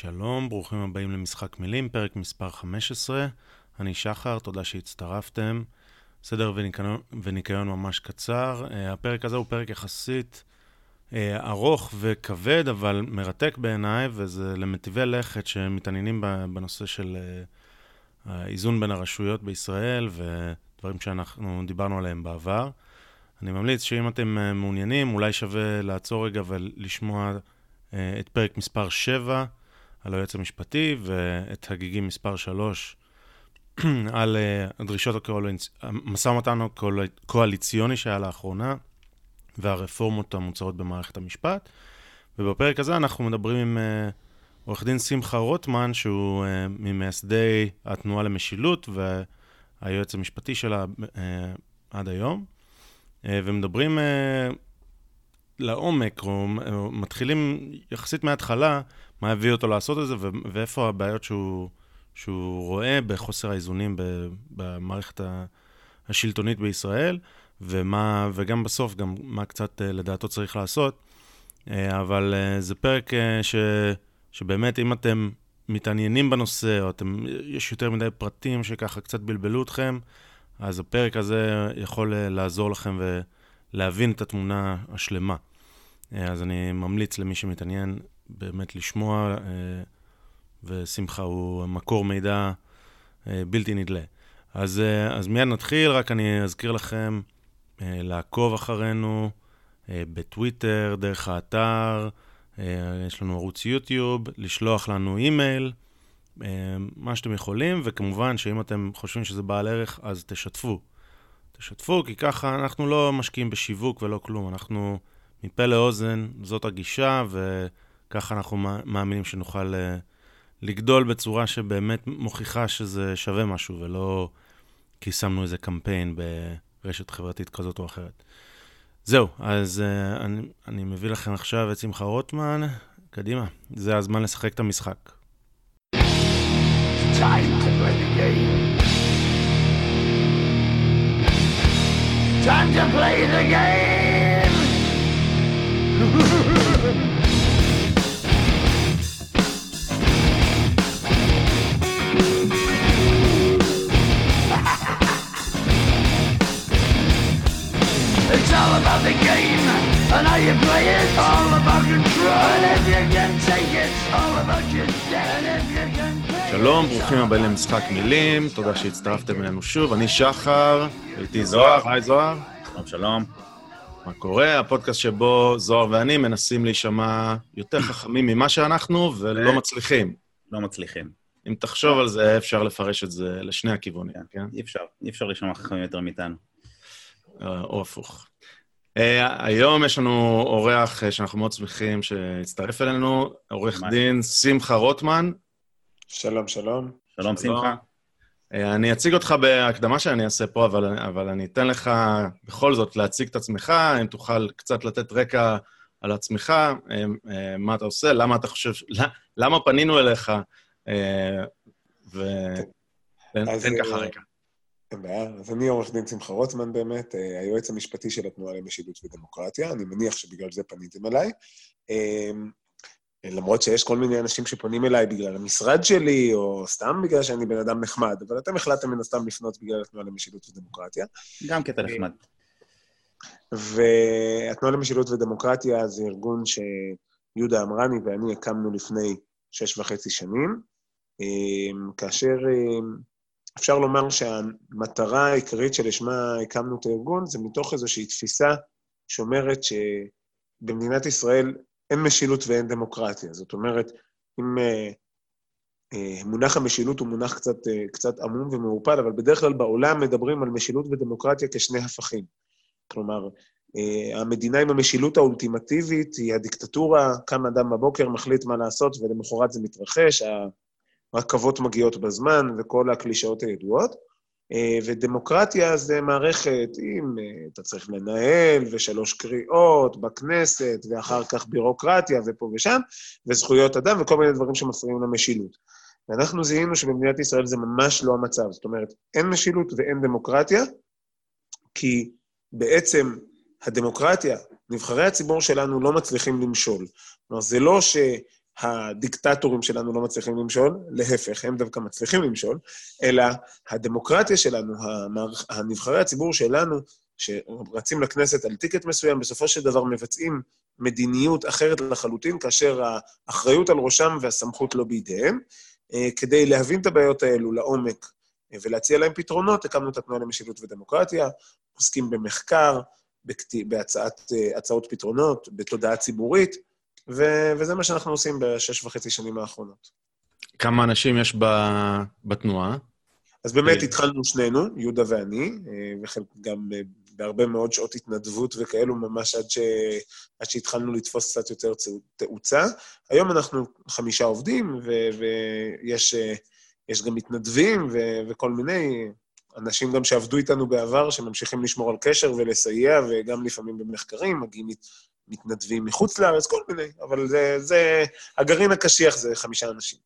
שלום, ברוכים הבאים למשחק מילים, פרק מספר 15. אני שחר, תודה שהצטרפתם. סדר וניקיון, וניקיון ממש קצר. Uh, הפרק הזה הוא פרק יחסית uh, ארוך וכבד, אבל מרתק בעיניי, וזה למטיבי לכת שמתעניינים בנושא של uh, האיזון בין הרשויות בישראל, ודברים שאנחנו דיברנו עליהם בעבר. אני ממליץ שאם אתם מעוניינים, אולי שווה לעצור רגע ולשמוע את פרק מספר 7 על היועץ המשפטי, ואת הגיגים מספר 3 על uh, הדרישות הקואליצ... המשא ומתן הקואליציוני שהיה לאחרונה, והרפורמות המוצעות במערכת המשפט. ובפרק הזה אנחנו מדברים עם uh, עורך דין שמחה רוטמן, שהוא uh, ממייסדי התנועה למשילות והיועץ המשפטי שלה עד היום, ומדברים לעומק, או, או מתחילים יחסית מההתחלה, מה הביא אותו לעשות את זה, ואיפה הבעיות שהוא... שהוא רואה בחוסר האיזונים במערכת השלטונית בישראל, ומה, וגם בסוף, גם מה קצת אה, לדעתו צריך לעשות. אה, אבל אה, זה פרק ש, שבאמת, אם אתם מתעניינים בנושא, או אתם, יש יותר מדי פרטים שככה קצת בלבלו אתכם, אז הפרק הזה יכול לעזור לכם ולהבין את התמונה השלמה. אז אני ממליץ למי שמתעניין באמת לשמוע. ושמחה הוא מקור מידע אה, בלתי נדלה. אז, אה, אז מיד נתחיל, רק אני אזכיר לכם אה, לעקוב אחרינו בטוויטר, דרך האתר, יש לנו ערוץ יוטיוב, לשלוח לנו אימייל, מה שאתם יכולים, וכמובן שאם אתם חושבים שזה בעל ערך, אז תשתפו. תשתפו, כי ככה אנחנו לא משקיעים בשיווק ולא כלום, אנחנו מפה לאוזן, זאת הגישה, וככה אנחנו מאמינים שנוכל לגדול בצורה שבאמת מוכיחה שזה שווה משהו, ולא כי שמנו איזה קמפיין ברשת חברתית כזאת או אחרת. זהו, אז uh, אני, אני מביא לכם עכשיו את שמחה רוטמן. קדימה, זה הזמן לשחק את המשחק. Time to play the game. Time to play the game. It's all about the game and how you play it. All about control. And if you can take it, all about your dead. And if you can שלום, ברוכים הבאים למשחק מילים, תודה שהצטרפתם אלינו שוב, אני שחר, איתי זוהר, היי זוהר. שלום, שלום. מה קורה? הפודקאסט שבו זוהר ואני מנסים להישמע יותר חכמים ממה שאנחנו, ולא מצליחים. לא מצליחים. אם תחשוב על זה, אפשר לפרש את זה לשני הכיוונים, כן? כן? אי אפשר, אי אפשר להישמע חכמים יותר מאיתנו. אה, או הפוך. Uh, היום יש לנו אורח uh, שאנחנו מאוד שמחים שהצטרף אלינו, עורך דין שמחה רוטמן. שלום, שלום. שלום, שמחה. Uh, אני אציג אותך בהקדמה שאני אעשה פה, אבל, אבל אני אתן לך בכל זאת להציג את עצמך, אם תוכל קצת לתת רקע על עצמך, uh, uh, מה אתה עושה, למה אתה חושב, למה פנינו אליך, ותן ככה רקע. אין בעיה. אז אני עורך דין שמחה רוטמן באמת, אה, היועץ המשפטי של התנועה למשילות ודמוקרטיה. אני מניח שבגלל זה פניתם אליי. למרות שיש כל מיני אנשים שפונים אליי בגלל המשרד שלי, או סתם בגלל שאני בן אדם נחמד, אבל אתם החלטתם מן הסתם לפנות בגלל התנועה למשילות ודמוקרטיה. גם קטע נחמד. והתנועה למשילות ודמוקרטיה זה ארגון שיהודה אמרני ואני הקמנו לפני שש וחצי שנים, אמ, כאשר אמ, אפשר לומר שהמטרה העיקרית שלשמה הקמנו את הארגון זה מתוך איזושהי תפיסה שאומרת שבמדינת ישראל אין משילות ואין דמוקרטיה. זאת אומרת, אם אה, אה, מונח המשילות הוא מונח קצת, אה, קצת עמום ומעורפל, אבל בדרך כלל בעולם מדברים על משילות ודמוקרטיה כשני הפכים. כלומר, המדינה עם המשילות האולטימטיבית היא הדיקטטורה, קם אדם בבוקר, מחליט מה לעשות, ולמחרת זה מתרחש, רכבות מגיעות בזמן וכל הקלישאות הידועות. אה, ודמוקרטיה זה מערכת עם, אה, אתה צריך לנהל, ושלוש קריאות בכנסת, ואחר כך בירוקרטיה, ופה ושם, וזכויות אדם, וכל מיני דברים שמפריעים למשילות. ואנחנו זיהינו שבמדינת ישראל זה ממש לא המצב. זאת אומרת, אין משילות ואין דמוקרטיה, כי בעצם הדמוקרטיה, נבחרי הציבור שלנו לא מצליחים למשול. כלומר, זה לא ש... הדיקטטורים שלנו לא מצליחים למשול, להפך, הם דווקא מצליחים למשול, אלא הדמוקרטיה שלנו, המערכ... הנבחרי הציבור שלנו, שרצים לכנסת על טיקט מסוים, בסופו של דבר מבצעים מדיניות אחרת לחלוטין, כאשר האחריות על ראשם והסמכות לא בידיהם. אה, כדי להבין את הבעיות האלו לעומק אה, ולהציע להם פתרונות, הקמנו את התנועה למשילות ודמוקרטיה, עוסקים במחקר, בהצעת אה, הצעות פתרונות, בתודעה ציבורית, ו- וזה מה שאנחנו עושים בשש וחצי שנים האחרונות. כמה אנשים יש בתנועה? אז באמת התחלנו שנינו, יהודה ואני, וחלק גם בהרבה מאוד שעות התנדבות וכאלו, ממש עד, ש... עד שהתחלנו לתפוס קצת יותר תאוצה. היום אנחנו חמישה עובדים, ו... ויש יש גם מתנדבים ו... וכל מיני אנשים גם שעבדו איתנו בעבר, שממשיכים לשמור על קשר ולסייע, וגם לפעמים במחקרים, מגיעים. מתנדבים מחוץ לארץ, כל מיני, אבל זה... זה... הגרעין הקשיח זה חמישה אנשים.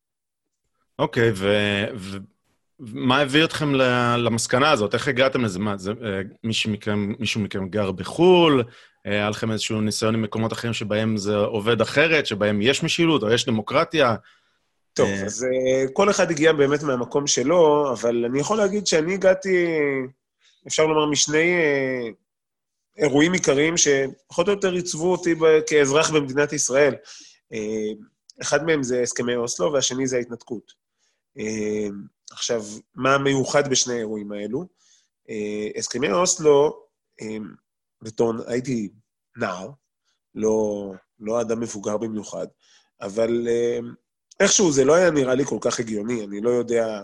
אוקיי, okay, ו... מה הביא אתכם למסקנה הזאת? איך הגעתם לזה? מה, זה, אה, מישהו מכם, מישהו מכם גר בחו"ל? אה, היה לכם איזשהו ניסיון עם מקומות אחרים שבהם זה עובד אחרת, שבהם יש משילות או יש דמוקרטיה? טוב, אה, אז כל אחד הגיע באמת מהמקום שלו, אבל אני יכול להגיד שאני הגעתי, אפשר לומר, משני אירועים עיקריים שפחות או יותר עיצבו אותי כאזרח במדינת ישראל. אחד מהם זה הסכמי אוסלו, והשני זה ההתנתקות. עכשיו, מה מיוחד בשני האירועים האלו? אה, הסכמי אוסלו, אה, בתור, הייתי נער, לא, לא אדם מבוגר במיוחד, אבל אה, איכשהו זה לא היה נראה לי כל כך הגיוני, אני לא יודע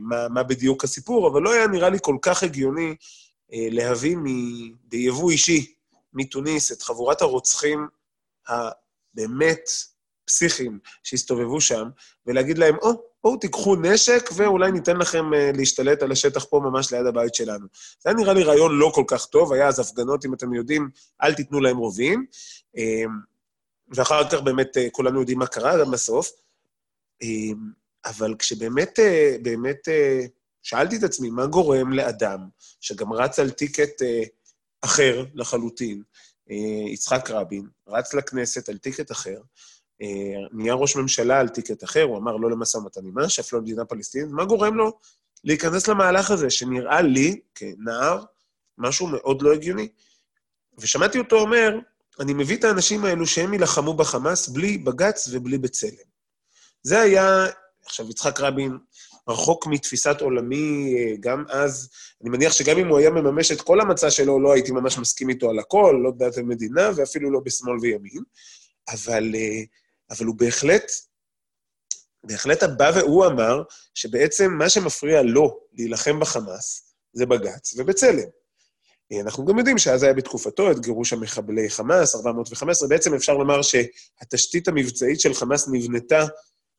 מה, מה בדיוק הסיפור, אבל לא היה נראה לי כל כך הגיוני להביא מ, ביבוא אישי מתוניס את חבורת הרוצחים הבאמת פסיכיים שהסתובבו שם, ולהגיד להם, או, oh, בואו תיקחו נשק ואולי ניתן לכם uh, להשתלט על השטח פה ממש ליד הבית שלנו. זה היה נראה לי רעיון לא כל כך טוב, היה אז הפגנות, אם אתם יודעים, אל תיתנו להם רובים. Uh, ואחר כך באמת uh, כולנו יודעים מה קרה גם בסוף. Uh, אבל כשבאמת, באמת, שאלתי את עצמי, מה גורם לאדם שגם רץ על ticket uh, אחר לחלוטין, uh, יצחק רבין, רץ לכנסת על ticket אחר, אה, נהיה ראש ממשלה על ticket אחר, הוא אמר לא למשא ומתן עם אש"ף, לא למדינה פלסטינית, מה גורם לו להיכנס למהלך הזה, שנראה לי, כנער, משהו מאוד לא הגיוני. ושמעתי אותו אומר, אני מביא את האנשים האלו שהם יילחמו בחמאס בלי בג"ץ ובלי בצלם. זה היה, עכשיו, יצחק רבין רחוק מתפיסת עולמי אה, גם אז, אני מניח שגם אם הוא היה מממש את כל המצע שלו, לא הייתי ממש מסכים איתו על הכל, לא בדת המדינה ואפילו לא בשמאל וימין, אבל uh, אבל הוא בהחלט, בהחלט בא והוא אמר שבעצם מה שמפריע לו להילחם בחמאס זה בג"ץ ובצלם. אנחנו גם יודעים שאז היה בתקופתו את גירוש המחבלי חמאס, 415, בעצם אפשר לומר שהתשתית המבצעית של חמאס נבנתה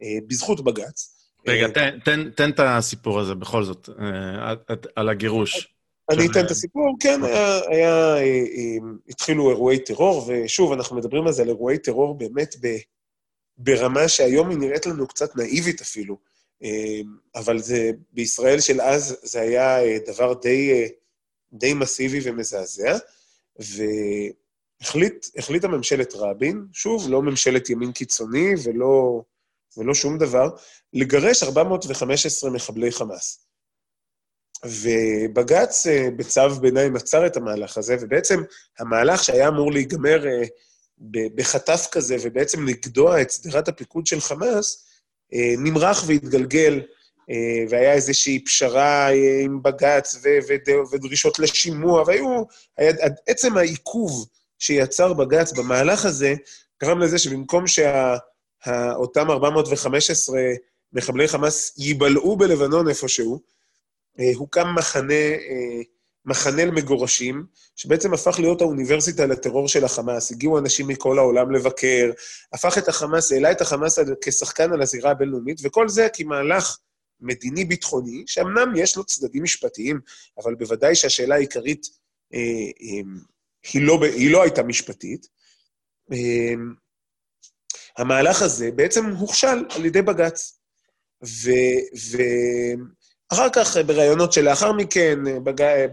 אה, בזכות בג"ץ. רגע, תן, תן, תן את הסיפור הזה בכל זאת, אה, על הגירוש. אני אתן את הסיפור, כן, אוקיי. היה, היה, אה, התחילו אירועי טרור, ושוב, אנחנו מדברים על זה, על אירועי טרור באמת ב... ברמה שהיום היא נראית לנו קצת נאיבית אפילו, אבל זה, בישראל של אז זה היה אה, דבר די, אה, די מסיבי ומזעזע, והחליטה ממשלת רבין, שוב, לא ממשלת ימין קיצוני ולא, ולא שום דבר, לגרש 415 מחבלי חמאס. ובג"ץ אה, בצו ביניים עצר את המהלך הזה, ובעצם המהלך שהיה אמור להיגמר בחטף כזה, ובעצם לגדוע את שדרת הפיקוד של חמאס, אה, נמרח והתגלגל, אה, והיה איזושהי פשרה אה, עם בג"ץ ודרישות לשימוע, והיו... היה, עצם העיכוב שיצר בג"ץ במהלך הזה, גרם לזה שבמקום שאותם 415 מחבלי חמאס ייבלעו בלבנון איפשהו, הוקם מחנה מחנה למגורשים, שבעצם הפך להיות האוניברסיטה לטרור של החמאס. הגיעו אנשים מכל העולם לבקר, הפך את החמאס, העלה את החמאס כשחקן על הזירה הבינלאומית, וכל זה כמהלך מדיני-ביטחוני, שאמנם יש לו צדדים משפטיים, אבל בוודאי שהשאלה העיקרית אה, אה, היא, לא, היא לא הייתה משפטית. אה, המהלך הזה בעצם הוכשל על ידי בג"ץ. ו... ו אחר כך, בראיונות שלאחר מכן,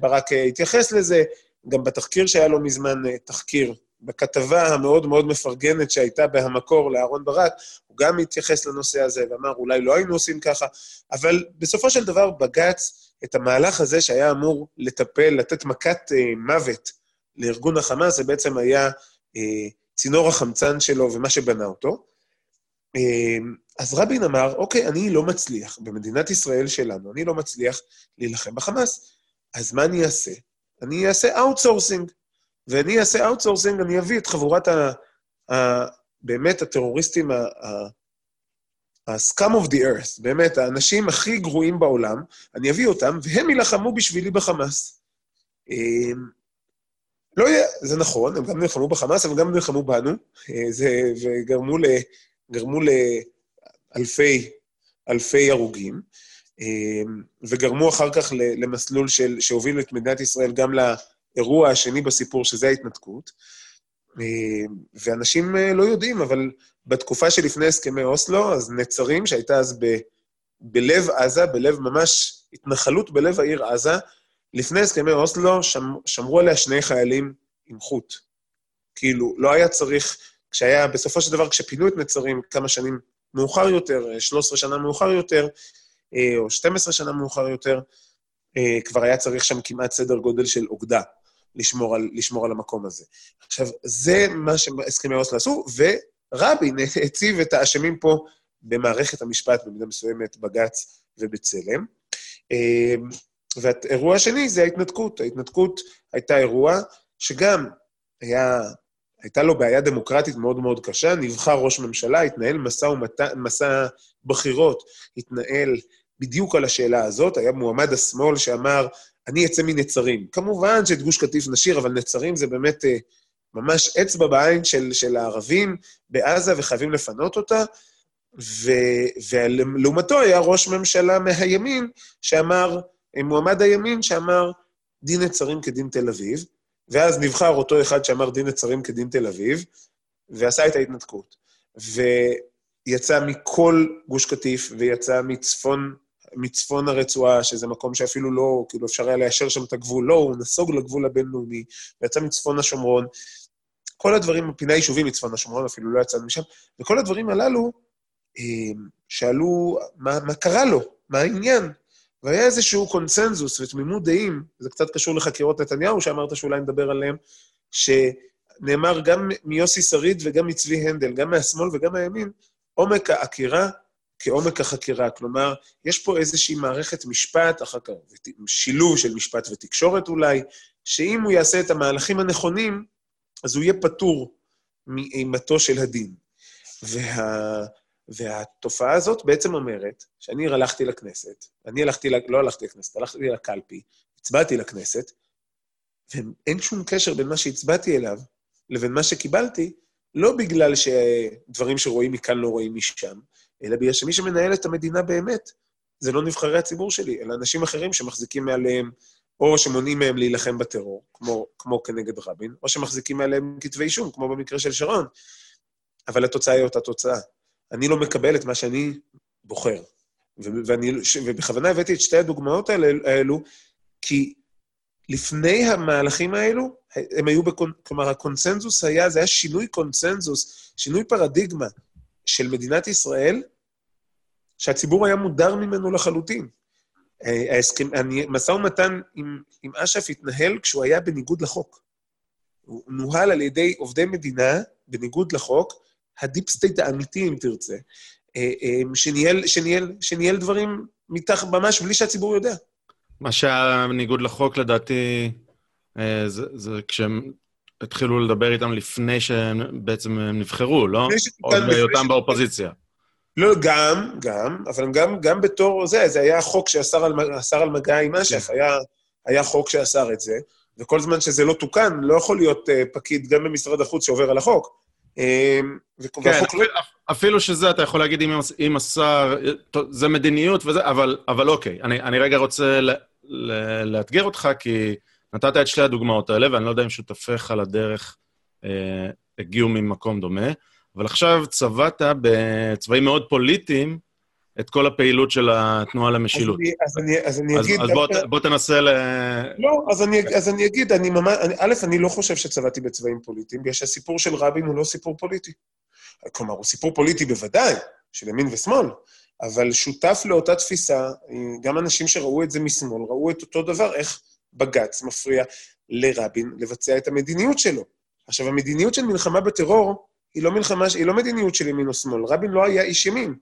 ברק התייחס לזה, גם בתחקיר שהיה לו מזמן, תחקיר בכתבה המאוד מאוד מפרגנת שהייתה בהמקור לאהרן ברק, הוא גם התייחס לנושא הזה ואמר, אולי לא היינו עושים ככה, אבל בסופו של דבר בג"ץ, את המהלך הזה שהיה אמור לטפל, לתת מכת אה, מוות לארגון החמאס, זה בעצם היה אה, צינור החמצן שלו ומה שבנה אותו. אה, אז רבין אמר, אוקיי, אני לא מצליח, במדינת ישראל שלנו, אני לא מצליח להילחם בחמאס, אז מה אני אעשה? אני אעשה outsourcing. ואני אעשה outsourcing, אני אביא את חבורת ה... ה באמת הטרוריסטים, ה-scum of the earth, באמת, האנשים הכי גרועים בעולם, אני אביא אותם, והם יילחמו בשבילי בחמאס. לא יהיה, זה נכון, הם גם נלחמו בחמאס, אבל גם נלחמו בנו, אה, זה, וגרמו ל, לאלפי, אלפי הרוגים, אמ, וגרמו אחר כך למסלול של, שהוביל את מדינת ישראל גם לאירוע השני בסיפור, שזה ההתנתקות. אמ, ואנשים אה, לא יודעים, אבל בתקופה שלפני הסכמי אוסלו, אז נצרים, שהייתה אז ב, בלב עזה, בלב ממש התנחלות בלב העיר עזה, לפני הסכמי אוסלו שמ, שמרו עליה שני חיילים עם חוט. כאילו, לא היה צריך, כשהיה, בסופו של דבר, כשפינו את נצרים כמה שנים מאוחר יותר, 13 שנה מאוחר יותר, אה, או 12 שנה מאוחר יותר, אה, כבר היה צריך שם כמעט סדר גודל של אוגדה לשמור על, לשמור על המקום הזה. עכשיו, זה מה שהסכמי אוסלו עשו, ורבין הציב את האשמים פה במערכת המשפט, במידה מסוימת, בג"ץ ובצלם. והאירוע השני זה ההתנתקות. ההתנתקות הייתה אירוע שגם היה, הייתה לו בעיה דמוקרטית מאוד מאוד קשה, נבחר ראש ממשלה, התנהל מסע, ומת... מסע בחירות, התנהל בדיוק על השאלה הזאת, היה מועמד השמאל שאמר, אני אצא מנצרים. כמובן שאת גוש קטיף נשאיר, אבל נצרים זה באמת אה, ממש אצבע בעין של, של הערבים בעזה, וחייבים לפנות אותה. ולעומתו היה ראש ממשלה מהימין שאמר, מועמד הימין שאמר, דין נצרים כדין תל אביב, ואז נבחר אותו אחד שאמר דין נצרים כדין תל אביב, ועשה את ההתנתקות. ויצא מכל גוש קטיף, ויצא מצפון, מצפון הרצועה, שזה מקום שאפילו לא, כאילו אפשר היה ליישר שם את הגבול, לא, הוא נסוג לגבול הבינלאומי, ויצא מצפון השומרון. כל הדברים, פינה יישובים מצפון השומרון, אפילו לא יצאנו משם, וכל הדברים הללו, אה, שאלו, מה, מה קרה לו? מה העניין? והיה איזשהו קונצנזוס ותמימות דעים, זה קצת קשור לחקירות נתניהו, שאמרת שאולי נדבר עליהם, שנאמר גם מיוסי שריד וגם מצבי הנדל, גם מהשמאל וגם מהימין, עומק העקירה כעומק החקירה. כלומר, יש פה איזושהי מערכת משפט, אחר כך שילוב של משפט ותקשורת אולי, שאם הוא יעשה את המהלכים הנכונים, אז הוא יהיה פטור מאימתו של הדין. וה... והתופעה הזאת בעצם אומרת שאני הלכתי לכנסת, אני הלכתי, לא הלכתי לכנסת, הלכתי לקלפי, הצבעתי לכנסת, ואין שום קשר בין מה שהצבעתי אליו לבין מה שקיבלתי, לא בגלל שדברים שרואים מכאן לא רואים משם, אלא בגלל שמי שמנהל את המדינה באמת, זה לא נבחרי הציבור שלי, אלא אנשים אחרים שמחזיקים מעליהם, או שמונעים מהם להילחם בטרור, כמו, כמו כנגד רבין, או שמחזיקים מעליהם כתבי אישום, כמו במקרה של שרון. אבל התוצאה היא אותה תוצאה. אני לא מקבל את מה שאני בוחר. ואני, ובכוונה הבאתי את שתי הדוגמאות האלה, האלו, כי לפני המהלכים האלו, הם היו, בקונ... כלומר, הקונצנזוס היה, זה היה שינוי קונצנזוס, שינוי פרדיגמה של מדינת ישראל, שהציבור היה מודר ממנו לחלוטין. ההסכם, משא ומתן עם, עם אש"ף התנהל כשהוא היה בניגוד לחוק. הוא נוהל על ידי עובדי מדינה בניגוד לחוק, ה deep state האמיתי, אם תרצה, אה, אה, שניהל, שניהל, שניהל דברים מתחת, ממש בלי שהציבור יודע. מה שהיה בניגוד לחוק, לדעתי, אה, זה, זה כשהם התחילו לדבר איתם לפני שבעצם הם נבחרו, לא? עוד בהיותם באופוזיציה. לא, גם, גם, אבל גם, גם בתור זה, זה היה חוק שאסר על, על מגע עם אש"ף, כן. היה, היה חוק שאסר את זה, וכל זמן שזה לא תוקן, לא יכול להיות uh, פקיד גם במשרד החוץ שעובר על החוק. אמ, כן, אפילו. אפילו שזה, אתה יכול להגיד אם השר, זה מדיניות וזה, אבל, אבל אוקיי, אני, אני רגע רוצה ל, ל, לאתגר אותך, כי נתת את שתי הדוגמאות האלה, ואני לא יודע אם שותפיך לדרך אה, הגיעו ממקום דומה, אבל עכשיו צבעת בצבעים מאוד פוליטיים את כל הפעילות של התנועה למשילות. אז אני, אז אני, אז אני אז, אגיד... אז בוא, דווקא- בוא תנסה ל... לא, אז אני, אז אני אגיד, אני ממש... אני, א', אני לא חושב שצבעתי בצבעים פוליטיים, בגלל שהסיפור של רבין הוא לא סיפור פוליטי. כלומר, הוא סיפור פוליטי בוודאי, של ימין ושמאל, אבל שותף לאותה תפיסה, גם אנשים שראו את זה משמאל, ראו את אותו דבר, איך בג"ץ מפריע לרבין לבצע את המדיניות שלו. עכשיו, המדיניות של מלחמה בטרור היא לא מלחמה, היא לא מדיניות של ימין או שמאל. רבין לא היה איש ימין.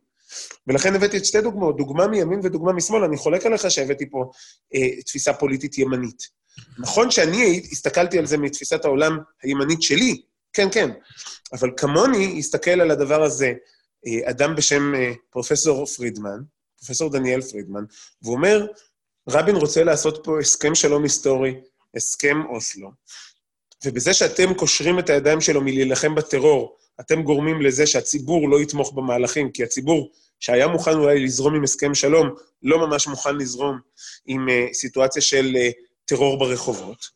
ולכן הבאתי את שתי דוגמאות, דוגמה מימין ודוגמה משמאל. אני חולק עליך שהבאתי פה אה, תפיסה פוליטית ימנית. נכון שאני הסתכלתי על זה מתפיסת העולם הימנית שלי, כן, כן, אבל כמוני הסתכל על הדבר הזה אה, אדם בשם אה, פרופסור פרידמן, פרופסור דניאל פרידמן, והוא אומר, רבין רוצה לעשות פה הסכם שלום היסטורי, הסכם אוסלו, ובזה שאתם קושרים את הידיים שלו מלהילחם בטרור, אתם גורמים לזה שהציבור לא יתמוך במהלכים, כי הציבור שהיה מוכן אולי לזרום עם הסכם שלום, לא ממש מוכן לזרום עם uh, סיטואציה של uh, טרור ברחובות,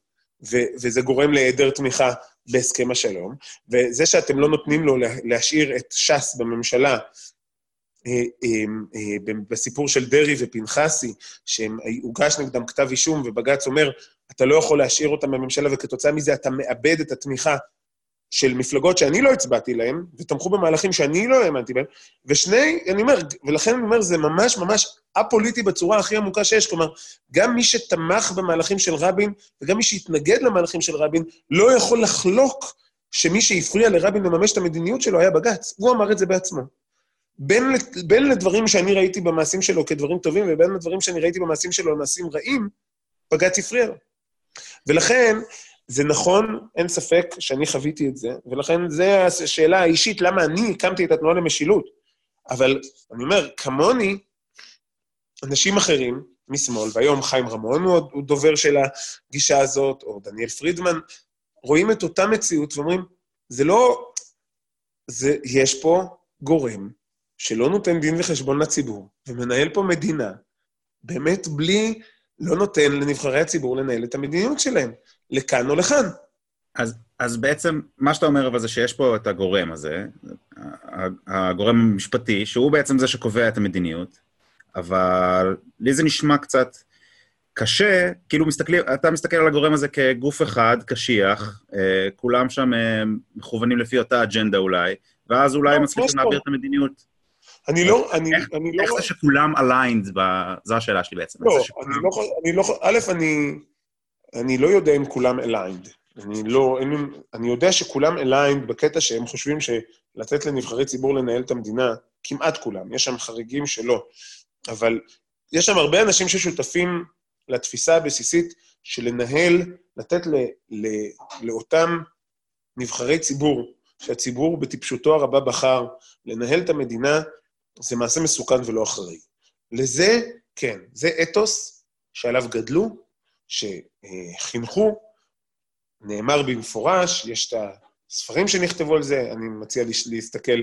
ו- וזה גורם להיעדר תמיכה בהסכם השלום, וזה שאתם לא נותנים לו לה- להשאיר את ש"ס בממשלה, אה, אה, אה, בסיפור של דרעי ופנחסי, שהוגש נגדם כתב אישום, ובג"ץ אומר, אתה לא יכול להשאיר אותם בממשלה, וכתוצאה מזה אתה מאבד את התמיכה של מפלגות שאני לא הצבעתי להן, ותמכו במהלכים שאני לא האמנתי בהם, ושני, אני אומר, ולכן אני אומר, זה ממש ממש א-פוליטי בצורה הכי עמוקה שיש. כלומר, גם מי שתמך במהלכים של רבין, וגם מי שהתנגד למהלכים של רבין, לא יכול לחלוק שמי שהפריע לרבין לממש את המדיניות שלו היה בג"ץ. הוא אמר את זה בעצמו. בין, בין לדברים שאני ראיתי במעשים שלו כדברים טובים, ובין לדברים שאני ראיתי במעשים שלו מעשים רעים, בג"ץ הפריע לו. ולכן, זה נכון, אין ספק שאני חוויתי את זה, ולכן זו השאלה האישית, למה אני הקמתי את התנועה למשילות. אבל אני אומר, כמוני, אנשים אחרים משמאל, והיום חיים רמון הוא, הוא דובר של הגישה הזאת, או דניאל פרידמן, רואים את אותה מציאות ואומרים, זה לא... זה, יש פה גורם שלא נותן דין וחשבון לציבור, ומנהל פה מדינה, באמת בלי, לא נותן לנבחרי הציבור לנהל את המדיניות שלהם, לכאן או לכאן. אז, אז בעצם, מה שאתה אומר אבל זה שיש פה את הגורם הזה, הגורם המשפטי, שהוא בעצם זה שקובע את המדיניות, אבל לי זה נשמע קצת קשה, כאילו מסתכלים, אתה מסתכל על הגורם הזה כגוף אחד, קשיח, אה, כולם שם אה, מכוונים לפי אותה אג'נדה אולי, ואז אולי לא, הם יש מצליחים. להעביר את המדיניות. אני לא, אני, איך- אני לא... איך זה שכולם aligned, ב- זו השאלה שלי בעצם. לא, אני לא, אני לא, א', אני, אני לא יודע אם כולם aligned. אני לא, אין, אני יודע שכולם aligned בקטע שהם חושבים שלתת לנבחרי ציבור לנהל את המדינה, כמעט כולם, יש שם חריגים שלא, אבל יש שם הרבה אנשים ששותפים לתפיסה הבסיסית של לנהל, לתת ל, ל, לאותם נבחרי ציבור, שהציבור בטיפשותו הרבה בחר, לנהל את המדינה, זה מעשה מסוכן ולא אחראי. לזה, כן, זה אתוס שעליו גדלו, שחינכו, נאמר במפורש, יש את הספרים שנכתבו על זה, אני מציע להסתכל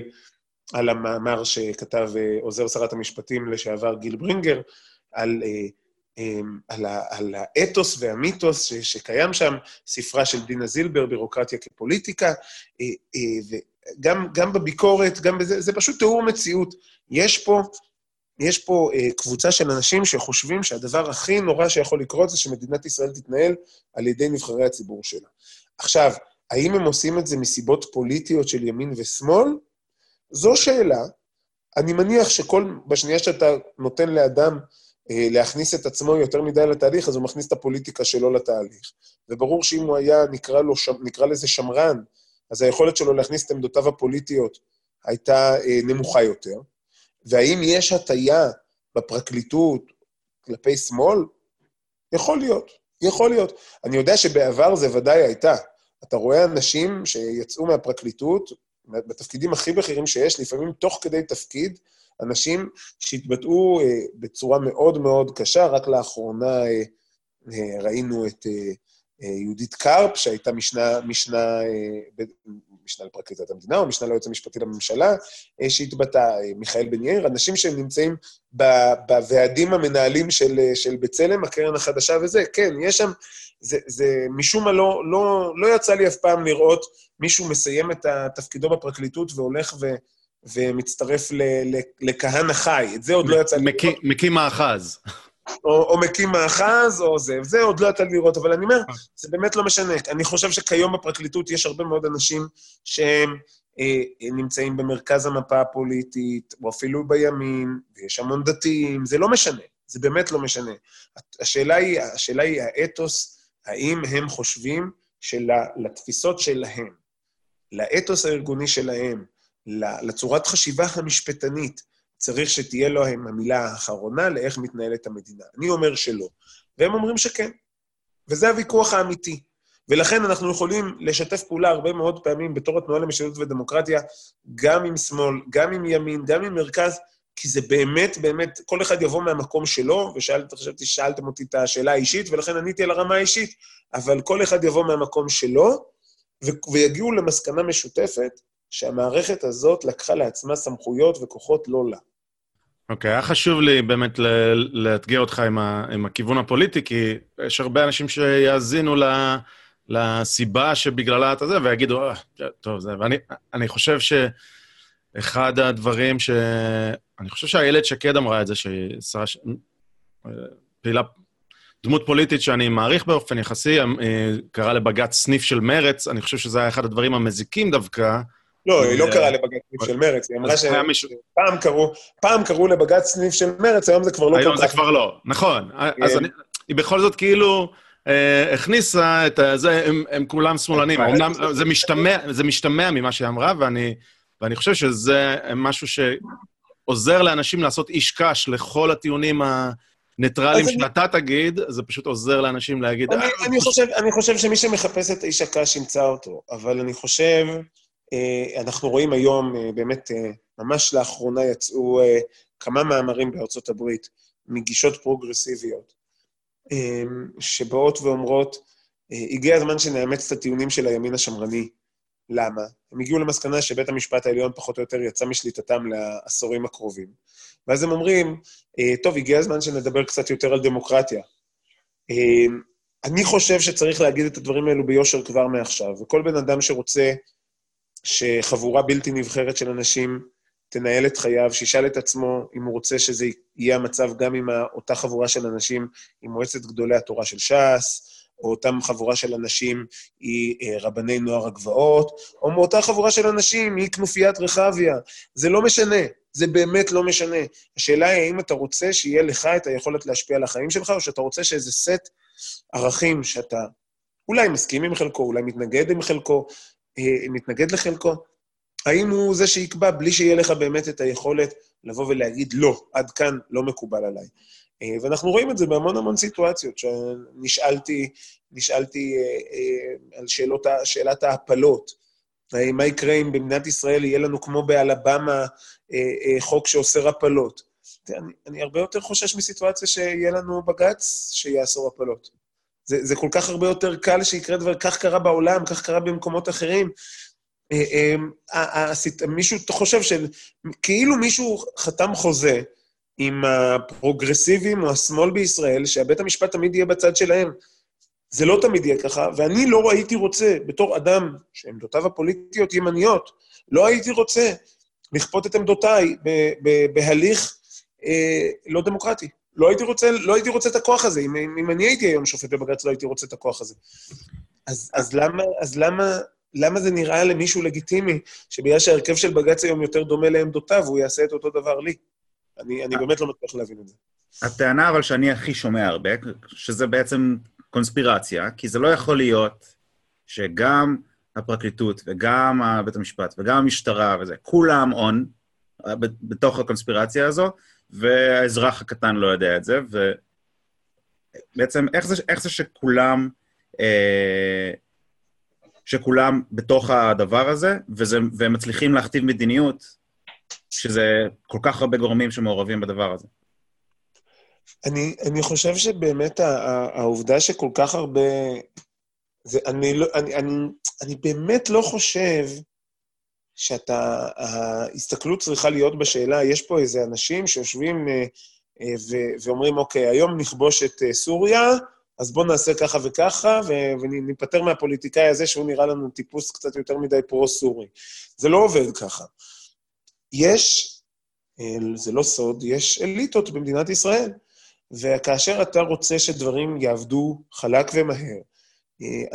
על המאמר שכתב אה, עוזר שרת המשפטים לשעבר גיל ברינגר, על, אה, אה, על, ה, על האתוס והמיתוס ש, שקיים שם, ספרה של דינה זילבר, בירוקרטיה כפוליטיקה, וגם גם בביקורת, גם בזה, זה פשוט תיאור מציאות. יש פה יש פה אה, קבוצה של אנשים שחושבים שהדבר הכי נורא שיכול לקרות זה שמדינת ישראל תתנהל על ידי נבחרי הציבור שלה. עכשיו, האם הם עושים את זה מסיבות פוליטיות של ימין ושמאל? זו שאלה. אני מניח שכל, בשנייה שאתה נותן לאדם אה, להכניס את עצמו יותר מדי לתהליך, אז הוא מכניס את הפוליטיקה שלו לתהליך. וברור שאם הוא היה, נקרא, לו, נקרא לזה שמרן, אז היכולת שלו להכניס את עמדותיו הפוליטיות הייתה אה, נמוכה יותר. והאם יש הטיה בפרקליטות כלפי שמאל? יכול להיות, יכול להיות. אני יודע שבעבר זה ודאי הייתה. אתה רואה אנשים שיצאו מהפרקליטות, בתפקידים הכי בכירים שיש, לפעמים תוך כדי תפקיד, אנשים שהתבטאו אה, בצורה מאוד מאוד קשה. רק לאחרונה אה, ראינו את יהודית קרפ, שהייתה משנה, משנה, אה, משנה לפרקליטת המדינה, או משנה ליועץ המשפטי לממשלה, אה, שהתבטא, אה, מיכאל בן יאיר, אנשים שנמצאים בוועדים המנהלים של, אה, של בצלם, הקרן החדשה וזה, כן, יש שם, זה, זה משום מה לא, לא, לא יצא לי אף פעם לראות מישהו מסיים את תפקידו בפרקליטות והולך ו, ומצטרף לכהנא חי. את זה עוד לא יצא לי לראות. מקים מאחז. או, או מקים מאחז, או זה. זה עוד לא יצא לי לראות, אבל אני אומר, זה באמת לא משנה. אני חושב שכיום בפרקליטות יש הרבה מאוד אנשים שהם אה, נמצאים במרכז המפה הפוליטית, או אפילו בימין, ויש המון דתיים, זה לא משנה. זה באמת לא משנה. השאלה היא, השאלה היא האתוס, האם הם חושבים שלתפיסות שלהם, לאתוס הארגוני שלהם, לצורת חשיבה המשפטנית, צריך שתהיה להם המילה האחרונה לאיך מתנהלת המדינה. אני אומר שלא, והם אומרים שכן. וזה הוויכוח האמיתי. ולכן אנחנו יכולים לשתף פעולה הרבה מאוד פעמים בתור התנועה למשילות ודמוקרטיה, גם עם שמאל, גם עם ימין, גם עם מרכז, כי זה באמת, באמת, כל אחד יבוא מהמקום שלו, וחשבתי ששאלתם אותי את השאלה האישית, ולכן עניתי על הרמה האישית, אבל כל אחד יבוא מהמקום שלו, ו- ויגיעו למסקנה משותפת שהמערכת הזאת לקחה לעצמה סמכויות וכוחות לא לה. אוקיי, okay, היה חשוב לי באמת לאתגר אותך עם, ה- עם הכיוון הפוליטי, כי יש הרבה אנשים שיאזינו ל... לסיבה שבגללה אתה זה, ויגידו, אה, טוב, זה... ואני חושב שאחד הדברים ש... אני חושב שאיילת שקד אמרה את זה, שהיא שרה... פעילה, דמות פוליטית שאני מעריך באופן יחסי, אה, קרא לבג"ץ סניף של מרץ, אני חושב שזה היה אחד הדברים המזיקים דווקא. לא, היא לא קראה לבג"ץ סניף של מרץ, היא אמרה שפעם קראו, פעם קראו לבג"ץ סניף של מרץ, היום זה כבר לא כל כך... היום זה כבר לא, נכון. אז כן. היא בכל זאת כאילו... אה, הכניסה את זה, הם, כולם שמאלנים. אמנם זה משתמע, ממה שהיא אמרה, ואני, חושב שזה משהו שעוזר לאנשים לעשות איש קש לכל הטיעונים הניטרליים שאתה אני... תגיד, זה פשוט עוזר לאנשים להגיד... אני, אה, אני, חושב, אני חושב שמי שמחפש את איש הקש ימצא אותו, אבל אני חושב, אנחנו רואים היום, באמת, ממש לאחרונה יצאו כמה מאמרים בארצות הברית מגישות פרוגרסיביות. שבאות ואומרות, אה, הגיע הזמן שנאמץ את הטיעונים של הימין השמרני. למה? הם הגיעו למסקנה שבית המשפט העליון פחות או יותר יצא משליטתם לעשורים הקרובים. ואז הם אומרים, אה, טוב, הגיע הזמן שנדבר קצת יותר על דמוקרטיה. אני חושב שצריך להגיד את הדברים האלו ביושר כבר מעכשיו, וכל בן אדם שרוצה שחבורה בלתי נבחרת של אנשים תנהל את חייו, שישאל את עצמו אם הוא רוצה שזה יהיה המצב גם עם אותה חבורה של אנשים, עם מועצת גדולי התורה של ש"ס, או אותה חבורה של אנשים היא אה, רבני נוער הגבעות, או מאותה חבורה של אנשים היא כנופיית רחביה. זה לא משנה, זה באמת לא משנה. השאלה היא האם אתה רוצה שיהיה לך את היכולת להשפיע על החיים שלך, או שאתה רוצה שאיזה סט ערכים שאתה אולי מסכים עם חלקו, אולי מתנגד עם חלקו, אה, מתנגד לחלקו, האם הוא זה שיקבע בלי שיהיה לך באמת את היכולת לבוא ולהגיד, לא, עד כאן לא מקובל עליי. אה, ואנחנו רואים את זה בהמון המון סיטואציות, שנשאלתי נשאלתי אה, אה, על שאלות, שאלת ההפלות. מה יקרה אם במדינת ישראל יהיה לנו, כמו באלבמה, חוק שאוסר הפלות? אני, אני הרבה יותר חושש מסיטואציה שיהיה לנו בג"ץ שיאסור הפלות. זה, זה כל כך הרבה יותר קל שיקרה דבר, כך קרה בעולם, כך קרה במקומות אחרים. אה, אה, מישהו חושב שכאילו מישהו חתם חוזה עם הפרוגרסיבים או השמאל בישראל, שהבית המשפט תמיד יהיה בצד שלהם. זה לא תמיד יהיה ככה, ואני לא הייתי רוצה, בתור אדם שעמדותיו הפוליטיות ימניות, לא הייתי רוצה לכפות את עמדותיי בהליך אה, לא דמוקרטי. לא הייתי רוצה, לא הייתי רוצה את הכוח הזה. אם, אם אני הייתי היום שופט בבג"ץ, לא הייתי רוצה את הכוח הזה. אז, אז למה, אז למה למה זה נראה למישהו לגיטימי שבגלל שההרכב של בג"ץ היום יותר דומה לעמדותיו, הוא יעשה את אותו דבר לי? אני, אני באמת לא מצליח להבין את זה. הטענה אבל שאני הכי שומע הרבה, שזה בעצם קונספירציה, כי זה לא יכול להיות שגם הפרקליטות וגם בית המשפט וגם המשטרה וזה, כולם און בתוך הקונספירציה הזו, והאזרח הקטן לא יודע את זה, ובעצם איך זה, איך זה שכולם... אה, שכולם בתוך הדבר הזה, וזה, והם מצליחים להכתיב מדיניות, שזה כל כך הרבה גורמים שמעורבים בדבר הזה. אני, אני חושב שבאמת העובדה שכל כך הרבה... זה, אני, לא, אני, אני, אני באמת לא חושב שאתה... ההסתכלות צריכה להיות בשאלה, יש פה איזה אנשים שיושבים אה, אה, ו, ואומרים, אוקיי, היום נכבוש את אה, סוריה, אז בואו נעשה ככה וככה, וניפטר מהפוליטיקאי הזה, שהוא נראה לנו טיפוס קצת יותר מדי פרו-סורי. זה לא עובד ככה. יש, זה לא סוד, יש אליטות במדינת ישראל. וכאשר אתה רוצה שדברים יעבדו חלק ומהר,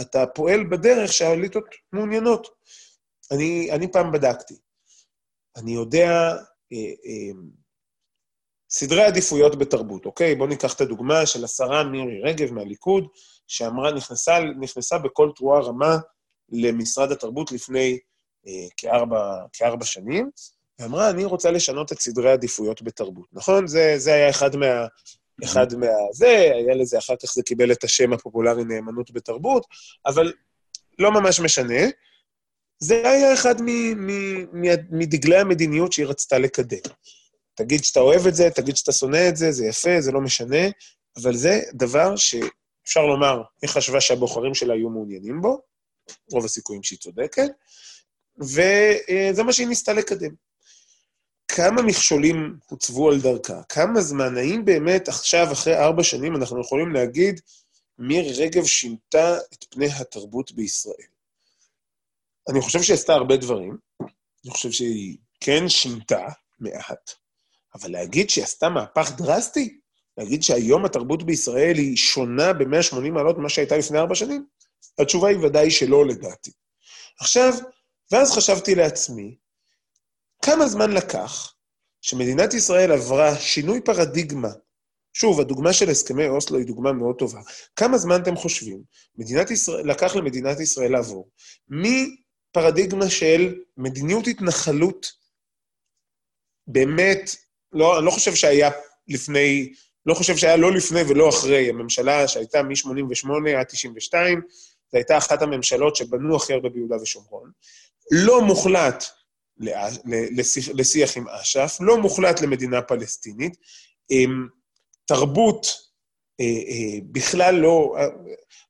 אתה פועל בדרך שהאליטות מעוניינות. אני, אני פעם בדקתי. אני יודע אה, אה, סדרי עדיפויות בתרבות, אוקיי? בואו ניקח את הדוגמה של השרה מירי רגב מהליכוד, שאמרה, נכנסה, נכנסה בכל תרועה רמה למשרד התרבות לפני אה, כארבע, כארבע שנים, ואמרה, אני רוצה לשנות את סדרי העדיפויות בתרבות, נכון? זה, זה היה אחד מה... אחד מה... זה, היה לזה, אחר כך זה קיבל את השם הפופולרי נאמנות בתרבות, אבל לא ממש משנה. זה היה אחד מדגלי המדיניות שהיא רצתה לקדם. תגיד שאתה אוהב את זה, תגיד שאתה שונא את זה, זה יפה, זה לא משנה, אבל זה דבר שאפשר לומר, היא חשבה שהבוחרים שלה יהיו מעוניינים בו, רוב הסיכויים שהיא צודקת, וזה מה שהיא ניסתה לקדם. כמה מכשולים הוצבו על דרכה? כמה זמן? האם באמת עכשיו, אחרי ארבע שנים, אנחנו יכולים להגיד, מירי רגב שינתה את פני התרבות בישראל? אני חושב שהיא עשתה הרבה דברים, אני חושב שהיא כן שינתה מעט, אבל להגיד שהיא עשתה מהפך דרסטי, להגיד שהיום התרבות בישראל היא שונה ב-180 מעלות ממה שהייתה לפני ארבע שנים, התשובה היא ודאי שלא, לדעתי. עכשיו, ואז חשבתי לעצמי, כמה זמן לקח שמדינת ישראל עברה שינוי פרדיגמה? שוב, הדוגמה של הסכמי אוסלו היא דוגמה מאוד טובה. כמה זמן אתם חושבים מדינת ישראל, לקח למדינת ישראל לעבור מפרדיגמה של מדיניות התנחלות באמת, לא, אני לא חושב שהיה לפני, לא חושב שהיה לא לפני ולא אחרי. הממשלה שהייתה מ-88 עד 92, זו הייתה אחת הממשלות שבנו הכי הרבה ביהודה ושומרון. לא מוחלט לשיח עם אש"ף, לא מוחלט למדינה פלסטינית. אמ, תרבות אה, אה, בכלל לא...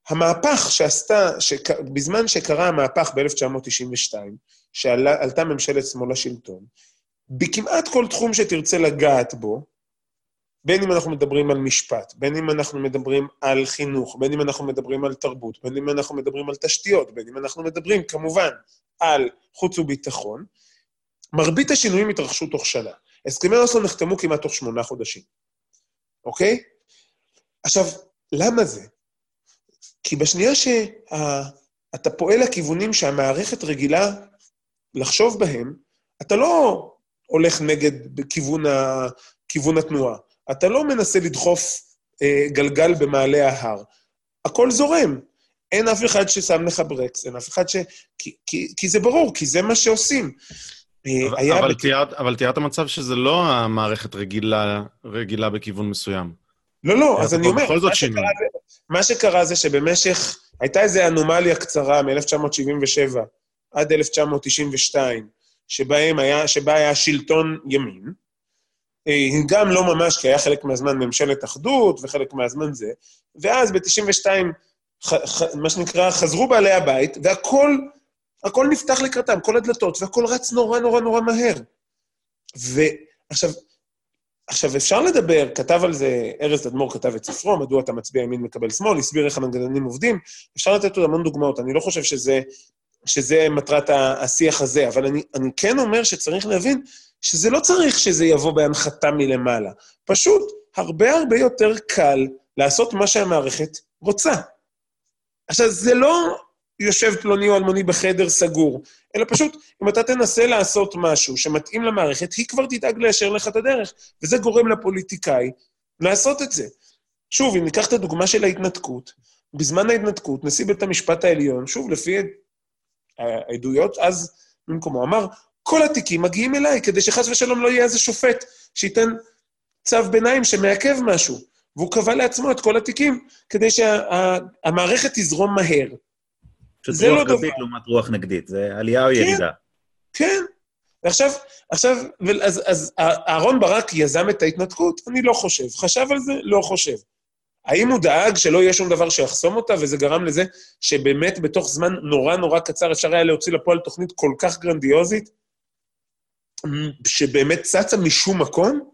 המהפך שעשתה, בזמן שקרה המהפך ב-1992, שעלתה ממשלת שמאל לשלטון, בכמעט כל תחום שתרצה לגעת בו, בין אם אנחנו מדברים על משפט, בין אם אנחנו מדברים על חינוך, בין אם אנחנו מדברים על תרבות, בין אם אנחנו מדברים על תשתיות, בין אם אנחנו מדברים, כמובן, על חוץ וביטחון, מרבית השינויים התרחשו תוך שנה. הסכמי אוסלו נחתמו כמעט תוך שמונה חודשים, אוקיי? עכשיו, למה זה? כי בשנייה שאתה פועל לכיוונים שהמערכת רגילה לחשוב בהם, אתה לא הולך נגד כיוון, ה, כיוון התנועה. אתה לא מנסה לדחוף אה, גלגל במעלה ההר. הכל זורם. אין אף אחד ששם לך ברקס, אין אף אחד ש... כי, כי, כי זה ברור, כי זה מה שעושים. אה, אבל, אבל, בק... תיארת, אבל תיארת מצב שזה לא המערכת רגילה, רגילה בכיוון מסוים. לא, לא, אז אני אומר, זאת שינוי. מה שקרה זה שבמשך, הייתה איזו אנומליה קצרה מ-1977 עד 1992, שבהם היה, שבה היה שלטון ימין, אה, גם לא ממש, כי היה חלק מהזמן ממשלת אחדות וחלק מהזמן זה, ואז ב-92, מה שנקרא, חזרו בעלי הבית, והכל הכל נפתח לקראתם, כל הדלתות, והכל רץ נורא נורא נורא מהר. ועכשיו, עכשיו, אפשר לדבר, כתב על זה, ארז תדמור כתב את ספרו, מדוע אתה מצביע ימין מקבל שמאל, הסביר איך המנגנונים עובדים, אפשר לתת עוד המון דוגמאות, אני לא חושב שזה, שזה מטרת השיח הזה, אבל אני, אני כן אומר שצריך להבין שזה לא צריך שזה יבוא בהנחתה מלמעלה. פשוט הרבה הרבה יותר קל לעשות מה שהמערכת רוצה. עכשיו, זה לא יושב פלוני או אלמוני בחדר סגור, אלא פשוט, אם אתה תנסה לעשות משהו שמתאים למערכת, היא כבר תדאג ליישר לך את הדרך, וזה גורם לפוליטיקאי לעשות את זה. שוב, אם ניקח את הדוגמה של ההתנתקות, בזמן ההתנתקות, נשיא בית המשפט העליון, שוב, לפי העדויות אז במקומו, אמר, כל התיקים מגיעים אליי, כדי שחס ושלום לא יהיה איזה שופט שייתן צו ביניים שמעכב משהו. והוא קבע לעצמו את כל התיקים, כדי שהמערכת שה, תזרום מהר. פשוט רוח לא גבית לעומת רוח נגדית, זה עלייה או כן, ירידה. כן. ועכשיו, עכשיו, אז, אז אהרן ברק יזם את ההתנתקות? אני לא חושב. חשב על זה? לא חושב. האם הוא דאג שלא יהיה שום דבר שיחסום אותה, וזה גרם לזה שבאמת בתוך זמן נורא נורא קצר אפשר היה להוציא לפועל תוכנית כל כך גרנדיוזית, שבאמת צצה משום מקום?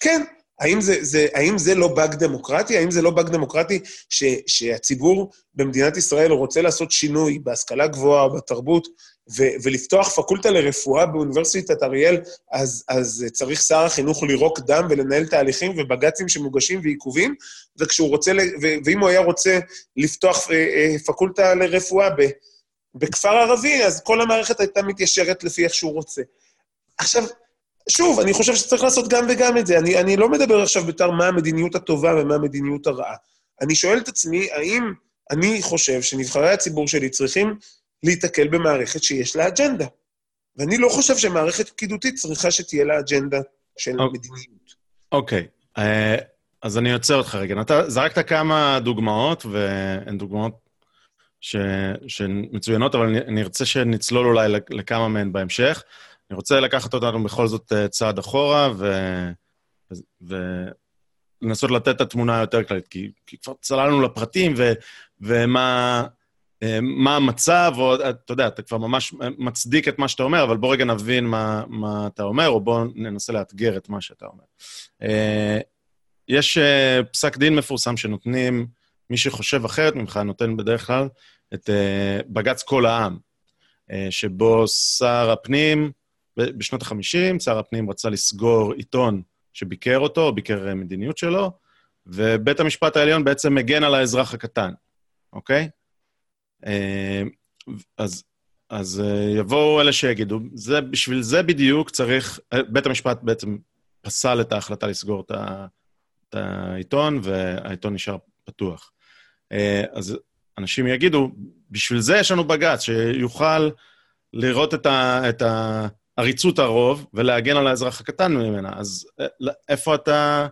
כן, האם זה, זה, האם זה לא באג דמוקרטי? האם זה לא באג דמוקרטי ש, שהציבור במדינת ישראל רוצה לעשות שינוי בהשכלה גבוהה, בתרבות, ו- ולפתוח פקולטה לרפואה באוניברסיטת אריאל, אז, אז צריך שר החינוך לירוק דם ולנהל תהליכים ובג"צים שמוגשים ועיכובים, וכשהוא רוצה, ו- ואם הוא היה רוצה לפתוח אה, אה, פקולטה לרפואה ב- בכפר ערבי, אז כל המערכת הייתה מתיישרת לפי איך שהוא רוצה. עכשיו, שוב, אני חושב שצריך לעשות גם וגם את זה. אני, אני לא מדבר עכשיו בתר מה המדיניות הטובה ומה המדיניות הרעה. אני שואל את עצמי, האם אני חושב שנבחרי הציבור שלי צריכים להיתקל במערכת שיש לה אג'נדה. ואני לא חושב שמערכת פקידותית צריכה שתהיה לה אג'נדה של אוקיי. מדיניות. אוקיי, אה, אז אני עוצר אותך רגע. אתה זרקת כמה דוגמאות, והן דוגמאות ש... שהן מצוינות, אבל אני ארצה שנצלול אולי לכמה מהן בהמשך. אני רוצה לקחת אותנו בכל זאת אה, צעד אחורה, ו... ולנסות לתת את התמונה היותר כללית, כי, כי כבר צללנו לפרטים, ו... ומה אה, מה המצב, או אתה יודע, אתה כבר ממש מצדיק את מה שאתה אומר, אבל בוא רגע נבין מה, מה אתה אומר, או בוא ננסה לאתגר את מה שאתה אומר. אה, יש אה, פסק דין מפורסם שנותנים, מי שחושב אחרת ממך נותן בדרך כלל את בג"ץ כל העם, שבו שר הפנים, בשנות ה-50, שר הפנים רצה לסגור עיתון שביקר אותו, או ביקר מדיניות שלו, ובית המשפט העליון בעצם מגן על האזרח הקטן, אוקיי? אה, אז, אז אה, יבואו אלה שיגידו, זה, בשביל זה בדיוק צריך, אה, בית המשפט בעצם פסל את ההחלטה לסגור את, ה, את העיתון, והעיתון נשאר פתוח. אז אנשים יגידו, בשביל זה יש לנו בג"ץ, שיוכל לראות את, ה, את עריצות הרוב ולהגן על האזרח הקטן ממנה. אז איפה אתה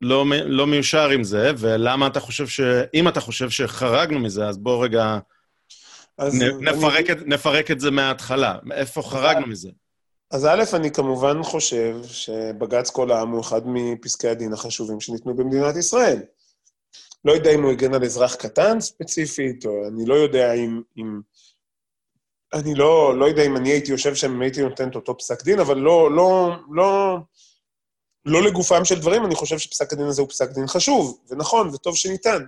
לא, לא מיושר עם זה, ולמה אתה חושב ש... אם אתה חושב שחרגנו מזה, אז בוא רגע נ, נפרק, אני... את, נפרק את זה מההתחלה. איפה חרגנו מזה? אז א', אני כמובן חושב שבג"ץ כל העם הוא אחד מפסקי הדין החשובים שניתנו במדינת ישראל. לא יודע אם הוא הגן על אזרח קטן ספציפית, או אני לא יודע אם... אם... אני לא, לא יודע אם אני הייתי יושב שם, אם הייתי נותן את אותו פסק דין, אבל לא, לא, לא, לא לגופם של דברים, אני חושב שפסק הדין הזה הוא פסק דין חשוב, ונכון, וטוב שניתן.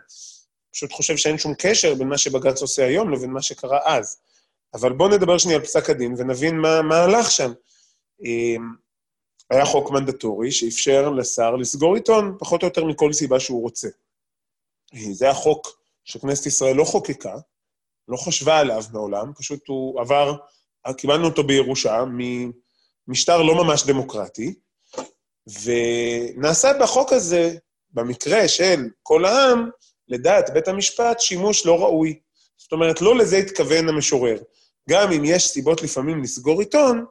פשוט חושב שאין שום קשר בין מה שבג"ץ עושה היום לבין מה שקרה אז. אבל בואו נדבר שנייה על פסק הדין ונבין מה, מה הלך שם. אמ, היה חוק מנדטורי שאפשר לשר לסגור עיתון, פחות או יותר מכל סיבה שהוא רוצה. זה החוק שכנסת ישראל לא חוקקה, לא חשבה עליו מעולם, פשוט הוא עבר, קיבלנו אותו בירושה ממשטר לא ממש דמוקרטי, ונעשה בחוק הזה, במקרה של כל העם, לדעת בית המשפט, שימוש לא ראוי. זאת אומרת, לא לזה התכוון המשורר. גם אם יש סיבות לפעמים לסגור עיתון,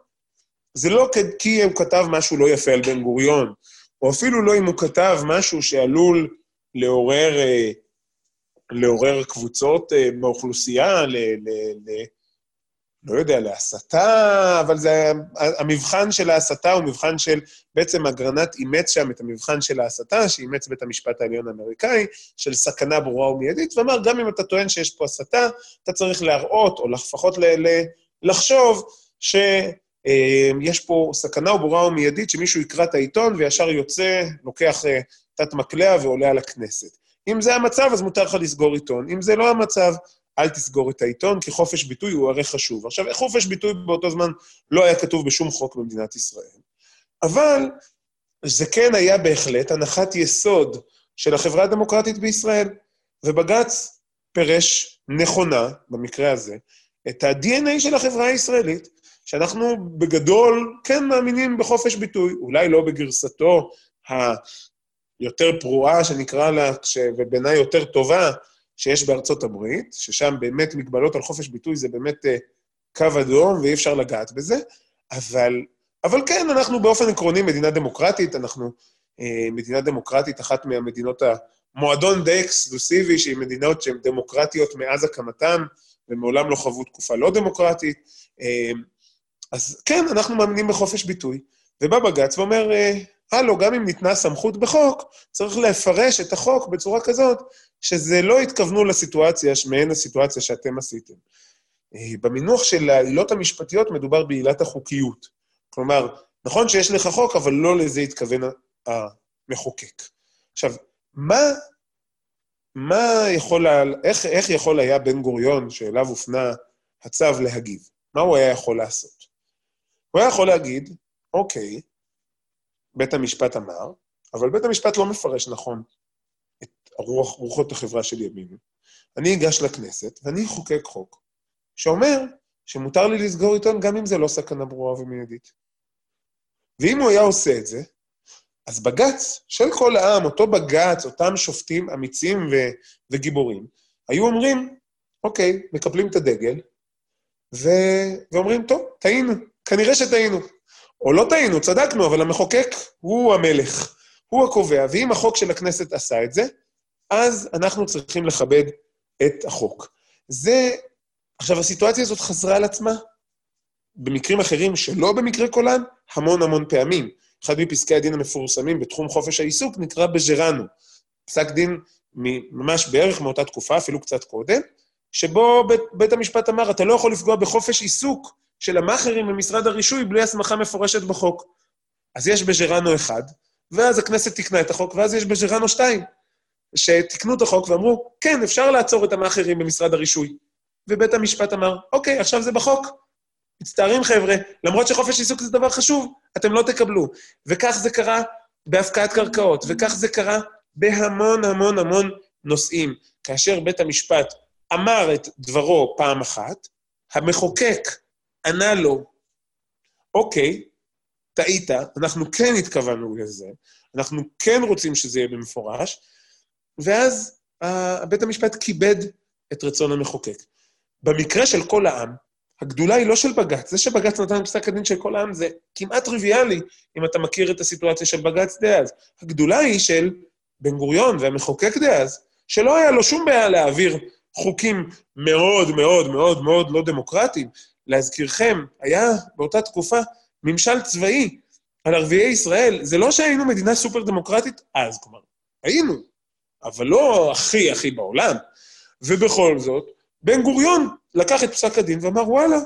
זה לא כי הוא כתב משהו לא יפה על בן גוריון, או אפילו לא אם הוא כתב משהו שעלול לעורר, אה, לעורר קבוצות אה, באוכלוסייה, ל, ל, ל, לא יודע, להסתה, אבל זה, המבחן של ההסתה הוא מבחן של, בעצם אגרנט אימץ שם את המבחן של ההסתה, שאימץ בית המשפט העליון האמריקאי, של סכנה ברורה ומיידית, ואמר, גם אם אתה טוען שיש פה הסתה, אתה צריך להראות, או לפחות ל, ל, לחשוב, שיש אה, פה סכנה ברורה ומיידית, שמישהו יקרא את העיתון וישר יוצא, לוקח אה, תת מקלע ועולה על הכנסת. אם זה המצב, אז מותר לך לסגור עיתון. אם זה לא המצב, אל תסגור את העיתון, כי חופש ביטוי הוא הרי חשוב. עכשיו, חופש ביטוי באותו זמן לא היה כתוב בשום חוק במדינת ישראל, אבל זה כן היה בהחלט הנחת יסוד של החברה הדמוקרטית בישראל, ובג"ץ פירש נכונה, במקרה הזה, את ה-DNA של החברה הישראלית, שאנחנו בגדול כן מאמינים בחופש ביטוי, אולי לא בגרסתו היותר פרועה, שנקרא לה, ובעיניי יותר טובה, שיש בארצות הברית, ששם באמת מגבלות על חופש ביטוי זה באמת uh, קו אדום ואי אפשר לגעת בזה, אבל, אבל כן, אנחנו באופן עקרוני מדינה דמוקרטית, אנחנו uh, מדינה דמוקרטית, אחת מהמדינות, המועדון די אקסקלוסיבי, שהיא מדינות שהן דמוקרטיות מאז הקמתן, ומעולם לא חוו תקופה לא דמוקרטית. Uh, אז כן, אנחנו מאמינים בחופש ביטוי. ובא בג"ץ ואומר, הלו, גם אם ניתנה סמכות בחוק, צריך לפרש את החוק בצורה כזאת שזה לא התכוונו לסיטואציה, מעין הסיטואציה שאתם עשיתם. אה, במינוח של העילות המשפטיות מדובר בעילת החוקיות. כלומר, נכון שיש לך חוק, אבל לא לזה התכוון המחוקק. עכשיו, מה, מה יכול, איך, איך יכול היה בן גוריון, שאליו הופנה הצו, להגיב? מה הוא היה יכול לעשות? הוא היה יכול להגיד, אוקיי, בית המשפט אמר, אבל בית המשפט לא מפרש נכון את הרוח, רוחות החברה של ימין. אני אגש לכנסת ואני אחוקק חוק שאומר שמותר לי לסגור עיתון גם אם זה לא סכנה ברורה ומיידית. ואם הוא היה עושה את זה, אז בג"ץ של כל העם, אותו בג"ץ, אותם שופטים אמיצים ו- וגיבורים, היו אומרים, אוקיי, מקפלים את הדגל, ו- ואומרים, טוב, טעינו, כנראה שטעינו. או לא טעינו, צדקנו, אבל המחוקק הוא המלך, הוא הקובע, ואם החוק של הכנסת עשה את זה, אז אנחנו צריכים לכבד את החוק. זה, עכשיו, הסיטואציה הזאת חזרה על עצמה במקרים אחרים שלא במקרה קולן, המון המון פעמים. אחד מפסקי הדין המפורסמים בתחום חופש העיסוק נקרא בז'רנו, פסק דין ממש בערך מאותה תקופה, אפילו קצת קודם, שבו בית, בית המשפט אמר, אתה לא יכול לפגוע בחופש עיסוק של המאכערים במשרד הרישוי בלי הסמכה מפורשת בחוק. אז יש בז'רנו אחד, ואז הכנסת תיקנה את החוק, ואז יש בז'רנו שתיים, שתיקנו את החוק ואמרו, כן, אפשר לעצור את המאכערים במשרד הרישוי. ובית המשפט אמר, אוקיי, עכשיו זה בחוק. מצטערים, חבר'ה, למרות שחופש עיסוק זה דבר חשוב, אתם לא תקבלו. וכך זה קרה בהפקעת קרקעות, וכך זה קרה בהמון המון המון נושאים. כאשר בית המשפט אמר את דברו פעם אחת, המחוקק ענה לו, אוקיי, טעית, אנחנו כן התכוונו לזה, אנחנו כן רוצים שזה יהיה במפורש, ואז בית המשפט כיבד את רצון המחוקק. במקרה של כל העם, הגדולה היא לא של בג"ץ. זה שבג"ץ נתן פסק הדין של כל העם זה כמעט טריוויאלי, אם אתה מכיר את הסיטואציה של בג"ץ דאז. הגדולה היא של בן גוריון והמחוקק דאז, שלא היה לו שום בעיה להעביר חוקים מאוד מאוד מאוד מאוד לא דמוקרטיים. להזכירכם, היה באותה תקופה ממשל צבאי על ערביי ישראל. זה לא שהיינו מדינה סופר דמוקרטית אז, כלומר, היינו, אבל לא הכי הכי בעולם. ובכל זאת, בן גוריון לקח את פסק הדין ואמר, וואלה,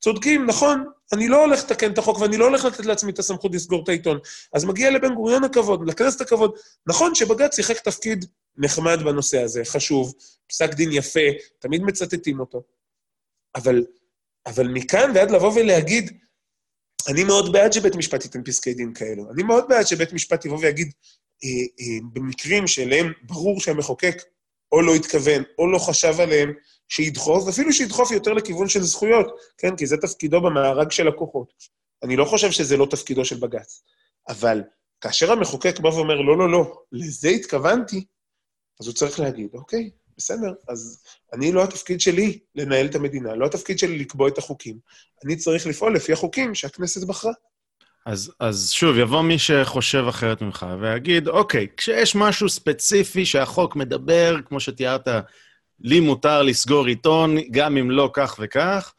צודקים, נכון, אני לא הולך לתקן את החוק ואני לא הולך לתת לעצמי את הסמכות לסגור את העיתון. אז מגיע לבן גוריון הכבוד, לכנסת הכבוד. נכון שבג"ץ שיחק תפקיד נחמד בנושא הזה, חשוב, פסק דין יפה, תמיד מצטטים אותו. אבל, אבל מכאן ועד לבוא ולהגיד, אני מאוד בעד שבית משפט ייתן פסקי דין כאלו. אני מאוד בעד שבית משפט יבוא ויגיד, אה, אה, במקרים שאליהם ברור שהמחוקק או לא התכוון, או לא חשב עליהם, שידחוף, ואפילו שידחוף יותר לכיוון של זכויות, כן? כי זה תפקידו במארג של הכוחות. אני לא חושב שזה לא תפקידו של בג"ץ. אבל כאשר המחוקק בא ואומר, לא, לא, לא, לזה התכוונתי, אז הוא צריך להגיד, אוקיי, בסדר, אז אני לא התפקיד שלי לנהל את המדינה, לא התפקיד שלי לקבוע את החוקים. אני צריך לפעול לפי החוקים שהכנסת בחרה. אז, אז שוב, יבוא מי שחושב אחרת ממך ויגיד, אוקיי, כשיש משהו ספציפי שהחוק מדבר, כמו שתיארת, לי מותר לסגור עיתון, גם אם לא כך וכך,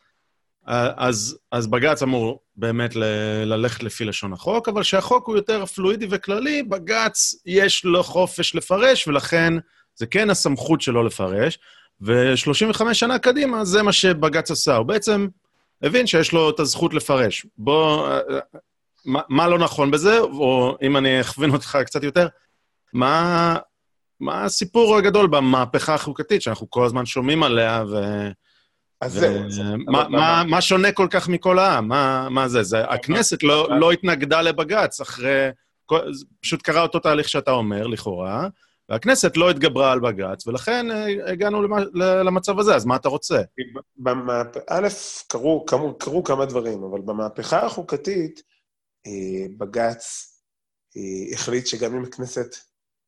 אז, אז בג"ץ אמור באמת ל- ללכת לפי לשון החוק, אבל שהחוק הוא יותר פלואידי וכללי, בג"ץ יש לו חופש לפרש, ולכן זה כן הסמכות שלו לפרש, ו-35 שנה קדימה זה מה שבג"ץ עשה. הוא בעצם הבין שיש לו את הזכות לפרש. בוא, מה, מה לא נכון בזה, או אם אני אכווין אותך קצת יותר, מה, מה הסיפור הגדול במהפכה החוקתית שאנחנו כל הזמן שומעים עליה, ו... אז זהו. מה, שונה כל כך מכל העם? מה, מה זה? זה הכנסת לא, לא התנגדה לבג"ץ אחרי... פשוט קרה אותו תהליך שאתה אומר, לכאורה, והכנסת לא התגברה על בג"ץ, ולכן אה, הגענו למצב הזה, אז מה אתה רוצה? במהפ... א', קרו, קרו, קרו כמה דברים, אבל במהפכה החוקתית, אה, בג"ץ אה, החליט שגם אם הכנסת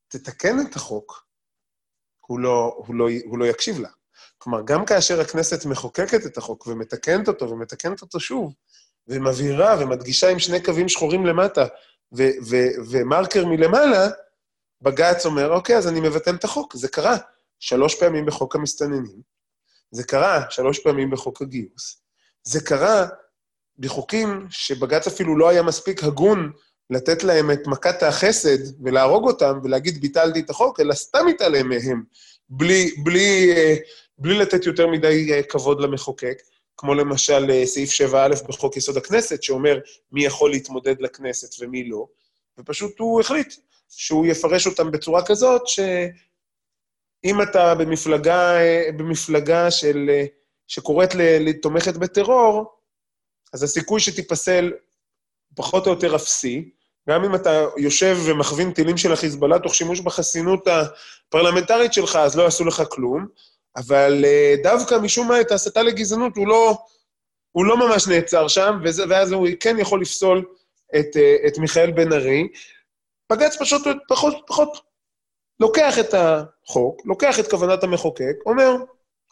תתקן את החוק, הוא לא, הוא, לא, הוא לא יקשיב לה. כלומר, גם כאשר הכנסת מחוקקת את החוק ומתקנת אותו ומתקנת אותו שוב, ומבהירה ומדגישה עם שני קווים שחורים למטה ו- ו- ומרקר מלמעלה, בג"ץ אומר, אוקיי, אז אני מבטל את החוק. זה קרה שלוש פעמים בחוק המסתננים, זה קרה שלוש פעמים בחוק הגיוס, זה קרה בחוקים שבג"ץ אפילו לא היה מספיק הגון לתת להם את מכת החסד ולהרוג אותם ולהגיד ביטלתי את החוק, אלא סתם התעלם מהם, בלי, בלי, אה, בלי לתת יותר מדי אה, כבוד למחוקק, כמו למשל אה, סעיף 7א בחוק יסוד הכנסת, שאומר מי יכול להתמודד לכנסת ומי לא, ופשוט הוא החליט שהוא יפרש אותם בצורה כזאת, שאם אתה במפלגה, במפלגה של שקוראת לתומכת בטרור, אז הסיכוי שתיפסל פחות או יותר אפסי. גם אם אתה יושב ומכווין טילים של החיזבאללה תוך שימוש בחסינות הפרלמנטרית שלך, אז לא יעשו לך כלום. אבל אה, דווקא משום מה את ההסתה לגזענות הוא לא, הוא לא ממש נעצר שם, וזה, ואז הוא כן יכול לפסול את, אה, את מיכאל בן ארי. בג"ץ פשוט פחות, פחות לוקח את החוק, לוקח את כוונת המחוקק, אומר,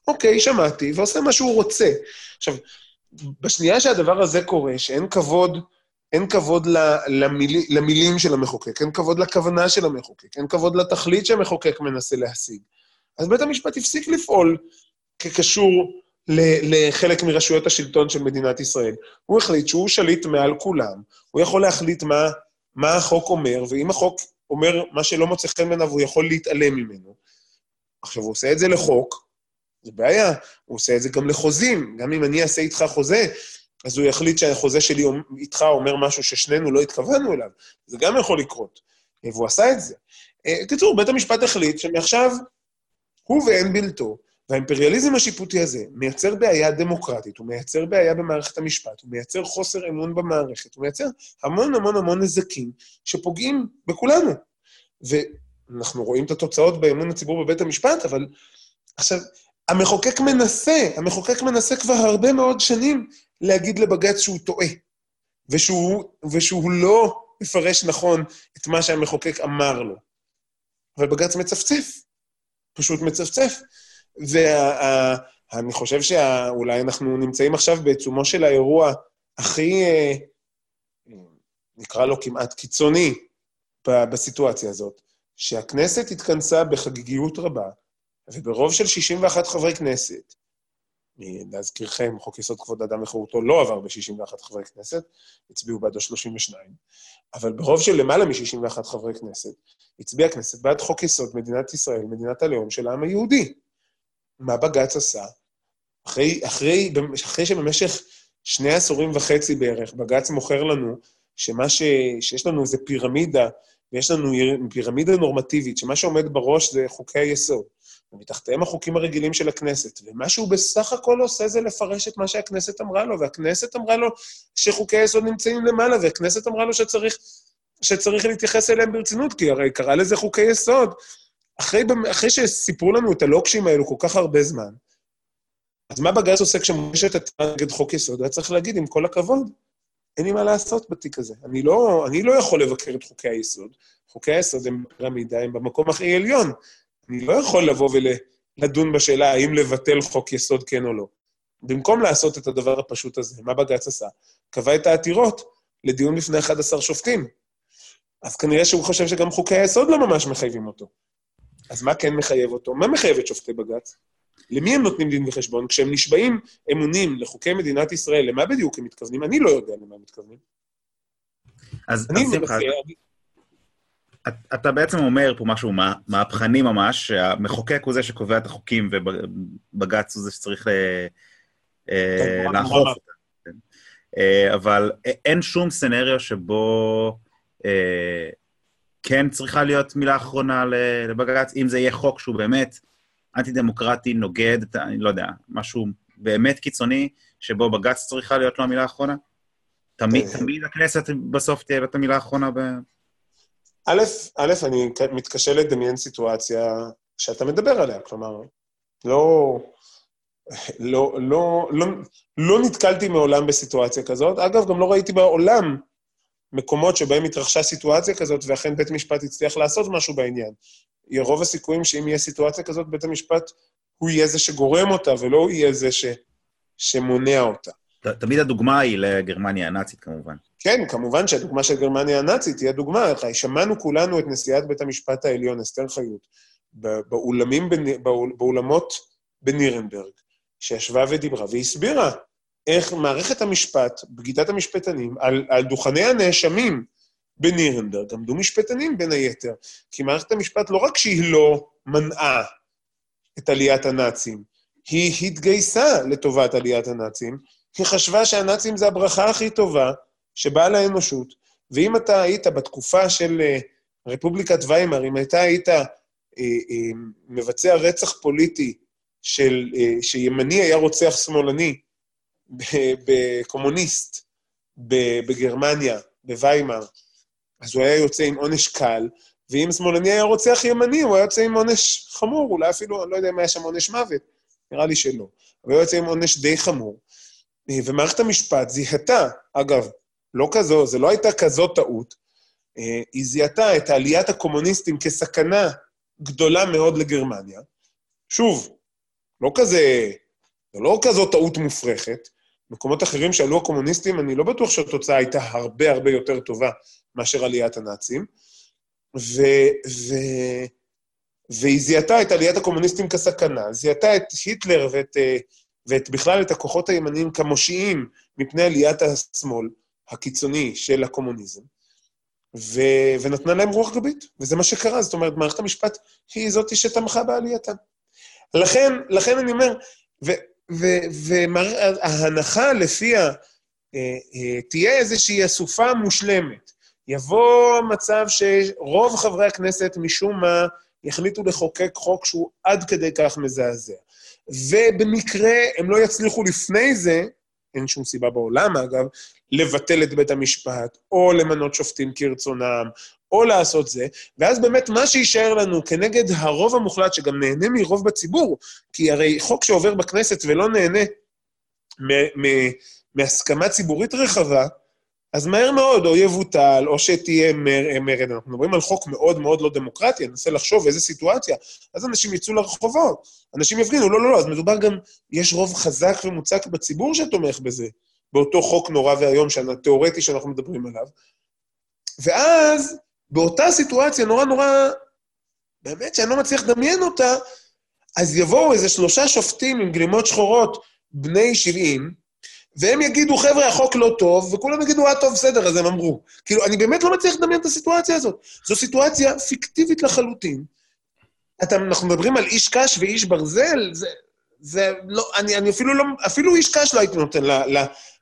אוקיי, שמעתי, ועושה מה שהוא רוצה. עכשיו, בשנייה שהדבר הזה קורה, שאין כבוד, אין כבוד למיל, למילים של המחוקק, אין כבוד לכוונה של המחוקק, אין כבוד לתכלית שהמחוקק מנסה להשיג, אז בית המשפט הפסיק לפעול כקשור לחלק מרשויות השלטון של מדינת ישראל. הוא החליט שהוא שליט מעל כולם, הוא יכול להחליט מה, מה החוק אומר, ואם החוק אומר מה שלא מוצא חן בעיניו, הוא יכול להתעלם ממנו. עכשיו, הוא עושה את זה לחוק, זה בעיה. הוא עושה את זה גם לחוזים. גם אם אני אעשה איתך חוזה, אז הוא יחליט שהחוזה שלי איתך אומר משהו ששנינו לא התכוונו אליו. זה גם יכול לקרות. והוא עשה את זה. בקיצור, בית המשפט החליט שמעכשיו הוא ואין בלתו, והאימפריאליזם השיפוטי הזה מייצר בעיה דמוקרטית, הוא מייצר בעיה במערכת המשפט, הוא מייצר חוסר אמון במערכת, הוא מייצר המון המון המון נזקים שפוגעים בכולנו. ואנחנו רואים את התוצאות באמון הציבור בבית המשפט, אבל עכשיו, המחוקק מנסה, המחוקק מנסה כבר הרבה מאוד שנים להגיד לבג"ץ שהוא טועה, ושהוא, ושהוא לא מפרש נכון את מה שהמחוקק אמר לו. אבל בג"ץ מצפצף, פשוט מצפצף. ואני חושב שאולי אנחנו נמצאים עכשיו בעיצומו של האירוע הכי, אה, נקרא לו כמעט קיצוני בסיטואציה הזאת, שהכנסת התכנסה בחגיגיות רבה, וברוב של 61 חברי כנסת, להזכירכם, חוק יסוד כבוד האדם וחירותו לא עבר ב-61 חברי כנסת, הצביעו בעדו 32, אבל ברוב של למעלה מ-61 חברי כנסת, הצביעה הכנסת בעד חוק יסוד מדינת ישראל, מדינת הלאום של העם היהודי. מה בג"ץ עשה? אחרי, אחרי, אחרי שבמשך שני עשורים וחצי בערך, בג"ץ מוכר לנו שמה ש, שיש לנו איזה פירמידה, ויש לנו פירמידה נורמטיבית, שמה שעומד בראש זה חוקי היסוד. ומתחתיהם החוקים הרגילים של הכנסת. ומה שהוא בסך הכל עושה זה לפרש את מה שהכנסת אמרה לו, והכנסת אמרה לו שחוקי היסוד נמצאים למעלה, והכנסת אמרה לו שצריך, שצריך להתייחס אליהם ברצינות, כי הרי קרא לזה חוקי יסוד. אחרי, אחרי שסיפרו לנו את הלוקשים האלו כל כך הרבה זמן, אז מה בג"ץ עושה כשמוגשת עתירה נגד חוק יסוד? היה צריך להגיד, עם כל הכבוד, אין לי מה לעשות בתיק הזה. אני לא, אני לא יכול לבקר את חוקי היסוד. חוקי היסוד הם בפירמידה, הם במקום הכי עליון. אני לא יכול לבוא ולדון בשאלה האם לבטל חוק יסוד כן או לא. במקום לעשות את הדבר הפשוט הזה, מה בג"ץ עשה? קבע את העתירות לדיון בפני 11 שופטים. אז כנראה שהוא חושב שגם חוקי היסוד לא ממש מחייבים אותו. אז מה כן מחייב אותו? מה מחייב את שופטי בג"ץ? למי הם נותנים דין וחשבון? כשהם נשבעים אמונים לחוקי מדינת ישראל, למה בדיוק הם מתכוונים? אני לא יודע למה הם מתכוונים. אז שמחה, אתה בעצם אומר פה משהו מהפכני ממש, שהמחוקק הוא זה שקובע את החוקים ובג"ץ הוא זה שצריך אה, אה, כן, לאכוף אותם. כן. אה, אבל אין שום סצנריו שבו כן צריכה להיות מילה אחרונה לבג"ץ, אם זה יהיה חוק שהוא באמת אנטי-דמוקרטי, נוגד, אני לא יודע, משהו באמת קיצוני, שבו בג"ץ צריכה להיות לו המילה האחרונה? תמיד, תמיד הכנסת בסוף תהיה לו את המילה האחרונה ב... א', א', אני מתקשה לדמיין סיטואציה שאתה מדבר עליה, כלומר, לא, לא, לא, לא, לא נתקלתי מעולם בסיטואציה כזאת. אגב, גם לא ראיתי בעולם מקומות שבהם התרחשה סיטואציה כזאת, ואכן בית המשפט הצליח לעשות משהו בעניין. רוב הסיכויים שאם יהיה סיטואציה כזאת, בית המשפט הוא יהיה זה שגורם אותה, ולא הוא יהיה זה ש, שמונע אותה. תמיד הדוגמה היא לגרמניה הנאצית, כמובן. כן, כמובן שהדוגמה של גרמניה הנאצית היא הדוגמה. שמענו כולנו את נשיאת בית המשפט העליון, אסתר חיות, באולמים, באולמות בנירנברג, שישבה ודיברה והסבירה איך מערכת המשפט, בגידת המשפטנים, על, על דוכני הנאשמים בנירנברג עמדו משפטנים בין היתר. כי מערכת המשפט לא רק שהיא לא מנעה את עליית הנאצים, היא התגייסה לטובת עליית הנאצים, היא חשבה שהנאצים זה הברכה הכי טובה שבאה לאנושות, ואם אתה היית בתקופה של אה, רפובליקת ויימאר, אם אתה היית אה, אה, מבצע רצח פוליטי של, אה, שימני היה רוצח שמאלני, בקומוניסט, בגרמניה, בוויימאר, אז הוא היה יוצא עם עונש קל, ואם שמאלני היה רוצח ימני, הוא היה יוצא עם עונש חמור, אולי אפילו, אני לא יודע אם היה שם עונש מוות, נראה לי שלא. הוא היה יוצא עם עונש די חמור. ומערכת המשפט זיהתה, אגב, לא כזו, זה לא הייתה כזו טעות, אה, היא זיהתה את עליית הקומוניסטים כסכנה גדולה מאוד לגרמניה. שוב, לא כזה, זה לא כזו טעות מופרכת. מקומות אחרים שעלו הקומוניסטים, אני לא בטוח שהתוצאה הייתה הרבה הרבה יותר טובה מאשר עליית הנאצים. ו... ו... והיא זיהתה את עליית הקומוניסטים כסכנה, זיהתה את היטלר ואת, אה, ואת בכלל את הכוחות הימניים כמושיעים מפני עליית השמאל הקיצוני של הקומוניזם, ו... ונתנה להם רוח גבית, וזה מה שקרה. זאת אומרת, מערכת המשפט היא זאת שתמכה בעלייתם. לכן, לכן אני אומר, וההנחה לפיה אה, אה, תהיה איזושהי אסופה מושלמת, יבוא מצב שרוב חברי הכנסת משום מה יחליטו לחוקק חוק שהוא עד כדי כך מזעזע. ובמקרה הם לא יצליחו לפני זה, אין שום סיבה בעולם אגב, לבטל את בית המשפט, או למנות שופטים כרצונם, או לעשות זה, ואז באמת מה שיישאר לנו כנגד הרוב המוחלט, שגם נהנה מרוב בציבור, כי הרי חוק שעובר בכנסת ולא נהנה מהסכמה ציבורית רחבה, אז מהר מאוד או יבוטל, או שתהיה מר, מרד. אנחנו מדברים על חוק מאוד מאוד לא דמוקרטי, אני מנסה לחשוב איזה סיטואציה. אז אנשים יצאו לרחובות, אנשים יפגינו, לא, לא, לא, אז מדובר גם, יש רוב חזק ומוצק בציבור שתומך בזה, באותו חוק נורא ואיום, תיאורטי שאנחנו מדברים עליו. ואז, באותה סיטואציה נורא נורא, באמת שאני לא מצליח לדמיין אותה, אז יבואו איזה שלושה שופטים עם גלימות שחורות, בני 70, והם יגידו, חבר'ה, החוק לא טוב, וכולם יגידו, אה, טוב, בסדר, אז הם אמרו. כאילו, אני באמת לא מצליח לדמיין את הסיטואציה הזאת. זו סיטואציה פיקטיבית לחלוטין. אתה, אנחנו מדברים על איש קש ואיש ברזל, זה, זה לא, אני, אני אפילו לא, אפילו איש קש לא הייתי נותן ל, ל,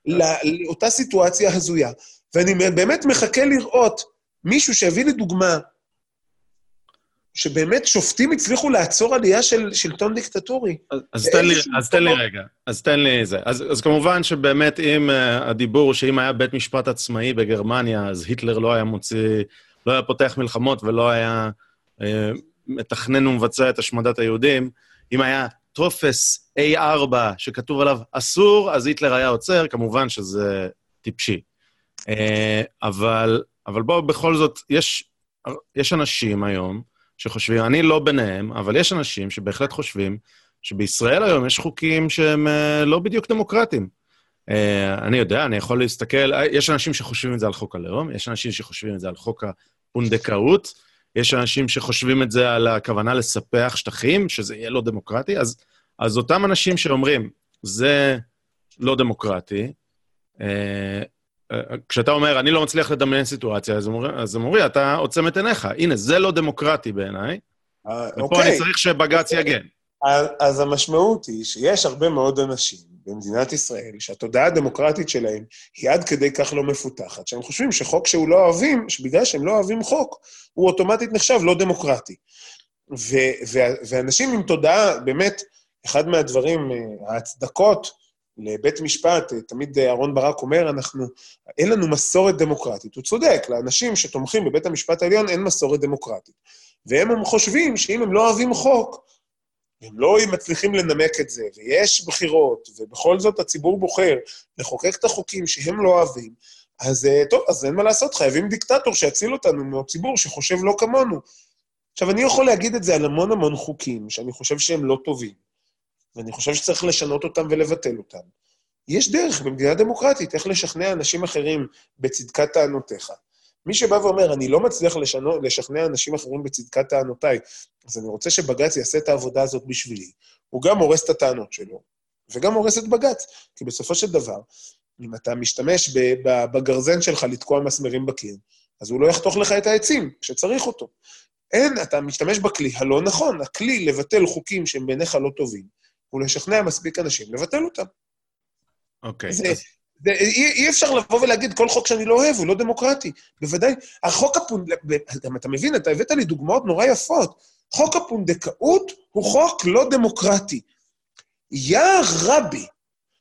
ל, לאותה סיטואציה הזויה. ואני באמת מחכה לראות מישהו שהביא לי דוגמה שבאמת שופטים הצליחו לעצור עלייה של שלטון דיקטטורי. אז, תן, לי, אז תן לי רגע, אז תן לי זה. אז, אז כמובן שבאמת אם uh, הדיבור שאם היה בית משפט עצמאי בגרמניה, אז היטלר לא היה מוציא, לא היה פותח מלחמות ולא היה uh, מתכנן ומבצע את השמדת היהודים, אם היה טופס A4 שכתוב עליו אסור, אז היטלר היה עוצר, כמובן שזה טיפשי. Uh, אבל, אבל בואו, בכל זאת, יש, יש אנשים היום, שחושבים, אני לא ביניהם, אבל יש אנשים שבהחלט חושבים שבישראל היום יש חוקים שהם uh, לא בדיוק דמוקרטיים. Uh, אני יודע, אני יכול להסתכל, uh, יש אנשים שחושבים את זה על חוק הלאום, יש אנשים שחושבים את זה על חוק הפונדקאות, יש אנשים שחושבים את זה על הכוונה לספח שטחים, שזה יהיה לא דמוקרטי, אז, אז אותם אנשים שאומרים, זה לא דמוקרטי, כשאתה אומר, אני לא מצליח לדמיין סיטואציה, אז אומרים, אתה עוצם את עיניך. הנה, זה לא דמוקרטי בעיניי, אה, ופה אוקיי. אני צריך שבג"ץ יגן. אז המשמעות היא שיש הרבה מאוד אנשים במדינת ישראל, שהתודעה הדמוקרטית שלהם היא עד כדי כך לא מפותחת, שהם חושבים שחוק שהוא לא אוהבים, שבגלל שהם לא אוהבים חוק, הוא אוטומטית נחשב לא דמוקרטי. ואנשים עם תודעה, באמת, אחד מהדברים, אה, ההצדקות, לבית משפט, תמיד אהרן ברק אומר, אנחנו, אין לנו מסורת דמוקרטית. הוא צודק, לאנשים שתומכים בבית המשפט העליון אין מסורת דמוקרטית. והם חושבים שאם הם לא אוהבים חוק, הם לא מצליחים לנמק את זה, ויש בחירות, ובכל זאת הציבור בוחר לחוקק את החוקים שהם לא אוהבים, אז אה, טוב, אז אין מה לעשות, חייבים דיקטטור שיציל אותנו מהציבור שחושב לא כמונו. עכשיו, אני יכול להגיד את זה על המון המון חוקים, שאני חושב שהם לא טובים. ואני חושב שצריך לשנות אותם ולבטל אותם. יש דרך במדינה דמוקרטית איך לשכנע אנשים אחרים בצדקת טענותיך. מי שבא ואומר, אני לא מצליח לשנו, לשכנע אנשים אחרים בצדקת טענותיי, אז אני רוצה שבג"ץ יעשה את העבודה הזאת בשבילי. הוא גם הורס את הטענות שלו, וגם הורס את בג"ץ. כי בסופו של דבר, אם אתה משתמש בגרזן שלך לתקוע מסמרים בקיר, אז הוא לא יחתוך לך את העצים כשצריך אותו. אין, אתה משתמש בכלי הלא נכון, הכלי לבטל חוקים שהם בעיניך לא טובים, הוא לשכנע מספיק אנשים לבטל אותם. אוקיי. Okay, זה, אז... זה, אי, אי אפשר לבוא ולהגיד, כל חוק שאני לא אוהב הוא לא דמוקרטי. בוודאי, החוק הפונדקאות, גם אתה מבין, אתה הבאת לי דוגמאות נורא יפות. חוק הפונדקאות הוא חוק לא דמוקרטי. יא רבי,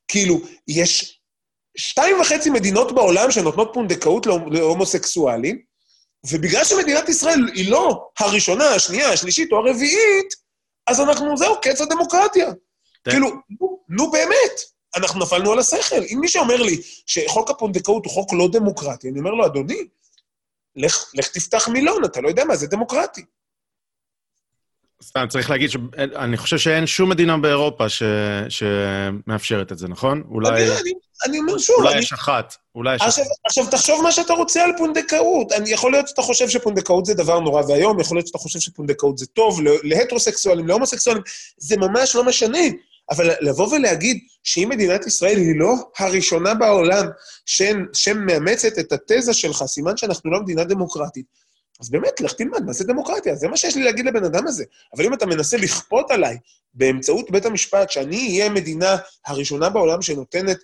כאילו, יש שתיים וחצי מדינות בעולם שנותנות פונדקאות להומוסקסואלים, ובגלל שמדינת ישראל היא לא הראשונה, השנייה, השלישית או הרביעית, אז אנחנו, זהו, קץ הדמוקרטיה. כאילו, נו, נו באמת, אנחנו נפלנו על השכל. אם מי שאומר לי שחוק הפונדקאות הוא חוק לא דמוקרטי, אני אומר לו, אדוני, לך, לך תפתח מילון, אתה לא יודע מה זה דמוקרטי. סתם, צריך להגיד שאני חושב שאין שום מדינה באירופה ש... שמאפשרת את זה, נכון? אולי... אני, אני, אני אומר שוב... אולי אני... יש אחת. אולי יש עכשיו, אחת. עכשיו, תחשוב מה שאתה רוצה על פונדקאות. אני, יכול להיות שאתה חושב שפונדקאות זה דבר נורא ואיום, יכול להיות שאתה חושב שפונדקאות זה טוב, להטרוסקסואלים, להומוסקסואלים, זה ממש לא משנה. אבל לבוא ולהגיד שאם מדינת ישראל היא לא הראשונה בעולם שמאמצת את התזה שלך, סימן שאנחנו לא מדינה דמוקרטית, אז באמת, לך תלמד מה זה דמוקרטיה, זה מה שיש לי להגיד לבן אדם הזה. אבל אם אתה מנסה לכפות עליי באמצעות בית המשפט שאני אהיה מדינה הראשונה בעולם שנותנת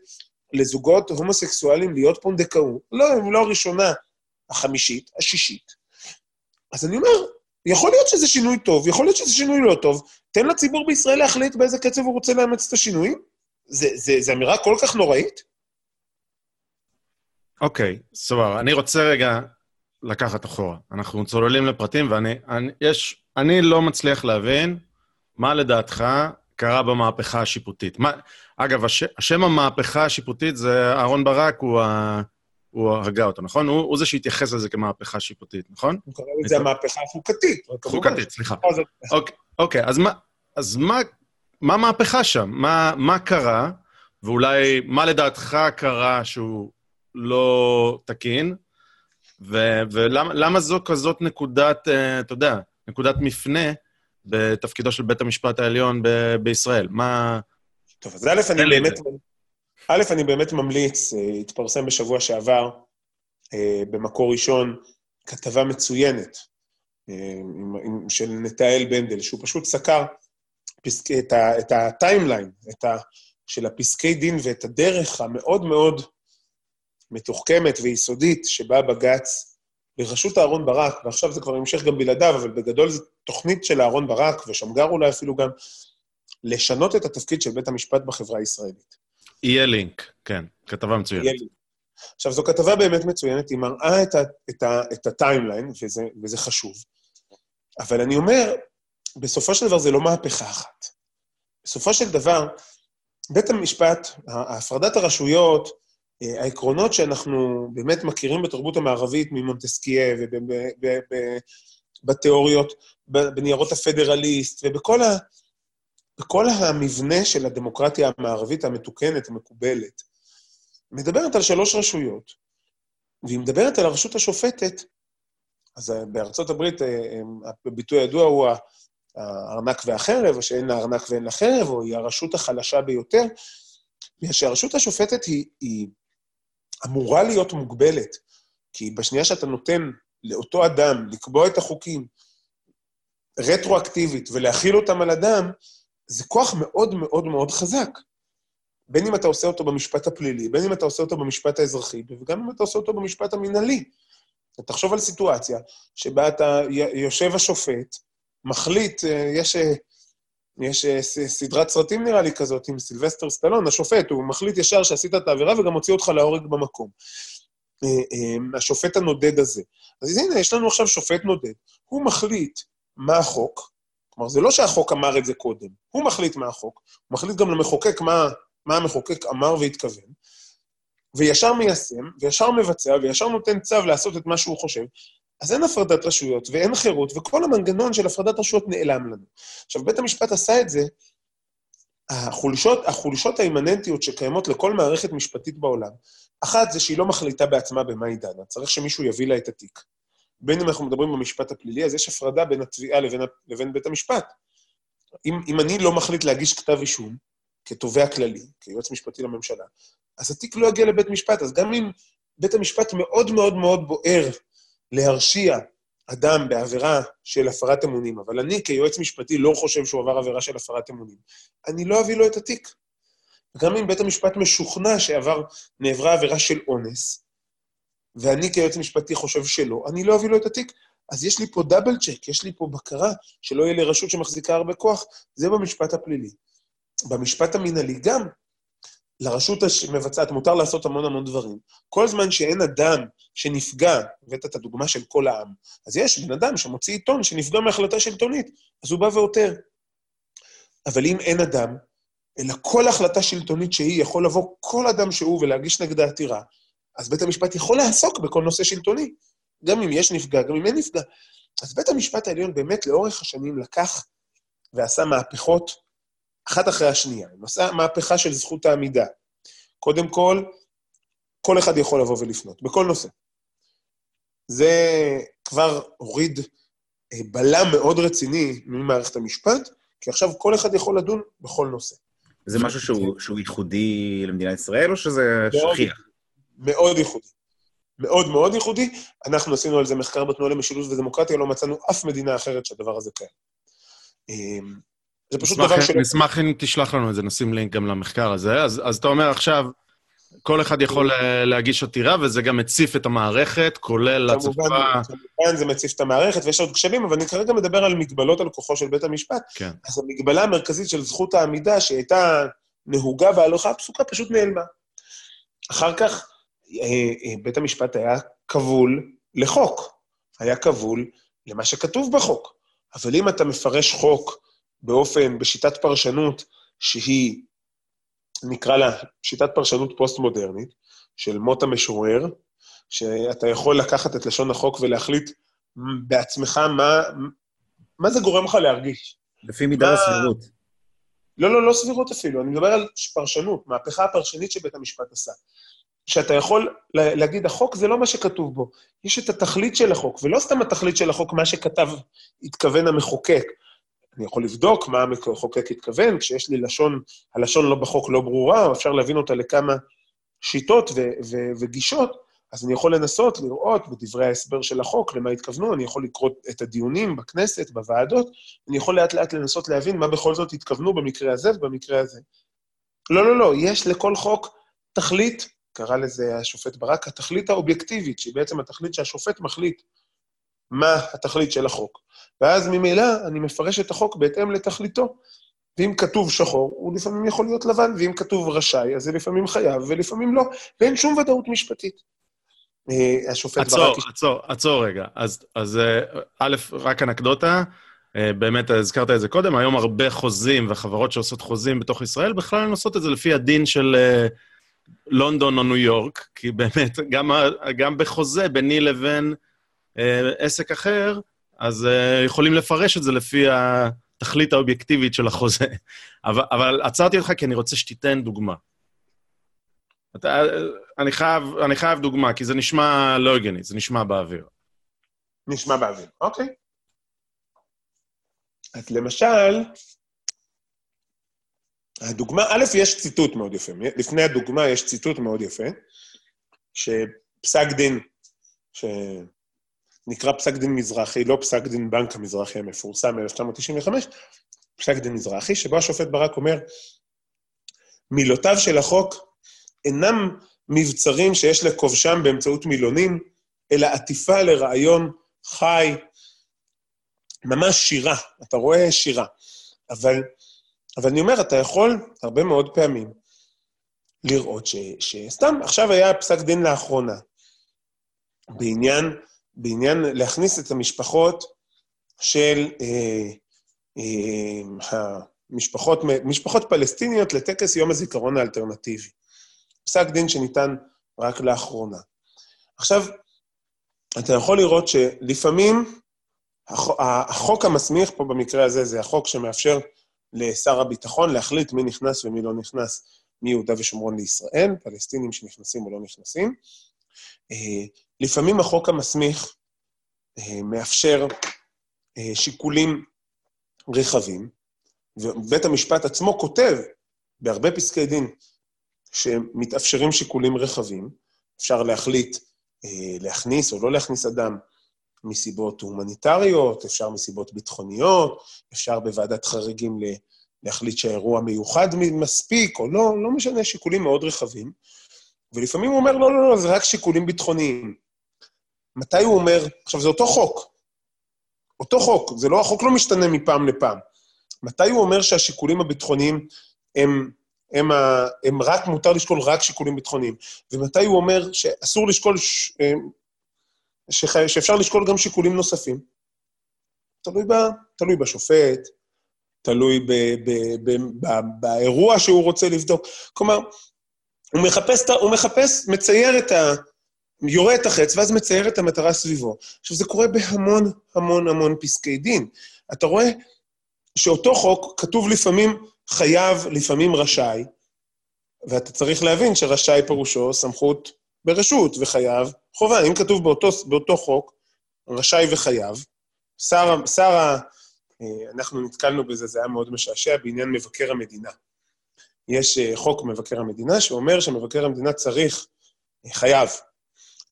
לזוגות הומוסקסואלים להיות פונדקאות, לא, לא הראשונה, החמישית, השישית. אז אני אומר, יכול להיות שזה שינוי טוב, יכול להיות שזה שינוי לא טוב, תן לציבור בישראל להחליט באיזה קצב הוא רוצה לאמץ את השינויים. זה אמירה כל כך נוראית? אוקיי, סבבה. אני רוצה רגע לקחת אחורה. אנחנו צוללים לפרטים, ואני אני, יש, אני לא מצליח להבין מה לדעתך קרה במהפכה השיפוטית. מה, אגב, הש, השם המהפכה השיפוטית זה אהרן ברק, הוא, ה, הוא הגה אותו, נכון? הוא, הוא זה שהתייחס לזה כמהפכה שיפוטית, נכון? הוא קרא לזה המהפכה החוקתית. חוקתית, סליחה. אוקיי, אוקיי, אז מה, אז מה, מה מהפכה שם? מה, מה קרה, ואולי מה לדעתך קרה שהוא לא תקין, ו- ולמה זו כזאת נקודת, uh, אתה יודע, נקודת מפנה בתפקידו של בית המשפט העליון ב- בישראל? מה... טוב, אז א', אני באמת, א', אני באמת ממליץ, uh, התפרסם בשבוע שעבר, uh, במקור ראשון, כתבה מצוינת עם, של נטעאל בנדל, שהוא פשוט סקר פסק, את, ה, את ה timeline, את ה, של הפסקי דין ואת הדרך המאוד מאוד מתוחכמת ויסודית שבה בג"ץ בראשות אהרן ברק, ועכשיו זה כבר המשך גם בלעדיו, אבל בגדול זו תוכנית של אהרן ברק, ושמגר אולי אפילו גם, לשנות את התפקיד של בית המשפט בחברה הישראלית. יהיה לינק, כן, כתבה מצוינת. עכשיו, זו כתבה באמת מצוינת, היא מראה את, ה, את, ה, את הטיימליין, וזה, וזה חשוב. אבל אני אומר, בסופו של דבר זה לא מהפכה אחת. בסופו של דבר, בית המשפט, הפרדת הרשויות, אה, העקרונות שאנחנו באמת מכירים בתרבות המערבית ממונטסקיה ובתיאוריות, בניירות הפדרליסט ובכל בכל המבנה של הדמוקרטיה המערבית המתוקנת, המקובלת, מדברת על שלוש רשויות, והיא מדברת על הרשות השופטת, אז בארצות הברית אה, הביטוי הידוע הוא הארנק והחרב, או שאין לה ארנק ואין לה חרב, או היא הרשות החלשה ביותר, בגלל שהרשות השופטת היא, היא אמורה להיות מוגבלת, כי בשנייה שאתה נותן לאותו אדם לקבוע את החוקים רטרואקטיבית ולהכיל אותם על אדם, זה כוח מאוד מאוד מאוד חזק. בין אם אתה עושה אותו במשפט הפלילי, בין אם אתה עושה אותו במשפט האזרחי, וגם אם אתה עושה אותו במשפט המינהלי. תחשוב על סיטואציה שבה אתה יושב השופט, מחליט, אה, יש, אה, יש אה, סדרת סרטים נראה לי כזאת עם סילבסטר סטלון, השופט, הוא מחליט ישר שעשית את העבירה וגם הוציא אותך להורג במקום. השופט הנודד הזה. אז הנה, יש לנו עכשיו שופט נודד. הוא מחליט מה החוק, כלומר, זה לא שהחוק אמר את זה קודם, הוא מחליט מה החוק, הוא מחליט גם למחוקק מה, מה המחוקק אמר והתכוון, וישר מיישם, וישר מבצע, וישר נותן צו לעשות את מה שהוא חושב, אז אין הפרדת רשויות ואין חירות, וכל המנגנון של הפרדת רשויות נעלם לנו. עכשיו, בית המשפט עשה את זה, החולשות, החולשות האימננטיות שקיימות לכל מערכת משפטית בעולם, אחת זה שהיא לא מחליטה בעצמה במה היא דנה, צריך שמישהו יביא לה את התיק. בין אם אנחנו מדברים במשפט הפלילי, אז יש הפרדה בין התביעה לבין, לבין בית המשפט. אם, אם אני לא מחליט להגיש כתב אישום, כתובע כללי, כיועץ משפטי לממשלה, אז התיק לא יגיע לבית משפט. אז גם אם בית המשפט מאוד מאוד מאוד בוער להרשיע אדם בעבירה של הפרת אמונים, אבל אני כיועץ משפטי לא חושב שהוא עבר עבירה של הפרת אמונים, אני לא אביא לו את התיק. גם אם בית המשפט משוכנע שעבר, נעברה עבירה של אונס, ואני כיועץ משפטי חושב שלא, אני לא אביא לו את התיק. אז יש לי פה דאבל צ'ק, יש לי פה בקרה שלא יהיה לרשות שמחזיקה הרבה כוח, זה במשפט הפלילי. במשפט המינהלי גם, לרשות המבצעת מותר לעשות המון המון דברים. כל זמן שאין אדם שנפגע, הבאת את הדוגמה של כל העם, אז יש בן אדם שמוציא עיתון שנפגע מהחלטה שלטונית, אז הוא בא ועותר. אבל אם אין אדם, אלא כל החלטה שלטונית שהיא, יכול לבוא כל אדם שהוא ולהגיש נגדה עתירה, אז בית המשפט יכול לעסוק בכל נושא שלטוני, גם אם יש נפגע, גם אם אין נפגע. אז בית המשפט העליון באמת לאורך השנים לקח ועשה מהפכות אחת אחרי השנייה. הוא עשה מהפכה של זכות העמידה. קודם כל, כל אחד יכול לבוא ולפנות, בכל נושא. זה כבר הוריד אה, בלם מאוד רציני ממערכת המשפט, כי עכשיו כל אחד יכול לדון בכל נושא. זה משהו שהוא, שהוא ייחודי למדינת ישראל, או שזה שכיח? מאוד ייחודי. מאוד מאוד ייחודי. אנחנו עשינו על זה מחקר בתנועה למשילות ודמוקרטיה, לא מצאנו אף מדינה אחרת שהדבר הזה קיים. אמ, זה פשוט דבר שלא... נשמח אם תשלח לנו את זה, נשים לינק גם למחקר הזה. אז, אז אתה אומר עכשיו, כל אחד יכול אה, להגיש עתירה, וזה גם מציף את המערכת, כולל הצפה... כמובן, זה מציף את המערכת, ויש עוד כשלים, אבל אני כרגע מדבר על מגבלות על כוחו של בית המשפט. כן. אז המגבלה המרכזית של זכות העמידה, שהייתה נהוגה בהלכה הפסוקה, פשוט נעלמה. אחר כך, בית המשפט היה כבול לחוק, היה כבול למה שכתוב בחוק. אבל אם אתה מפרש חוק באופן, בשיטת פרשנות שהיא, נקרא לה שיטת פרשנות פוסט-מודרנית, של מות המשורר, שאתה יכול לקחת את לשון החוק ולהחליט בעצמך מה, מה זה גורם לך להרגיש. לפי מידה מה... הסבירות. לא, לא, לא סבירות אפילו, אני מדבר על פרשנות, מהפכה הפרשנית שבית המשפט עשה. שאתה יכול להגיד, החוק זה לא מה שכתוב בו, יש את התכלית של החוק, ולא סתם התכלית של החוק, מה שכתב, התכוון המחוקק. אני יכול לבדוק מה המחוקק התכוון, כשיש לי לשון, הלשון לא בחוק לא ברורה, או אפשר להבין אותה לכמה שיטות ו- ו- וגישות, אז אני יכול לנסות לראות בדברי ההסבר של החוק למה התכוונו, אני יכול לקרוא את הדיונים בכנסת, בוועדות, אני יכול לאט-לאט לנסות להבין מה בכל זאת התכוונו במקרה הזה ובמקרה הזה. לא, לא, לא, יש לכל חוק תכלית, קרא לזה השופט ברק, התכלית האובייקטיבית, שהיא בעצם התכלית שהשופט מחליט מה התכלית של החוק. ואז ממילא אני מפרש את החוק בהתאם לתכליתו. ואם כתוב שחור, הוא לפעמים יכול להיות לבן, ואם כתוב רשאי, אז זה לפעמים חייב ולפעמים לא, ואין שום ודאות משפטית. אה, השופט עצור, ברק... עצור, עצור, עצור רגע. אז, אז אה, א', רק אנקדוטה, אה, באמת הזכרת את זה קודם, היום הרבה חוזים וחברות שעושות חוזים בתוך ישראל, בכלל הן עושות את זה לפי הדין של לונדון או ניו יורק, כי באמת, גם, גם בחוזה ביני לבין עסק אחר, אז uh, יכולים לפרש את זה לפי התכלית האובייקטיבית של החוזה. אבל, אבל עצרתי אותך כי אני רוצה שתיתן דוגמה. אתה, אני, חייב, אני חייב דוגמה, כי זה נשמע לא הגיוני, זה נשמע באוויר. נשמע באוויר, אוקיי. אז למשל, הדוגמה, א', יש ציטוט מאוד יפה. לפני הדוגמה יש ציטוט מאוד יפה, שפסק דין, ש... נקרא פסק דין מזרחי, לא פסק דין בנק המזרחי המפורסם מ-1995, פסק דין מזרחי, שבו השופט ברק אומר, מילותיו של החוק אינם מבצרים שיש לכובשם באמצעות מילונים, אלא עטיפה לרעיון חי, ממש שירה, אתה רואה שירה. אבל, אבל אני אומר, אתה יכול הרבה מאוד פעמים לראות ש, שסתם, עכשיו היה פסק דין לאחרונה, בעניין בעניין להכניס את המשפחות של אה, אה, המשפחות, משפחות פלסטיניות לטקס יום הזיכרון האלטרנטיבי. פסק דין שניתן רק לאחרונה. עכשיו, אתה יכול לראות שלפעמים החוק המסמיך פה במקרה הזה זה החוק שמאפשר לשר הביטחון להחליט מי נכנס ומי לא נכנס מיהודה ושומרון לישראל, פלסטינים שנכנסים או לא נכנסים. אה, לפעמים החוק המסמיך אה, מאפשר אה, שיקולים רחבים, ובית המשפט עצמו כותב בהרבה פסקי דין שמתאפשרים שיקולים רחבים, אפשר להחליט להכניס או לא להכניס אדם מסיבות הומניטריות, אפשר מסיבות ביטחוניות, אפשר בוועדת חריגים להחליט שהאירוע מיוחד מספיק או לא, לא משנה, שיקולים מאוד רחבים. ולפעמים הוא אומר, לא, לא, לא, זה רק שיקולים ביטחוניים. מתי הוא אומר, עכשיו, זה אותו חוק. אותו חוק, זה לא, החוק לא משתנה מפעם לפעם. מתי הוא אומר שהשיקולים הביטחוניים הם, הם, ה, הם רק, מותר לשקול רק שיקולים ביטחוניים. ומתי הוא אומר שאסור לשקול, ש, שח, שאפשר לשקול גם שיקולים נוספים? תלוי, ב, תלוי בשופט, תלוי ב, ב, ב, ב, באירוע שהוא רוצה לבדוק. כלומר, הוא מחפש, הוא מחפש, מצייר את ה... יורה את החץ, ואז מצייר את המטרה סביבו. עכשיו, זה קורה בהמון המון המון פסקי דין. אתה רואה שאותו חוק כתוב לפעמים חייב, לפעמים רשאי, ואתה צריך להבין שרשאי פירושו סמכות ברשות, וחייב חובה. אם כתוב באותו, באותו חוק, רשאי וחייב, שר, ה... אה, אנחנו נתקלנו בזה, זה היה מאוד משעשע, בעניין מבקר המדינה. יש אה, חוק מבקר המדינה שאומר שמבקר המדינה צריך, אה, חייב,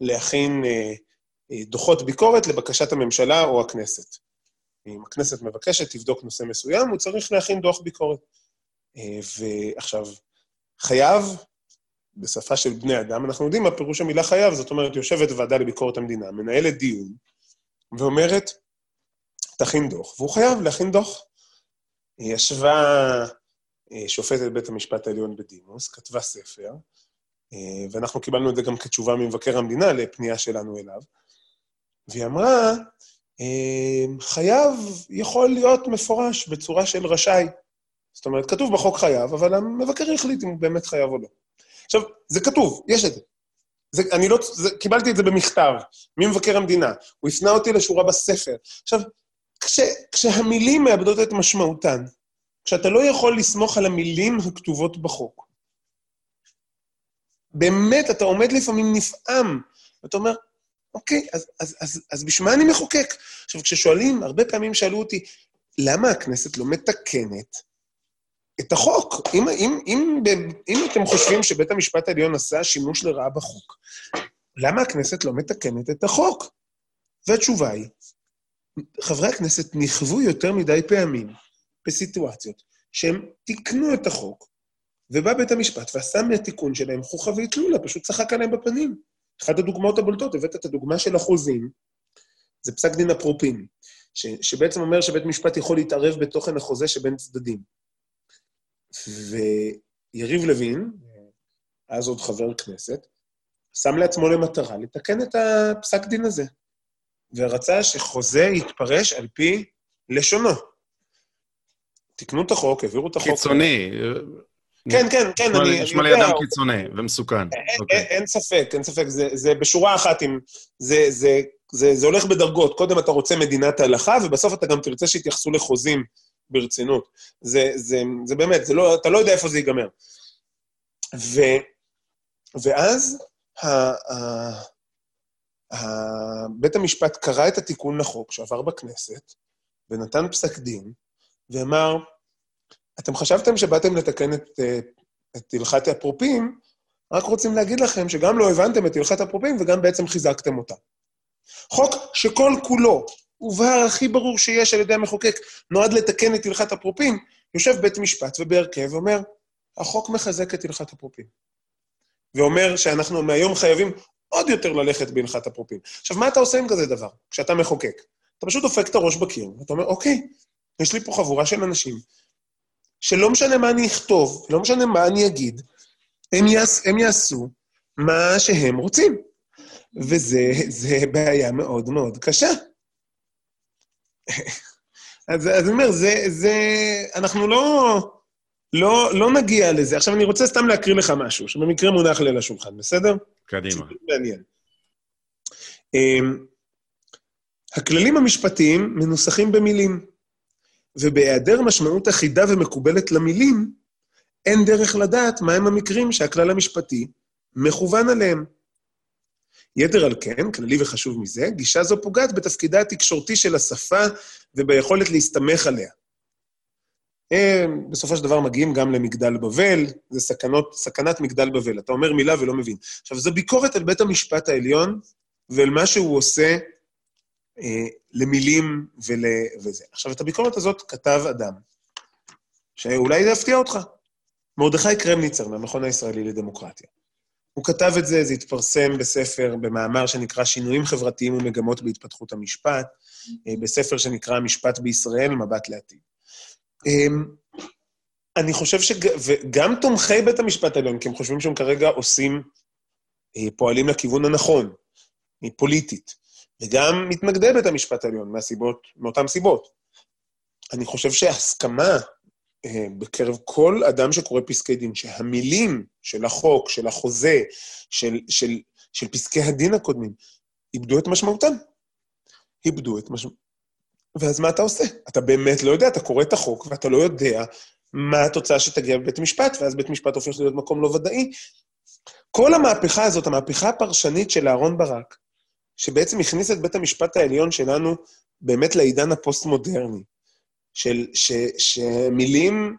להכין דוחות ביקורת לבקשת הממשלה או הכנסת. אם הכנסת מבקשת, תבדוק נושא מסוים, הוא צריך להכין דוח ביקורת. ועכשיו, חייב, בשפה של בני אדם, אנחנו יודעים מה פירוש המילה חייב, זאת אומרת, יושבת ועדה לביקורת המדינה, מנהלת דיון, ואומרת, תכין דוח, והוא חייב להכין דוח. ישבה אה, שופטת בית המשפט העליון בדימוס, כתבה ספר, אה, ואנחנו קיבלנו את זה גם כתשובה ממבקר המדינה לפנייה שלנו אליו, והיא אמרה, אה, חייב יכול להיות מפורש בצורה של רשאי. זאת אומרת, כתוב בחוק חייב, אבל המבקר יחליט אם הוא באמת חייב או לא. עכשיו, זה כתוב, יש את זה. זה, אני לא, זה, קיבלתי את זה במכתב ממבקר המדינה, הוא הפנה אותי לשורה בספר. עכשיו, כש, כשהמילים מאבדות את משמעותן, כשאתה לא יכול לסמוך על המילים הכתובות בחוק, באמת, אתה עומד לפעמים נפעם, ואתה אומר, אוקיי, אז, אז, אז, אז בשביל מה אני מחוקק? עכשיו, כששואלים, הרבה פעמים שאלו אותי, למה הכנסת לא מתקנת את החוק? אם, אם, אם, אם, אתם חושבים שבית המשפט העליון עשה שימוש לרעה בחוק, למה הכנסת לא מתקנת את החוק? והתשובה היא, חברי הכנסת נכוו יותר מדי פעמים בסיטואציות שהם תיקנו את החוק, ובא בית המשפט ועשה מהתיקון שלהם חוכא ואטלולא, פשוט צחק עליהם בפנים. אחת הדוגמאות הבולטות, הבאת את הדוגמה של החוזים, זה פסק דין אפרופים, ש, שבעצם אומר שבית משפט יכול להתערב בתוכן החוזה שבין צדדים. ויריב לוין, אז עוד חבר כנסת, שם לעצמו למטרה לתקן את הפסק דין הזה. ורצה שחוזה יתפרש על פי לשונו. תיקנו את החוק, העבירו את החוק. קיצוני. כן, כן, כן, אני... נשמע לי אדם קיצוני ומסוכן. אוקיי. אין ספק, אין ספק. זה בשורה אחת, זה הולך בדרגות. קודם אתה רוצה מדינת הלכה, ובסוף אתה גם תרצה שיתייחסו לחוזים ברצינות. זה באמת, לא, אתה לא יודע איפה זה ייגמר. ואז בית המשפט קרא את התיקון לחוק שעבר בכנסת, ונתן פסק דין, ואמר, אתם חשבתם שבאתם לתקן את, את הלכת אפרופים, רק רוצים להגיד לכם שגם לא הבנתם את הלכת אפרופים וגם בעצם חיזקתם אותה. חוק שכל כולו, הובהר הכי ברור שיש על ידי המחוקק, נועד לתקן את הלכת אפרופים, יושב בית משפט ובהרכב ואומר, החוק מחזק את הלכת אפרופים. ואומר שאנחנו מהיום חייבים עוד יותר ללכת בהלכת אפרופים. עכשיו, מה אתה עושה עם כזה דבר, כשאתה מחוקק? אתה פשוט דופק את הראש בקיר, ואתה אומר, אוקיי, יש לי פה חבורה של אנשים, שלא משנה מה אני אכתוב, לא משנה מה אני אגיד, הם, יעש, הם יעשו מה שהם רוצים. וזה בעיה מאוד מאוד קשה. אז, אז אני אומר, זה, זה, אנחנו לא, לא, לא נגיע לזה. עכשיו, אני רוצה סתם להקריא לך משהו, שבמקרה מונח לי על השולחן, בסדר? קדימה. מעניין. אמ, הכללים המשפטיים מנוסחים במילים, ובהיעדר משמעות אחידה ומקובלת למילים, אין דרך לדעת מהם המקרים שהכלל המשפטי מכוון עליהם. יתר על כן, כללי וחשוב מזה, גישה זו פוגעת בתפקידה התקשורתי של השפה וביכולת להסתמך עליה. הם בסופו של דבר מגיעים גם למגדל בבל, זה סכנות, סכנת מגדל בבל. אתה אומר מילה ולא מבין. עכשיו, זו ביקורת על בית המשפט העליון ועל מה שהוא עושה אה, למילים ול... וזה. עכשיו, את הביקורת הזאת כתב אדם, שאולי זה יפתיע אותך. מרדכי קרמניצר, מהמכון הישראלי לדמוקרטיה. הוא כתב את זה, זה התפרסם בספר, במאמר שנקרא שינויים חברתיים ומגמות בהתפתחות המשפט, אה, בספר שנקרא המשפט בישראל, מבט לעתיד. אמ, אני חושב שגם תומכי בית המשפט העליון, כי הם חושבים שהם כרגע עושים, אה, פועלים לכיוון הנכון, פוליטית, וגם מתנגדי בית המשפט העליון, מהסיבות, מאותן סיבות. אני חושב שהסכמה אה, בקרב כל אדם שקורא פסקי דין, שהמילים של החוק, של החוזה, של, של, של פסקי הדין הקודמים, איבדו את משמעותם. איבדו את משמעותם. ואז מה אתה עושה? אתה באמת לא יודע, אתה קורא את החוק ואתה לא יודע מה התוצאה שתגיע בבית המשפט, ואז בית משפט הופך להיות מקום לא ודאי. כל המהפכה הזאת, המהפכה הפרשנית של אהרן ברק, שבעצם הכניס את בית המשפט העליון שלנו באמת לעידן הפוסט-מודרני, של, ש, שמילים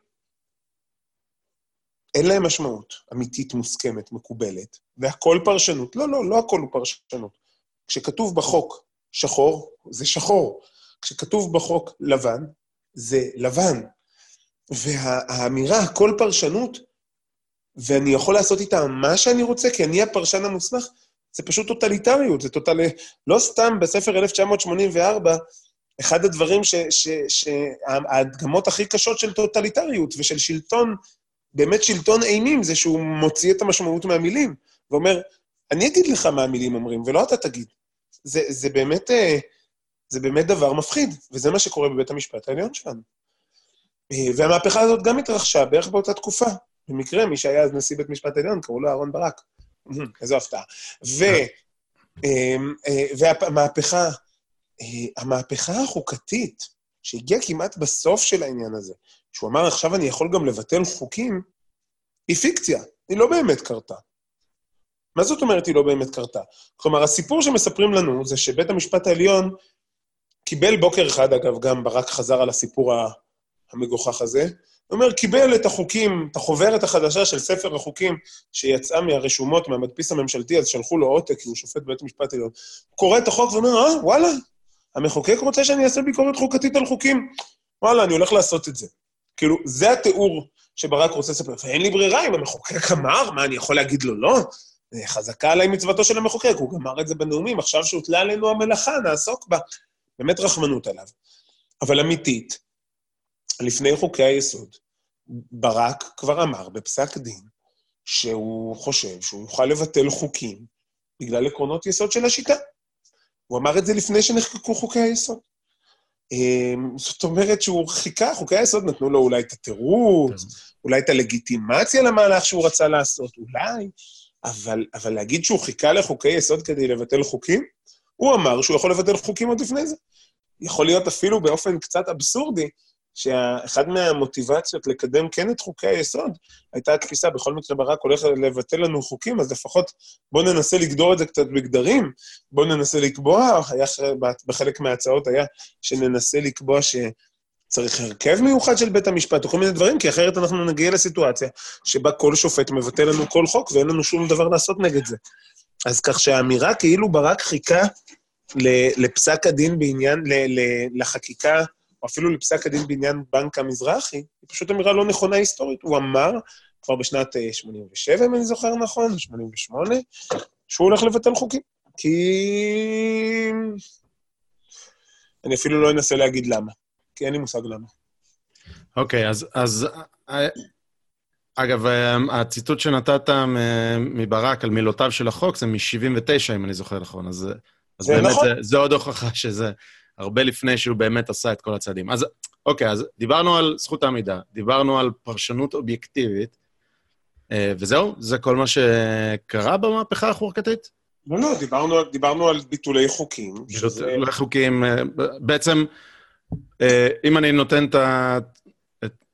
אין להם משמעות אמיתית, מוסכמת, מקובלת, והכל פרשנות. לא, לא, לא הכל הוא פרשנות. כשכתוב בחוק שחור, זה שחור. כשכתוב בחוק לבן, זה לבן. והאמירה, הכל פרשנות, ואני יכול לעשות איתה מה שאני רוצה, כי אני הפרשן המוסמך, זה פשוט טוטליטריות, זה טוטל... לא סתם בספר 1984, אחד הדברים שההדגמות הכי קשות של טוטליטריות ושל שלטון, באמת שלטון אימים, זה שהוא מוציא את המשמעות מהמילים, ואומר, אני אגיד לך מה המילים אומרים, ולא אתה תגיד. זה, זה באמת... אה, זה באמת דבר מפחיד, וזה מה שקורה בבית המשפט העליון שלנו. אה, והמהפכה הזאת גם התרחשה בערך באותה תקופה. במקרה, מי שהיה אז נשיא בית משפט העליון, קראו לו אהרן ברק. איזו הפתעה. אה, והמהפכה, המהפכה החוקתית, שהגיעה כמעט בסוף של העניין הזה, שהוא אמר, עכשיו אני יכול גם לבטל חוקים, היא פיקציה, היא לא באמת קרתה. מה זאת אומרת היא לא באמת קרתה? כלומר, הסיפור שמספרים לנו זה שבית המשפט העליון קיבל בוקר אחד, אגב, גם ברק חזר על הסיפור המגוחך הזה, הוא אומר, קיבל את החוקים, את החוברת החדשה של ספר החוקים שיצאה מהרשומות, מהמדפיס הממשלתי, אז שלחו לו עותק, כי הוא שופט בבית המשפט העליון. הוא קורא את החוק ואומר, אה, וואלה, המחוקק רוצה שאני אעשה ביקורת חוקתית על חוקים. וואלה, אני הולך לעשות את זה. כאילו, זה התיאור שברק רוצה לספר. ואין לי ברירה, אם המחוקק אמר, מה, אני יכול להגיד לו לא? חזקה עליי מצוותו של המחוקק, הוא גמר את זה בנאומים, עכשיו שהוטלה עלינו המלאכה, נעסוק בה. באמת רחמנות עליו. אבל אמיתית, לפני חוקי היסוד, ברק כבר אמר בפסק דין שהוא חושב שהוא יוכל לבטל חוקים בגלל עקרונות יסוד של השיטה. הוא אמר את זה לפני שנחקקו חוקי היסוד. אמ, זאת אומרת שהוא חיכה, חוקי היסוד נתנו לו אולי את התירוץ, כן. אולי את הלגיטימציה למהלך שהוא רצה לעשות, אולי, אבל, אבל להגיד שהוא חיכה לחוקי יסוד כדי לבטל חוקים? הוא אמר שהוא יכול לבטל חוקים עוד לפני זה. יכול להיות אפילו באופן קצת אבסורדי, שאחד מהמוטיבציות לקדם כן את חוקי היסוד הייתה התפיסה, בכל מקרה ברק הולך לבטל לנו חוקים, אז לפחות בואו ננסה לגדור את זה קצת בגדרים, בואו ננסה לקבוע, היה, בחלק מההצעות היה שננסה לקבוע שצריך הרכב מיוחד של בית המשפט, או כל מיני דברים, כי אחרת אנחנו נגיע לסיטואציה שבה כל שופט מבטל לנו כל חוק ואין לנו שום דבר לעשות נגד זה. אז כך שהאמירה כאילו ברק חיכה לפסק הדין בעניין, לחקיקה, או אפילו לפסק הדין בעניין בנק המזרחי, היא פשוט אמירה לא נכונה היסטורית. הוא אמר, כבר בשנת 87, אה, אם אני זוכר נכון, 88, שהוא הולך לבטל חוקים. כי... אני אפילו לא אנסה להגיד למה, כי אין לי מושג למה. אוקיי, okay, אז, אז אה, אגב, אה, הציטוט שנתת מברק על מילותיו של החוק זה מ-79, אם אני זוכר נכון, אז, אז זה באמת נכון. זה, זה עוד הוכחה שזה הרבה לפני שהוא באמת עשה את כל הצעדים. אז אוקיי, אז דיברנו על זכות העמידה, דיברנו על פרשנות אובייקטיבית, אה, וזהו? זה כל מה שקרה במהפכה החוקתית? לא, לא, דיברנו, דיברנו על ביטולי חוקים. ביטולי שזה... חוקים, אה, בעצם, אם אני נותן את ה...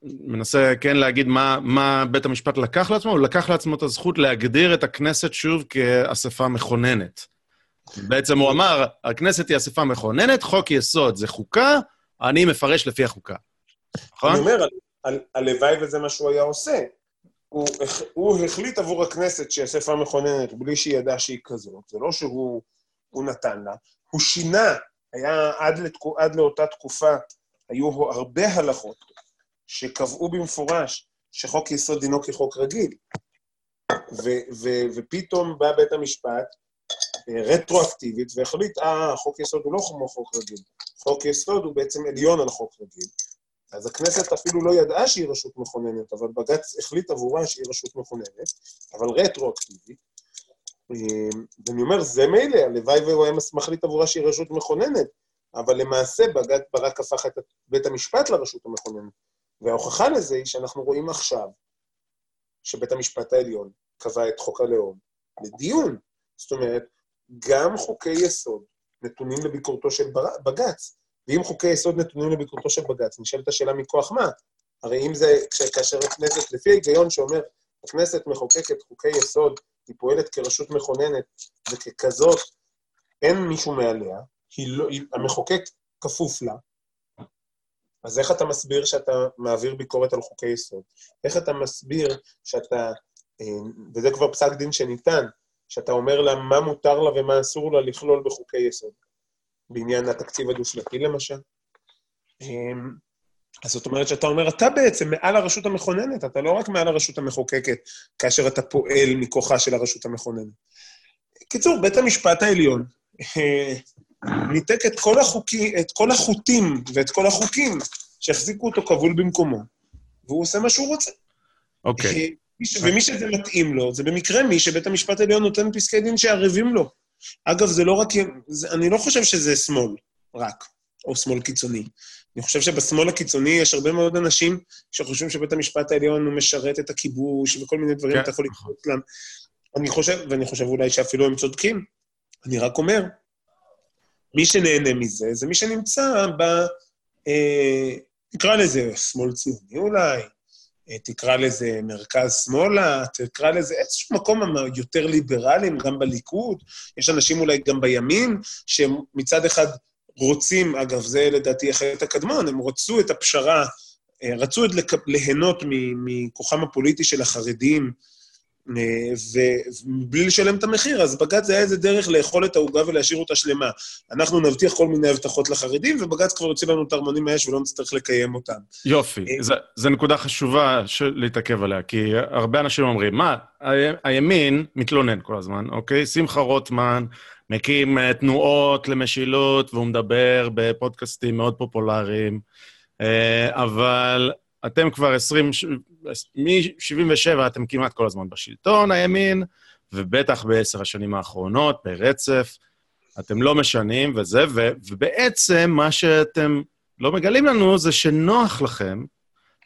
מנסה כן להגיד מה, מה בית המשפט לקח לעצמו, הוא לקח לעצמו את הזכות להגדיר את הכנסת שוב כאספה מכוננת. בעצם הוא אמר, הכנסת היא אספה מכוננת, חוק יסוד זה חוקה, אני מפרש לפי החוקה. נכון? אני אומר, הלוואי וזה מה שהוא היה עושה. הוא, הוא החליט עבור הכנסת שהיא אספה מכוננת בלי שהיא ידעה שהיא כזאת, זה לא שהוא נתן לה, הוא שינה, היה עד, לתקו, עד לאותה תקופה, היו הרבה הלכות שקבעו במפורש שחוק יסוד דינו כחוק רגיל. ו- ו- ופתאום בא בית המשפט רטרואקטיבית והחליט, אה, חוק יסוד הוא לא כמו חוק רגיל. חוק יסוד הוא בעצם עליון על חוק רגיל. אז הכנסת אפילו לא ידעה שהיא רשות מכוננת, אבל בג"ץ החליט עבורה שהיא רשות מכוננת, אבל רטרואקטיבית. אמ, ואני אומר, זה מילא, הלוואי והוא היה מחליט עבורה שהיא רשות מכוננת, אבל למעשה בג"ץ ברק הפך את בית המשפט לרשות המכוננת. וההוכחה לזה היא שאנחנו רואים עכשיו שבית המשפט העליון קבע את חוק הלאום לדיון. זאת אומרת, גם חוקי יסוד נתונים לביקורתו של בג"ץ. ואם חוקי יסוד נתונים לביקורתו של בג"ץ, נשאלת השאלה מכוח מה? הרי אם זה, כאשר הכנסת, לפי ההיגיון שאומר, הכנסת מחוקקת חוקי יסוד, היא פועלת כרשות מכוננת, וככזאת אין מישהו מעליה, היא לא, היא, המחוקק כפוף לה, אז איך אתה מסביר שאתה מעביר ביקורת על חוקי יסוד? איך אתה מסביר שאתה, אה, וזה כבר פסק דין שניתן, שאתה אומר לה מה מותר לה ומה אסור לה לכלול בחוקי יסוד, בעניין התקציב הדו-שנתי למשל. אמ, אז זאת אומרת שאתה אומר, אתה בעצם מעל הרשות המכוננת, אתה לא רק מעל הרשות המחוקקת, כאשר אתה פועל מכוחה של הרשות המכוננת. קיצור, בית המשפט העליון אה, ניתק את כל, החוקי, את כל החוטים ואת כל החוקים שהחזיקו אותו כבול במקומו, והוא עושה מה שהוא רוצה. אוקיי. Okay. ומי שזה מתאים לו, זה במקרה מי שבית המשפט העליון נותן פסקי דין שערבים לו. אגב, זה לא רק... זה, אני לא חושב שזה שמאל, רק, או שמאל קיצוני. אני חושב שבשמאל הקיצוני יש הרבה מאוד אנשים שחושבים שבית המשפט העליון הוא משרת את הכיבוש וכל מיני דברים, כן. אתה יכול לקפוץ להם. אני חושב, ואני חושב אולי שאפילו הם צודקים, אני רק אומר, מי שנהנה מזה זה מי שנמצא ב... אה, תקרא לזה שמאל ציוני אולי, תקרא לזה מרכז-שמאלה, תקרא לזה איזשהו מקום יותר ליברליים, גם בליכוד. יש אנשים אולי גם בימין, שמצד אחד רוצים, אגב, זה לדעתי החטא הקדמון, הם רצו את הפשרה, אה, רצו את ליהנות מכוחם הפוליטי של החרדים, אה, ובלי לשלם את המחיר, אז בג"ץ זה היה איזה דרך לאכול את העוגה ולהשאיר אותה שלמה. אנחנו נבטיח כל מיני הבטחות לחרדים, ובג"ץ כבר יוציא לנו את הרמונים מהאש ולא נצטרך לקיים אותם. יופי, זו נקודה חשובה להתעכב עליה, כי הרבה אנשים אומרים, מה, הימין מתלונן כל הזמן, אוקיי? שמחה רוטמן מקים אה, תנועות למשילות, והוא מדבר בפודקאסטים מאוד פופולריים, אה, אבל אתם כבר 20, מ-77 אתם כמעט כל הזמן בשלטון, הימין, ובטח בעשר השנים האחרונות, ברצף, אתם לא משנים וזה, ו, ובעצם מה שאתם לא מגלים לנו זה שנוח לכם,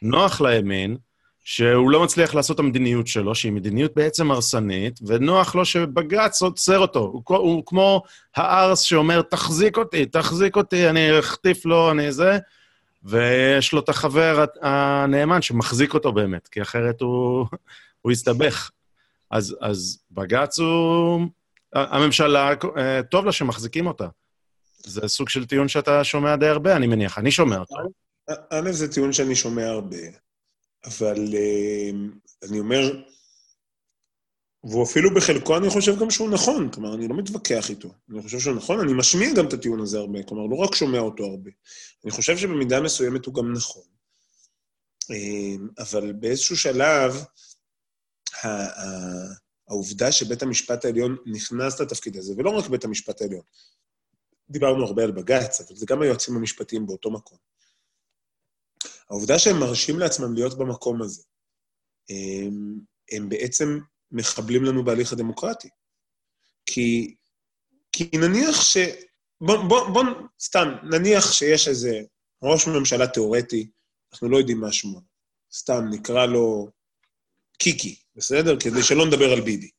נוח לימין, שהוא לא מצליח לעשות את המדיניות שלו, שהיא מדיניות בעצם הרסנית, ונוח לו שבג"ץ עוצר אותו. הוא, הוא כמו הארס שאומר, תחזיק אותי, תחזיק אותי, אני אחטיף לו, אני זה, ויש לו את החבר הנאמן שמחזיק אותו באמת, כי אחרת הוא, הוא יסתבך. אז, אז בג"ץ הוא... הממשלה, אה, טוב לה שמחזיקים אותה. זה סוג של טיעון שאתה שומע די הרבה, אני מניח. אני שומע אותו. א', זה טיעון שאני שומע הרבה, אבל אה, אני אומר, והוא אפילו בחלקו, אני חושב גם שהוא נכון, כלומר, אני לא מתווכח איתו. אני חושב שהוא נכון, אני משמיע גם את הטיעון הזה הרבה, כלומר, לא רק שומע אותו הרבה. אני חושב שבמידה מסוימת הוא גם נכון. אמ, אבל באיזשהו שלב, העובדה שבית המשפט העליון נכנס לתפקיד הזה, ולא רק בית המשפט העליון, דיברנו הרבה על בג"ץ, אבל זה גם היועצים המשפטיים באותו מקום. העובדה שהם מרשים לעצמם להיות במקום הזה, הם, הם בעצם מחבלים לנו בהליך הדמוקרטי. כי, כי נניח ש... בוא, בוא, בוא, סתם, נניח שיש איזה ראש ממשלה תיאורטי, אנחנו לא יודעים מה שמו. סתם, נקרא לו קיקי, בסדר? כדי שלא נדבר על ביבי.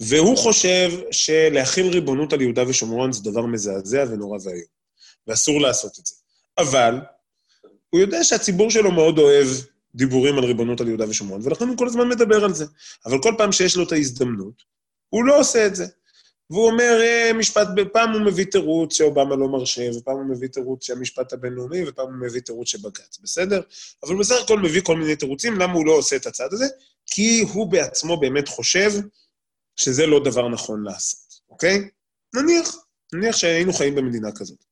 והוא חושב שלהכיל ריבונות על יהודה ושומרון זה דבר מזעזע ונורא ואיום, ואסור לעשות את זה. אבל הוא יודע שהציבור שלו מאוד אוהב דיבורים על ריבונות על יהודה ושומרון, ולכן הוא כל הזמן מדבר על זה. אבל כל פעם שיש לו את ההזדמנות, הוא לא עושה את זה. והוא אומר אה, משפט, פעם הוא מביא תירוץ שאובמה לא מרשה, ופעם הוא מביא תירוץ שהמשפט הבינלאומי, ופעם הוא מביא תירוץ שבג"ץ, בסדר? אבל בסך הכל מביא כל מיני תירוצים, למה הוא לא עושה את הצעד הזה? כי הוא בעצמו באמת חושב שזה לא דבר נכון לעשות, אוקיי? נניח, נניח שהיינו חיים במדינה כזאת.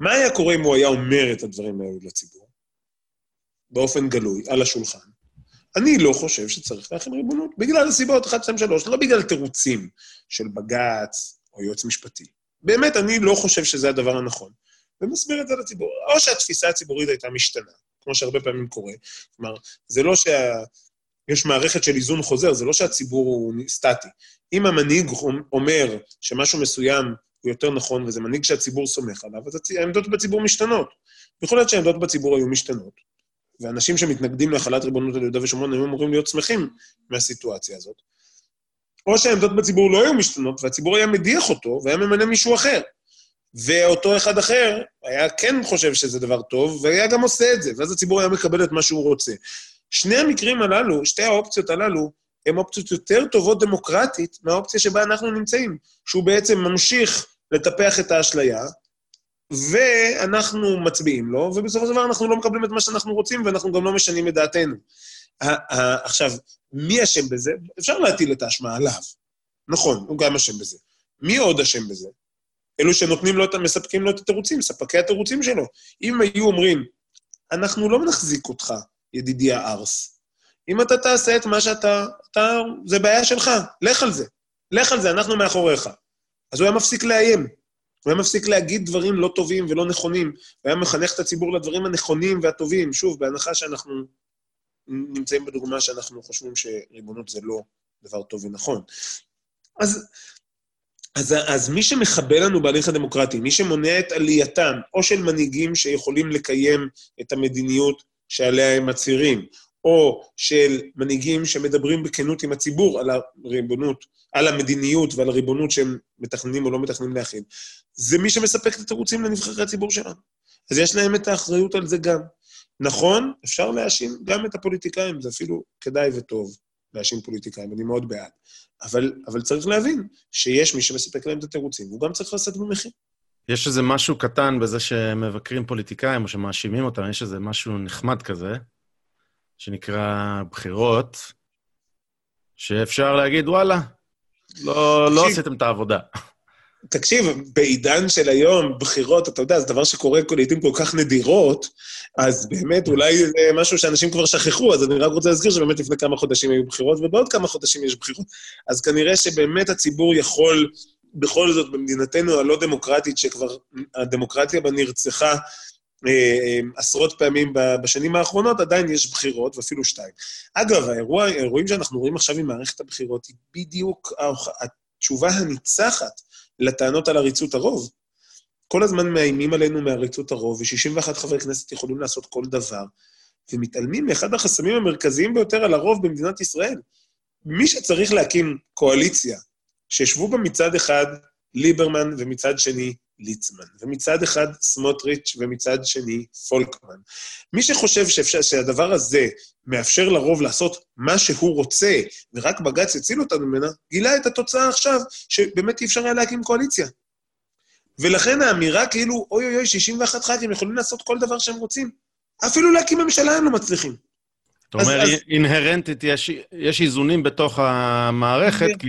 מה היה קורה אם הוא היה אומר את הדברים האלו לציבור? באופן גלוי, על השולחן. אני לא חושב שצריך להכין ריבונות, בגלל הסיבות 1, 2, 3, לא בגלל תירוצים של בג"ץ או יועץ משפטי. באמת, אני לא חושב שזה הדבר הנכון. ומסביר את זה לציבור. או שהתפיסה הציבורית הייתה משתנה, כמו שהרבה פעמים קורה. כלומר, זה לא שה... יש מערכת של איזון חוזר, זה לא שהציבור הוא סטטי. אם המנהיג אומר שמשהו מסוים הוא יותר נכון, וזה מנהיג שהציבור סומך עליו, אז העמדות בציבור משתנות. יכול להיות שהעמדות בציבור היו משתנות, ואנשים שמתנגדים להחלת ריבונות על יהודה ושומרון היו אמורים להיות שמחים מהסיטואציה הזאת. או שהעמדות בציבור לא היו משתנות, והציבור היה מדיח אותו, והיה ממנה מישהו אחר. ואותו אחד אחר היה כן חושב שזה דבר טוב, והיה גם עושה את זה, ואז הציבור היה מקבל את מה שהוא רוצה. שני המקרים הללו, שתי האופציות הללו, הן אופציות יותר טובות דמוקרטית מהאופציה שבה אנחנו נמצאים, שהוא בעצם ממשיך לטפח את האשליה, ואנחנו מצביעים לו, ובסופו של דבר אנחנו לא מקבלים את מה שאנחנו רוצים, ואנחנו גם לא משנים את דעתנו. עכשיו, מי אשם בזה? אפשר להטיל את האשמה עליו. נכון, הוא גם אשם בזה. מי עוד אשם בזה? אלו שנותנים לו, מספקים לו את התירוצים, ספקי התירוצים שלו. אם היו אומרים, אנחנו לא נחזיק אותך, ידידי הארס. אם אתה תעשה את מה שאתה, אתה, זה בעיה שלך, לך על זה. לך על זה, אנחנו מאחוריך. אז הוא היה מפסיק לאיים. הוא היה מפסיק להגיד דברים לא טובים ולא נכונים, הוא היה מחנך את הציבור לדברים הנכונים והטובים, שוב, בהנחה שאנחנו נמצאים בדוגמה שאנחנו חושבים שריבונות זה לא דבר טוב ונכון. אז, אז, אז מי שמחבל לנו בהליך הדמוקרטי, מי שמונע את עלייתם, או של מנהיגים שיכולים לקיים את המדיניות שעליה הם מצהירים, או של מנהיגים שמדברים בכנות עם הציבור על הריבונות, על המדיניות ועל הריבונות שהם מתכננים או לא מתכננים להכין, זה מי שמספק את התירוצים לנבחרי הציבור שלנו. אז יש להם את האחריות על זה גם. נכון, אפשר להאשים גם את הפוליטיקאים, זה אפילו כדאי וטוב להאשים פוליטיקאים, אני מאוד בעד. אבל, אבל צריך להבין שיש מי שמספק להם את התירוצים, והוא גם צריך לשאת במחיר. יש איזה משהו קטן בזה שמבקרים פוליטיקאים או שמאשימים אותם, יש איזה משהו נחמד כזה, שנקרא בחירות, שאפשר להגיד, וואלה, לא, לא עשיתם את העבודה. תקשיב, בעידן של היום, בחירות, אתה יודע, זה דבר שקורה לעיתים כל כך נדירות, אז באמת, אולי זה משהו שאנשים כבר שכחו, אז אני רק רוצה להזכיר שבאמת לפני כמה חודשים היו בחירות, ובעוד כמה חודשים יש בחירות. אז כנראה שבאמת הציבור יכול, בכל זאת, במדינתנו הלא דמוקרטית, שכבר הדמוקרטיה בה נרצחה עשרות פעמים בשנים האחרונות, עדיין יש בחירות, ואפילו שתיים. אגב, האירוע, האירועים שאנחנו רואים עכשיו עם מערכת הבחירות, היא בדיוק התשובה הניצחת לטענות על עריצות הרוב. כל הזמן מאיימים עלינו מעריצות הרוב, ו-61 חברי כנסת יכולים לעשות כל דבר, ומתעלמים מאחד החסמים המרכזיים ביותר על הרוב במדינת ישראל. מי שצריך להקים קואליציה, שישבו בה מצד אחד ליברמן ומצד שני ליצמן, ומצד אחד סמוטריץ' ומצד שני פולקמן. מי שחושב שאפשר, שהדבר הזה מאפשר לרוב לעשות מה שהוא רוצה, ורק בג"ץ יציל אותנו ממנה, גילה את התוצאה עכשיו, שבאמת אי אפשר היה להקים קואליציה. ולכן האמירה כאילו, אוי אוי אוי, 61 ח"כים יכולים לעשות כל דבר שהם רוצים, אפילו להקים ממשלה הם לא מצליחים. אתה אומר, אז, אינהרנטית, יש, יש איזונים בתוך המערכת, כי...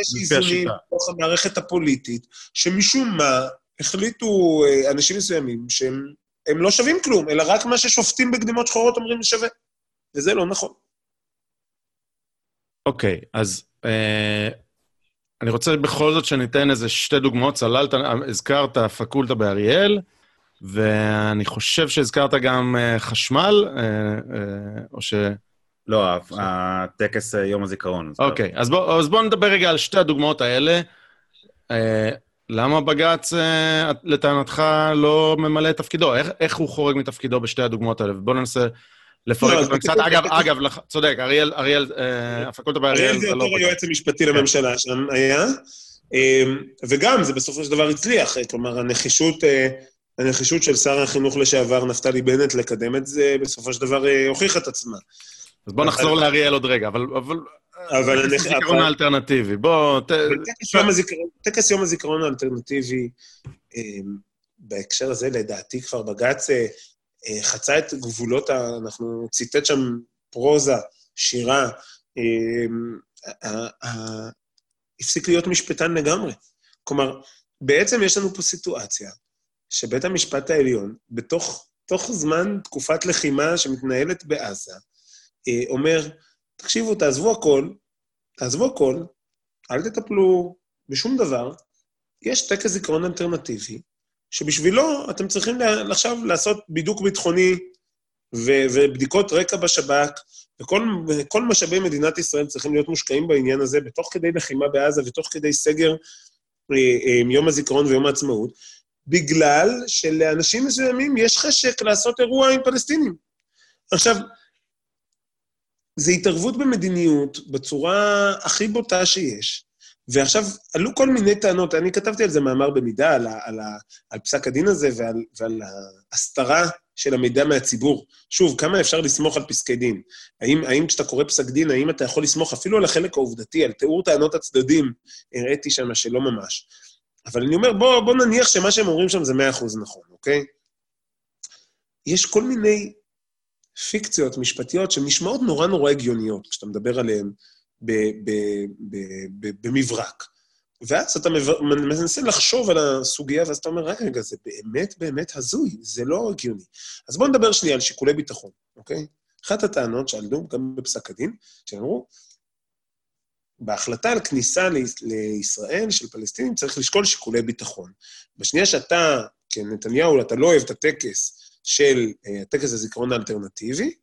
יש איזונים בתוך המערכת הפוליטית, שמשום מה החליטו אה, אנשים מסוימים שהם לא שווים כלום, אלא רק מה ששופטים בקדימות שחורות אומרים שווה. וזה לא נכון. אוקיי, okay, אז אה, אני רוצה בכל זאת שניתן איזה שתי דוגמאות. צללת, הזכרת פקולטה באריאל, ואני חושב שהזכרת גם uh, חשמל, uh, uh, או ש... לא, הטקס יום הזיכרון. אוקיי, okay, אז בואו בוא נדבר רגע על שתי הדוגמאות האלה. Uh, למה בג"ץ, uh, לטענתך, לא ממלא את תפקידו? איך, איך הוא חורג מתפקידו בשתי הדוגמאות האלה? ובואו ננסה לפרק לא, את זה קצת. אגב, אגב, צודק, אריאל, אריאל, הפקולטה באריאל זה לא... אריאל זה יותר היועץ המשפטי לממשלה שם היה, וגם, זה בסופו של דבר הצליח. כלומר, הנחישות... הנחישות של שר החינוך לשעבר נפתלי בנט לקדם את זה, בסופו של דבר אה, הוכיחה את עצמה. אז בוא נחזור לאריאל עוד רגע, אבל... אבל... טקס הזיכרון האלטרנטיבי, בוא... טקס יום הזיכרון האלטרנטיבי, אמ, בהקשר הזה, לדעתי כבר בג"ץ אה, אה, חצה את גבולות ה... אנחנו ציטט שם פרוזה, שירה, אמ, הפסיק להיות משפטן לגמרי. כלומר, בעצם יש לנו פה סיטואציה שבית המשפט העליון, בתוך תוך זמן תקופת לחימה שמתנהלת בעזה, אה, אומר, תקשיבו, תעזבו הכל, תעזבו הכל, אל תטפלו בשום דבר, יש טקס זיכרון אלטרנטיבי, שבשבילו אתם צריכים עכשיו לעשות בידוק ביטחוני ו- ובדיקות רקע בשב"כ, וכל כל משאבי מדינת ישראל צריכים להיות מושקעים בעניין הזה, בתוך כדי לחימה בעזה ותוך כדי סגר אה, אה, יום הזיכרון ויום העצמאות, בגלל שלאנשים מסוימים יש חשק לעשות אירוע עם פלסטינים. עכשיו, זה התערבות במדיניות בצורה הכי בוטה שיש, ועכשיו, עלו כל מיני טענות, אני כתבתי על זה מאמר במידה, על, ה, על, ה, על פסק הדין הזה ועל, ועל ההסתרה של המידע מהציבור. שוב, כמה אפשר לסמוך על פסקי דין? האם, האם כשאתה קורא פסק דין, האם אתה יכול לסמוך אפילו על החלק העובדתי, על תיאור טענות הצדדים? הראיתי שם שלא ממש. אבל אני אומר, בוא, בוא נניח שמה שהם אומרים שם זה 100% נכון, אוקיי? יש כל מיני פיקציות משפטיות שנשמעות נורא נורא הגיוניות כשאתה מדבר עליהן במברק. ואז אתה מנסה לחשוב על הסוגיה, ואז אתה אומר, רגע, זה באמת באמת הזוי, זה לא הגיוני. אז בואו נדבר שנייה על שיקולי ביטחון, אוקיי? אחת הטענות שעלו גם בפסק הדין, שאמרו, בהחלטה על כניסה ליש- לישראל של פלסטינים צריך לשקול שיקולי ביטחון. בשנייה שאתה, כנתניהו, אתה לא אוהב את הטקס של אה, הטקס הזיכרון האלטרנטיבי,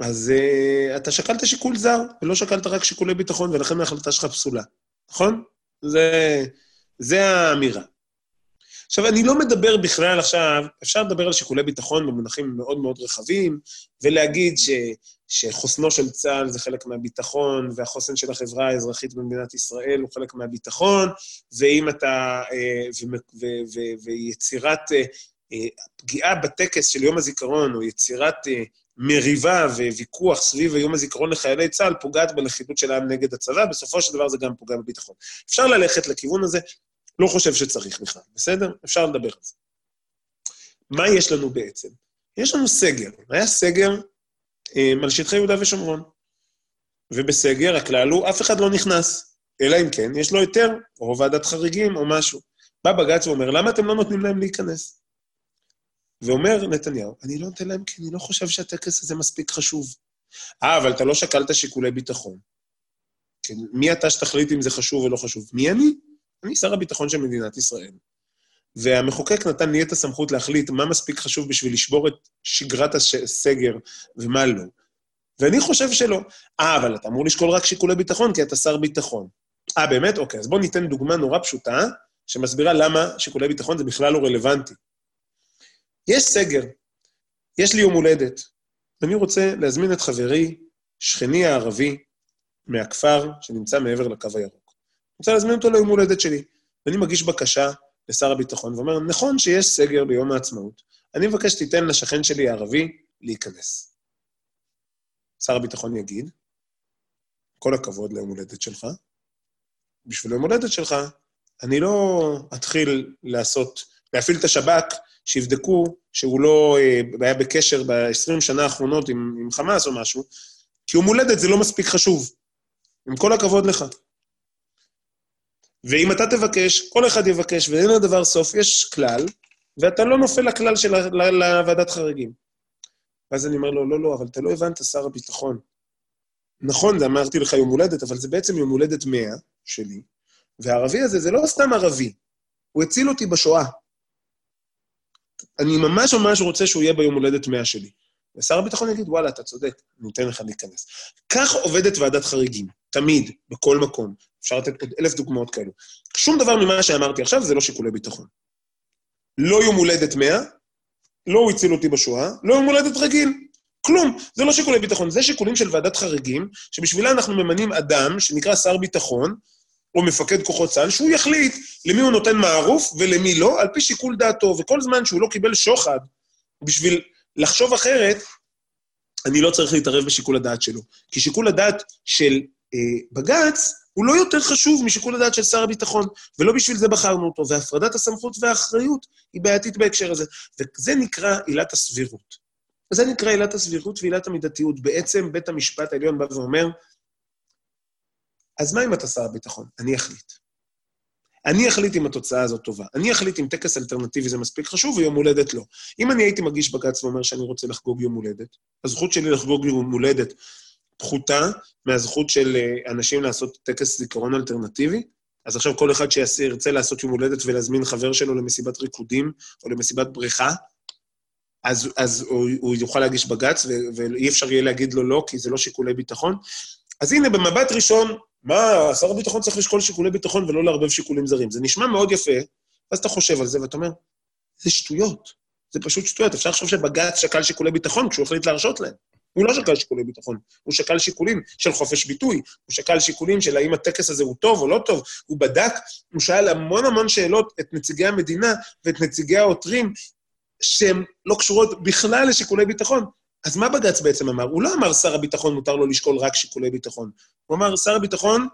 אז uh, אתה שקלת שיקול זר, ולא שקלת רק שיקולי ביטחון, ולכן ההחלטה שלך פסולה, נכון? זה, זה האמירה. עכשיו, אני לא מדבר בכלל עכשיו, אפשר לדבר על שיקולי ביטחון במונחים מאוד מאוד רחבים, ולהגיד ש, שחוסנו של צה"ל זה חלק מהביטחון, והחוסן של החברה האזרחית במדינת ישראל הוא חלק מהביטחון, ואם אתה... אה, ו, ו, ו, ויצירת... אה, אה, פגיעה בטקס של יום הזיכרון, או יצירת מריבה וויכוח סביב היום הזיכרון לחיילי צה"ל פוגעת בלכידות של העם נגד הצבא, בסופו של דבר זה גם פוגע בביטחון. אפשר ללכת לכיוון הזה, לא חושב שצריך בכלל, בסדר? אפשר לדבר על זה. מה יש לנו בעצם? יש לנו סגר. היה סגר אה, על שטחי יהודה ושומרון. ובסגר הכלל הוא, אף אחד לא נכנס, אלא אם כן יש לו היתר, או ועדת חריגים, או משהו. בא בג"ץ ואומר, למה אתם לא נותנים להם להיכנס? ואומר נתניהו, אני לא נותן להם כי אני לא חושב שהטקס הזה מספיק חשוב. אה, אבל אתה לא שקלת שיקולי ביטחון. כן, מי אתה שתחליט אם זה חשוב או לא חשוב? מי אני? אני שר הביטחון של מדינת ישראל. והמחוקק נתן לי את הסמכות להחליט מה מספיק חשוב בשביל לשבור את שגרת הסגר ומה לא. ואני חושב שלא. אה, אבל אתה אמור לשקול רק שיקולי ביטחון, כי אתה שר ביטחון. אה, באמת? אוקיי, אז בואו ניתן דוגמה נורא פשוטה, שמסבירה למה שיקולי ביטחון זה בכלל לא רלוונטי. יש סגר, יש לי יום הולדת, ואני רוצה להזמין את חברי, שכני הערבי, מהכפר שנמצא מעבר לקו הירוק. רוצה להזמין אותו ליום הולדת שלי, ואני מגיש בקשה לשר הביטחון, ואומר, נכון שיש סגר ביום העצמאות, אני מבקש שתיתן לשכן שלי הערבי להיכנס. שר הביטחון יגיד, כל הכבוד ליום הולדת שלך, בשביל יום הולדת שלך, אני לא אתחיל לעשות, להפעיל את השב"כ, שיבדקו שהוא לא אה, היה בקשר ב-20 שנה האחרונות עם, עם חמאס או משהו, כי יום הולדת זה לא מספיק חשוב. עם כל הכבוד לך. ואם אתה תבקש, כל אחד יבקש, ואין לדבר סוף, יש כלל, ואתה לא נופל לכלל של הוועדת חריגים. ואז אני אומר לו, לא, לא, אבל אתה לא הבנת, שר הביטחון. נכון, אמרתי לך יום הולדת, אבל זה בעצם יום הולדת 100 שלי, והערבי הזה זה לא סתם ערבי, הוא הציל אותי בשואה. אני ממש ממש רוצה שהוא יהיה ביום הולדת 100 שלי. ושר הביטחון יגיד, וואלה, אתה צודק, אני אתן לך להיכנס. כך עובדת ועדת חריגים, תמיד, בכל מקום. אפשר לתת עוד אלף דוגמאות כאלו. שום דבר ממה שאמרתי עכשיו זה לא שיקולי ביטחון. לא יום הולדת 100, לא הוא הציל אותי בשואה, לא יום הולדת רגיל. כלום, זה לא שיקולי ביטחון, זה שיקולים של ועדת חריגים, שבשבילה אנחנו ממנים אדם שנקרא שר ביטחון, או מפקד כוחות צה"ל, שהוא יחליט למי הוא נותן מערוף ולמי לא, על פי שיקול דעתו, וכל זמן שהוא לא קיבל שוחד בשביל לחשוב אחרת, אני לא צריך להתערב בשיקול הדעת שלו. כי שיקול הדעת של בג"ץ הוא לא יותר חשוב משיקול הדעת של שר הביטחון, ולא בשביל זה בחרנו אותו, והפרדת הסמכות והאחריות היא בעייתית בהקשר הזה. וזה נקרא עילת הסבירות. זה נקרא עילת הסבירות ועילת המידתיות. בעצם בית המשפט העליון בא ואומר, אז מה אם אתה שר הביטחון? אני אחליט. אני אחליט אם התוצאה הזאת טובה. אני אחליט אם טקס אלטרנטיבי זה מספיק חשוב ויום הולדת לא. אם אני הייתי מגיש בג"ץ ואומר שאני רוצה לחגוג יום הולדת, הזכות שלי לחגוג יום הולדת פחותה מהזכות של אנשים לעשות טקס זיכרון אלטרנטיבי, אז עכשיו כל אחד שירצה לעשות יום הולדת ולהזמין חבר שלו למסיבת ריקודים או למסיבת בריכה, אז, אז הוא, הוא יוכל להגיש בג"ץ, ו- ואי אפשר יהיה להגיד לו לא, כי זה לא שיקולי ביטחון. אז הנה, במבט ראשון, מה, שר הביטחון צריך לשקול שיקולי ביטחון ולא לערבב שיקולים זרים. זה נשמע מאוד יפה, ואז אתה חושב על זה ואתה אומר, זה שטויות. זה פשוט שטויות. אפשר לחשוב שבג"ץ שקל שיקולי ביטחון כשהוא החליט להרשות להם. הוא לא שקל שיקולי ביטחון, הוא שקל שיקולים של חופש ביטוי, הוא שקל שיקולים של האם הטקס הזה הוא טוב או לא טוב, הוא בדק, הוא שאל המון המון שאלות את נציגי המדינה ואת נציגי העותרים, שהן לא קשורות בכלל לשיקולי ביטחון. אז מה בג"ץ בעצם אמר? הוא לא אמר שר הביטחון מותר לו לשקול רק שיקולי ביטחון. הוא אמר, שר הביטחון,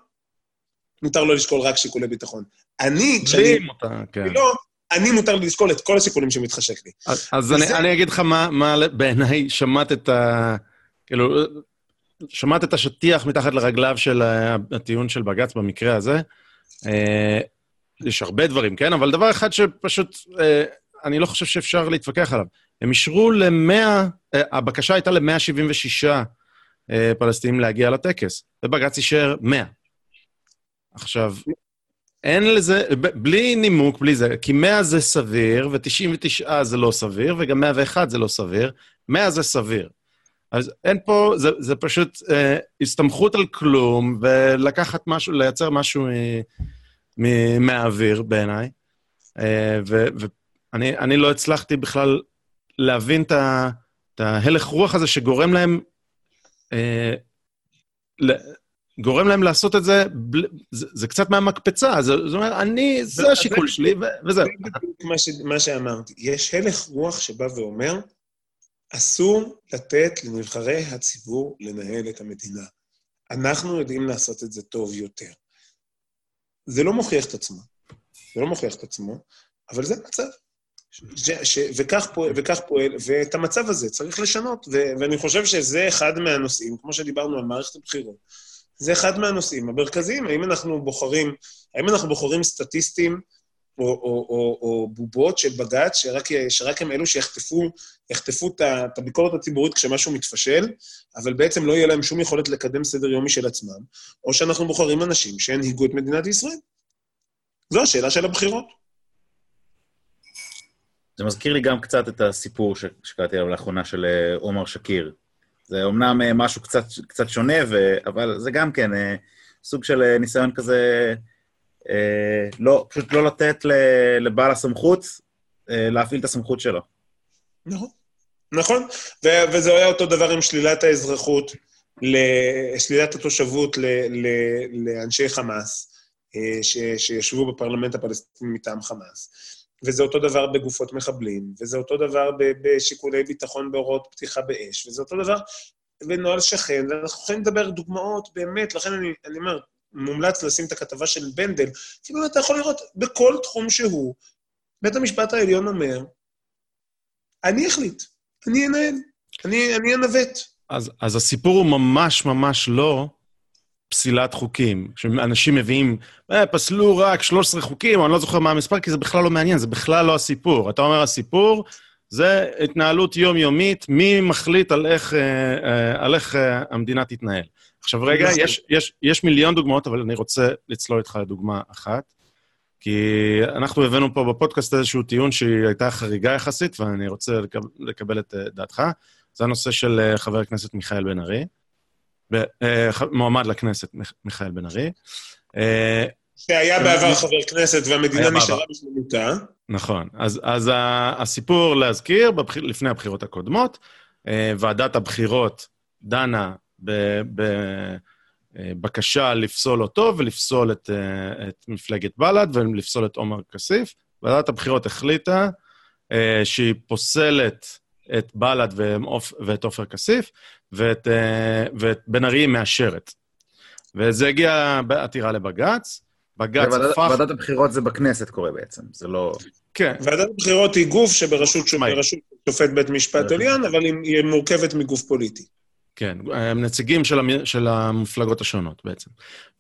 מותר לו לשקול רק שיקולי ביטחון. אני, כשאני... כן. לא, אני מותר לי לשקול את כל השיקולים שמתחשק לי. אז, אז אני, זה... אני אגיד לך מה, מה בעיניי שמעת את ה... כאילו, שמעת את השטיח מתחת לרגליו של הטיעון של בג"ץ במקרה הזה. אה, יש הרבה דברים, כן? אבל דבר אחד שפשוט, אה, אני לא חושב שאפשר להתווכח עליו. הם אישרו ל-100, אה, הבקשה הייתה ל-176 פלסטינים להגיע לטקס, ובג"ץ אישר 100. עכשיו, אין לזה, בלי נימוק, בלי זה, כי 100 זה סביר, ו-99 זה לא סביר, וגם 101 זה לא סביר, 100 זה סביר. אז אין פה, זה, זה פשוט אה, הסתמכות על כלום, ולקחת משהו, לייצר משהו מהאוויר בעיניי. אה, ואני לא הצלחתי בכלל להבין את ההלך רוח הזה שגורם להם אה, גורם להם לעשות את זה, זה, זה קצת מהמקפצה, זה, זה אומר, אני, זה השיקול שלי, וזהו. מה, מה שאמרתי, יש הלך רוח שבא ואומר, אסור לתת לנבחרי הציבור לנהל את המדינה. אנחנו יודעים לעשות את זה טוב יותר. זה לא מוכיח את עצמו, זה לא מוכיח את עצמו, אבל זה מצב. ש, ש, וכך, פועל, וכך פועל, ואת המצב הזה צריך לשנות, ו, ואני חושב שזה אחד מהנושאים, כמו שדיברנו על מערכת הבחירות, זה אחד מהנושאים המרכזיים, האם אנחנו בוחרים, האם אנחנו בוחרים סטטיסטים או, או, או, או בובות של בג"ץ, שרק, שרק הם אלו שיחטפו יחטפו את הביקורת הציבורית כשמשהו מתפשל, אבל בעצם לא יהיה להם שום יכולת לקדם סדר יום משל עצמם, או שאנחנו בוחרים אנשים שהנהיגו את מדינת ישראל. זו השאלה של הבחירות. זה מזכיר לי גם קצת את הסיפור שקראתי עליו לאחרונה של אה, עומר שקיר, זה אומנם אה, משהו קצת, קצת שונה, ו... אבל זה גם כן אה, סוג של ניסיון כזה, לא, פשוט לא לתת לבעל הסמכות להפעיל את הסמכות שלו. נכון, נכון. ו- וזה היה אותו דבר עם שלילת האזרחות, שלילת התושבות לאנשי חמאס, ש- שישבו בפרלמנט הפלסטיני מטעם חמאס. וזה אותו דבר בגופות מחבלים, וזה אותו דבר בשיקולי ביטחון בהוראות פתיחה באש, וזה אותו דבר בנוהל שכן, ואנחנו יכולים לדבר דוגמאות, באמת, לכן אני, אני אומר, מומלץ לשים את הכתבה של בנדל, באמת אתה יכול לראות בכל תחום שהוא, בית המשפט העליון אומר, אני אחליט, אני אנהל, אני, אני אנווט. אז, אז הסיפור הוא ממש ממש לא פסילת חוקים. שאנשים מביאים, אה, פסלו רק 13 חוקים, אני לא זוכר מה המספר, כי זה בכלל לא מעניין, זה בכלל לא הסיפור. אתה אומר, הסיפור זה התנהלות יומיומית, מי מחליט על איך, אה, אה, על איך אה, המדינה תתנהל. עכשיו רגע, יש, יש, יש מיליון דוגמאות, אבל אני רוצה לצלול איתך לדוגמה אחת. כי אנחנו הבאנו פה בפודקאסט איזשהו טיעון שהיא הייתה חריגה יחסית, ואני רוצה לקבל, לקבל את דעתך. זה הנושא של חבר הכנסת מיכאל בן ארי. אה, מועמד לכנסת, מיכאל בן ארי. אה, שהיה בעבר חבר כנסת והמדינה נשארה בשלמותה. נכון. אז, אז הסיפור להזכיר, בבח... לפני הבחירות הקודמות, אה, ועדת הבחירות דנה בבקשה לפסול אותו ולפסול את, את מפלגת בל"ד ולפסול את עומר כסיף. ועדת הבחירות החליטה שהיא פוסלת את בל"ד ואת עופר כסיף, ואת, אה, ואת בן ארי מאשרת. וזה הגיע בעתירה לבג"ץ. בג"ץ הפך... ועדת הבחירות זה בכנסת קורה בעצם, זה לא... כן. ועדת הבחירות היא גוף שבראשות שופט בית משפט עליון, אבל היא מורכבת מגוף פוליטי. כן, הם נציגים של, המ... של המפלגות השונות בעצם.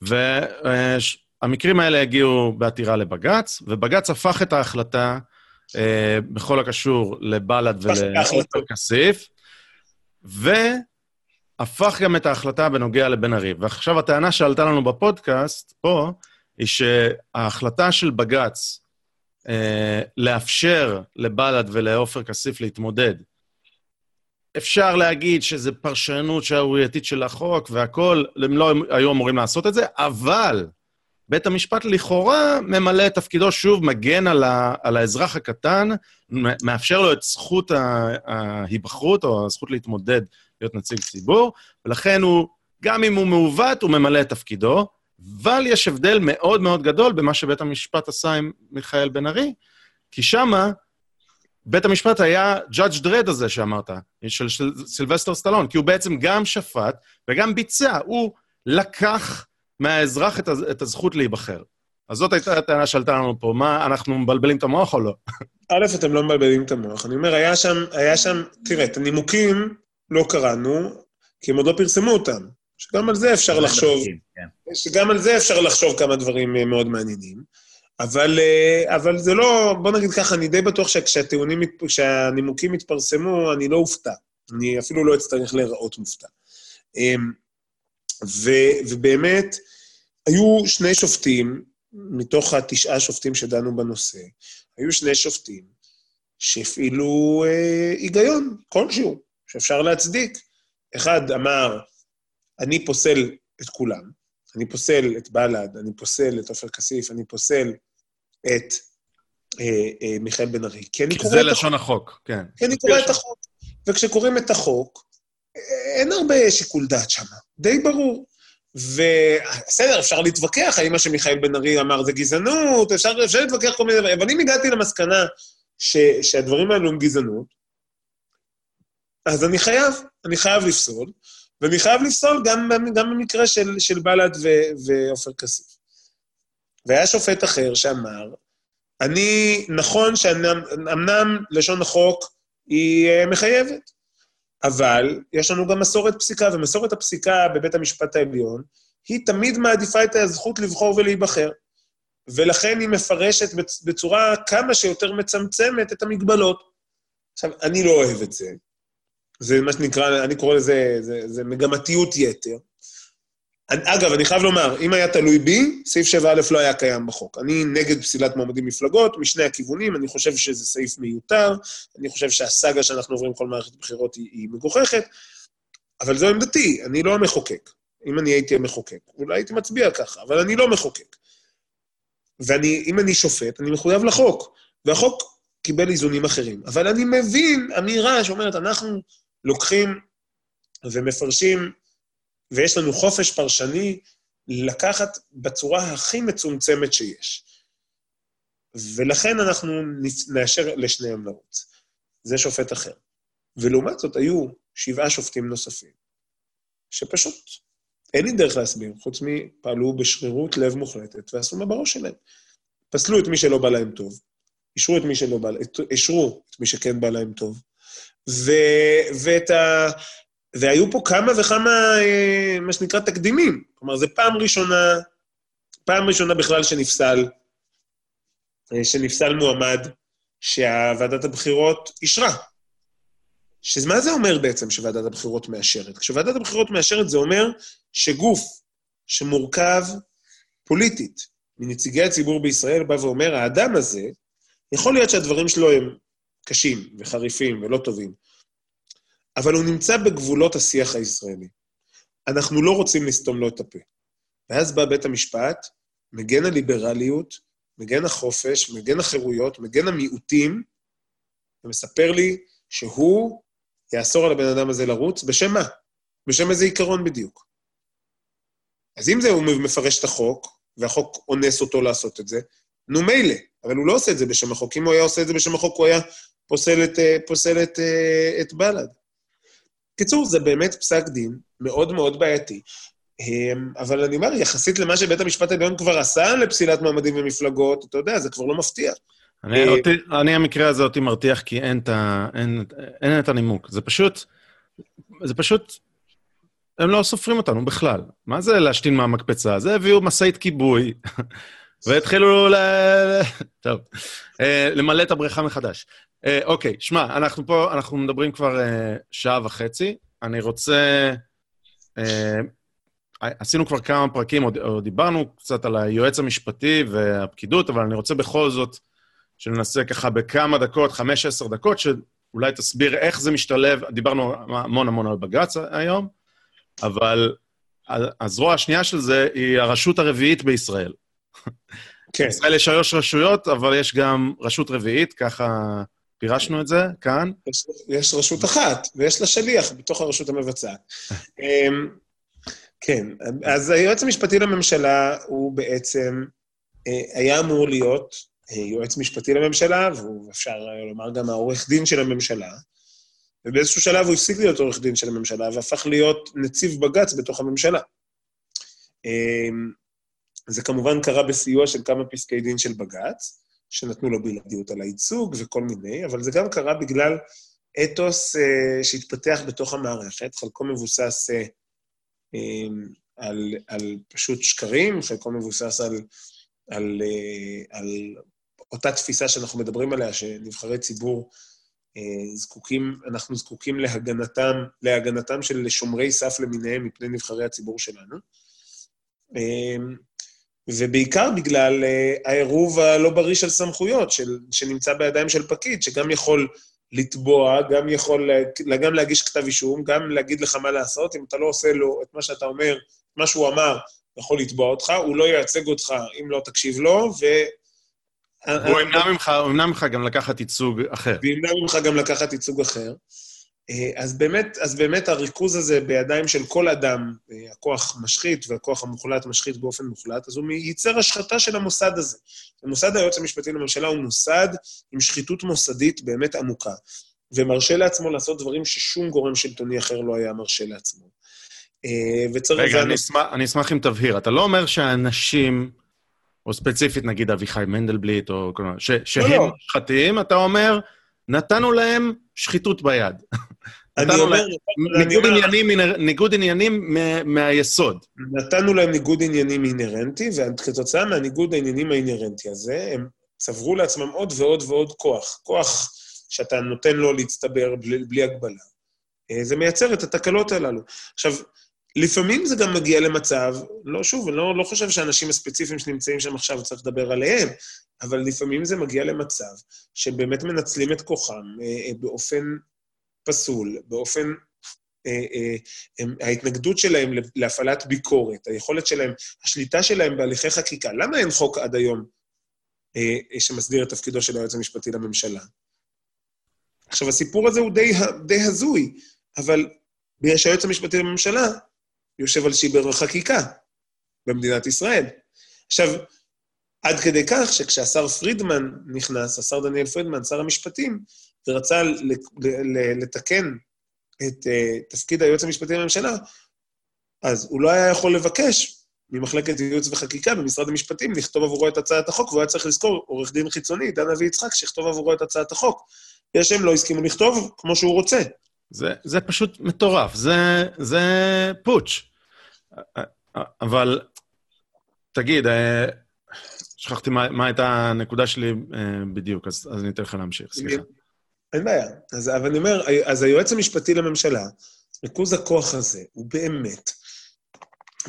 והמקרים האלה הגיעו בעתירה לבג"ץ, ובג"ץ הפך את ההחלטה אה, בכל הקשור לבל"ד ולעופר כסיף, והפך גם את ההחלטה בנוגע לבן ארי. ועכשיו הטענה שעלתה לנו בפודקאסט, פה, היא שההחלטה של בג"ץ אה, לאפשר לבל"ד ולעופר כסיף להתמודד, אפשר להגיד שזו פרשנות שערורייתית של החוק והכול, הם לא היו אמורים לעשות את זה, אבל בית המשפט לכאורה ממלא את תפקידו שוב, מגן על, ה, על האזרח הקטן, מאפשר לו את זכות ההיבחרות או הזכות להתמודד להיות נציג ציבור, ולכן הוא, גם אם הוא מעוות, הוא ממלא את תפקידו, אבל יש הבדל מאוד מאוד גדול במה שבית המשפט עשה עם מיכאל בן ארי, כי שמה בית המשפט היה judge dread הזה שאמרת, של, של סילבסטר סטלון, כי הוא בעצם גם שפט וגם ביצע, הוא לקח מהאזרח את, את הזכות להיבחר. אז זאת הייתה הטענה שעלתה לנו פה, מה, אנחנו מבלבלים את המוח או לא? א', אתם לא מבלבלים את המוח. אני אומר, היה שם, היה שם, תראה, את הנימוקים לא קראנו, כי הם עוד לא פרסמו אותם. שגם על זה אפשר לחשוב, כן. שגם על זה אפשר לחשוב כמה דברים מאוד מעניינים. אבל, אה, אבל זה לא, בוא נגיד ככה, אני די בטוח שכשהטיעונים, כשהנימוקים יתפרסמו, אני לא אופתע. אני אפילו לא אצטרך להיראות מופתע. אמ, ו, ובאמת, היו שני שופטים, מתוך התשעה שופטים שדנו בנושא, היו שני שופטים שהפעילו אה, היגיון כלשהו, שאפשר להצדיק. אחד אמר, אני פוסל את כולם, אני פוסל את בל"ד, אני פוסל את עופר כסיף, אני פוסל את אה, אה, מיכאל בן ארי. כי אני קורא את החוק. זה לשון החוק, כן. כי אני קורא את החוק. וכשקוראים את החוק, אין הרבה שיקול דעת שם, די ברור. ובסדר, אפשר להתווכח האם מה שמיכאל בן ארי אמר זה גזענות, אפשר, אפשר להתווכח כל מיני דברים, אבל אם הגעתי למסקנה ש, שהדברים האלו הם גזענות, אז אני חייב, אני חייב לפסול, ואני חייב לפסול גם, גם במקרה של, של בל"ד ועופר כסיף. והיה שופט אחר שאמר, אני, נכון שאמנם לשון החוק היא אה, מחייבת, אבל יש לנו גם מסורת פסיקה, ומסורת הפסיקה בבית המשפט העליון, היא תמיד מעדיפה את הזכות לבחור ולהיבחר. ולכן היא מפרשת בצורה כמה שיותר מצמצמת את המגבלות. עכשיו, אני לא אוהב את זה. זה מה שנקרא, אני קורא לזה, זה, זה מגמתיות יתר. אגב, אני חייב לומר, אם היה תלוי בי, סעיף 7א לא היה קיים בחוק. אני נגד פסילת מועמדים מפלגות, משני הכיוונים, אני חושב שזה סעיף מיותר, אני חושב שהסאגה שאנחנו עוברים כל מערכת בחירות היא, היא מגוחכת, אבל זו עמדתי, אני לא המחוקק. אם אני הייתי המחוקק, אולי הייתי מצביע ככה, אבל אני לא מחוקק. ואם אני שופט, אני מחויב לחוק, והחוק קיבל איזונים אחרים. אבל אני מבין אמירה שאומרת, אנחנו לוקחים ומפרשים ויש לנו חופש פרשני לקחת בצורה הכי מצומצמת שיש. ולכן אנחנו נאשר לשניהם לרוץ. זה שופט אחר. ולעומת זאת, היו שבעה שופטים נוספים, שפשוט אין לי דרך להסביר, חוץ מפעלו בשרירות לב מוחלטת ועשו מה בראש שלהם. פסלו את מי שלא בא להם טוב, אישרו את מי שלא בא, אישרו את מי שכן בא להם טוב, ו, ואת ה... והיו פה כמה וכמה, אה, מה שנקרא, תקדימים. כלומר, זו פעם ראשונה, פעם ראשונה בכלל שנפסל, אה, שנפסל מועמד שהוועדת הבחירות אישרה. שמה זה אומר בעצם שוועדת הבחירות מאשרת? כשוועדת הבחירות מאשרת זה אומר שגוף שמורכב פוליטית מנציגי הציבור בישראל בא ואומר, האדם הזה, יכול להיות שהדברים שלו הם קשים וחריפים ולא טובים, אבל הוא נמצא בגבולות השיח הישראלי. אנחנו לא רוצים לסתום לו את הפה. ואז בא בית המשפט, מגן הליברליות, מגן החופש, מגן החירויות, מגן המיעוטים, ומספר לי שהוא יאסור על הבן אדם הזה לרוץ, בשם מה? בשם איזה עיקרון בדיוק. אז אם זה הוא מפרש את החוק, והחוק אונס אותו לעשות את זה, נו מילא, אבל הוא לא עושה את זה בשם החוק. אם הוא היה עושה את זה בשם החוק, הוא היה פוסל את, אה, פוסל את, אה, את בל"ד. קיצור, זה באמת פסק דין מאוד מאוד בעייתי. אמ, אבל אני אומר, יחסית למה שבית המשפט העליון כבר עשה לפסילת מועמדים ומפלגות, אתה יודע, זה כבר לא מפתיע. אני, אה, אותי, אני המקרה הזה אותי מרתיח כי אין את, ה, אין, אין את הנימוק. זה פשוט, זה פשוט, הם לא סופרים אותנו בכלל. מה זה להשתין מהמקפצה? זה הביאו משאית כיבוי, והתחילו ל... טוב, למלא את הבריכה מחדש. אה, אוקיי, שמע, אנחנו פה, אנחנו מדברים כבר אה, שעה וחצי. אני רוצה... אה, עשינו כבר כמה פרקים, או דיברנו קצת על היועץ המשפטי והפקידות, אבל אני רוצה בכל זאת שננסה ככה בכמה דקות, חמש, עשר דקות, שאולי תסביר איך זה משתלב, דיברנו המון המון על בג"ץ היום, אבל הזרוע השנייה של זה היא הרשות הרביעית בישראל. כן. בישראל יש שלוש רשויות, אבל יש גם רשות רביעית, ככה פירשנו את זה כאן. יש, יש רשות אחת, ויש לה שליח בתוך הרשות המבצעת. אמ, כן, אז היועץ המשפטי לממשלה הוא בעצם, אה, היה אמור להיות אה, יועץ משפטי לממשלה, והוא אפשר לומר גם העורך דין של הממשלה, ובאיזשהו שלב הוא הפסיק להיות עורך דין של הממשלה, והפך להיות נציב בג"ץ בתוך הממשלה. אמ, זה כמובן קרה בסיוע של כמה פסקי דין של בג"ץ, שנתנו לו בלעדיות על הייצוג וכל מיני, אבל זה גם קרה בגלל אתוס uh, שהתפתח בתוך המערכת, חלקו מבוסס uh, um, על, על פשוט שקרים, חלקו מבוסס על, על, uh, על אותה תפיסה שאנחנו מדברים עליה, שנבחרי ציבור uh, זקוקים, אנחנו זקוקים להגנתם, להגנתם של שומרי סף למיניהם מפני נבחרי הציבור שלנו. Uh, ובעיקר בגלל uh, העירוב הלא בריא של סמכויות, של, שנמצא בידיים של פקיד, שגם יכול לתבוע, גם יכול גם להגיש כתב אישום, גם להגיד לך מה לעשות. אם אתה לא עושה לו את מה שאתה אומר, מה שהוא אמר, יכול לתבוע אותך, הוא לא ייצג אותך אם לא תקשיב לו, ו... הוא ימנע ממך, ממך גם לקחת ייצוג אחר. וימנע ממך גם לקחת ייצוג אחר. אה, אז באמת, אז באמת הריכוז הזה בידיים של כל אדם, אה, הכוח משחית והכוח המוחלט משחית באופן מוחלט, אז הוא ייצר השחתה של המוסד הזה. המוסד היועץ המשפטי לממשלה הוא מוסד עם שחיתות מוסדית באמת עמוקה, ומרשה לעצמו לעשות דברים ששום גורם שלטוני אחר לא היה מרשה לעצמו. אה, וצריך... רגע, אני, אשמח, אני אשמח אם תבהיר. אתה לא אומר שהאנשים, או ספציפית נגיד אביחי מנדלבליט, או כל מיני, שהם לא, לא. אתה אומר, נתנו להם שחיתות ביד. אני אומר... ניגוד עניינים, ניגוד עניינים מהיסוד. נתנו להם ניגוד עניינים אינהרנטי, וכתוצאה מהניגוד העניינים האינהרנטי הזה, הם צברו לעצמם עוד ועוד ועוד כוח. כוח שאתה נותן לו להצטבר בלי, בלי הגבלה. אה, זה מייצר את התקלות הללו. עכשיו, לפעמים זה גם מגיע למצב, לא, שוב, אני לא, לא חושב שהאנשים הספציפיים שנמצאים שם עכשיו צריך לדבר עליהם, אבל לפעמים זה מגיע למצב שבאמת מנצלים את כוחם אה, אה, באופן פסול, באופן... אה, ההתנגדות שלהם להפעלת ביקורת, היכולת שלהם, השליטה שלהם בהליכי חקיקה. למה אין חוק עד היום שמסדיר את תפקידו של היועץ המשפטי לממשלה? עכשיו, הסיפור הזה הוא די, די הזוי, אבל בגלל שהיועץ המשפטי לממשלה יושב על שיבר החקיקה במדינת ישראל. עכשיו, עד כדי כך שכשהשר פרידמן נכנס, השר דניאל פרידמן, שר המשפטים, ורצה לתקן את uh, תפקיד היועץ המשפטי לממשלה, אז הוא לא היה יכול לבקש ממחלקת ייעוץ וחקיקה במשרד המשפטים לכתוב עבורו את הצעת החוק, והוא היה צריך לזכור עורך דין חיצוני, דן אבי יצחק, שיכתוב עבורו את הצעת החוק. יש שהם לא הסכימו לכתוב כמו שהוא רוצה. זה, זה פשוט מטורף, זה, זה פוטש. אבל תגיד, אה, שכחתי מה, מה הייתה הנקודה שלי אה, בדיוק, אז, אז אני אתן לך להמשיך, סליחה. אין בעיה. אז, אבל אני אומר, אז היועץ המשפטי לממשלה, ריכוז הכוח הזה, הוא באמת,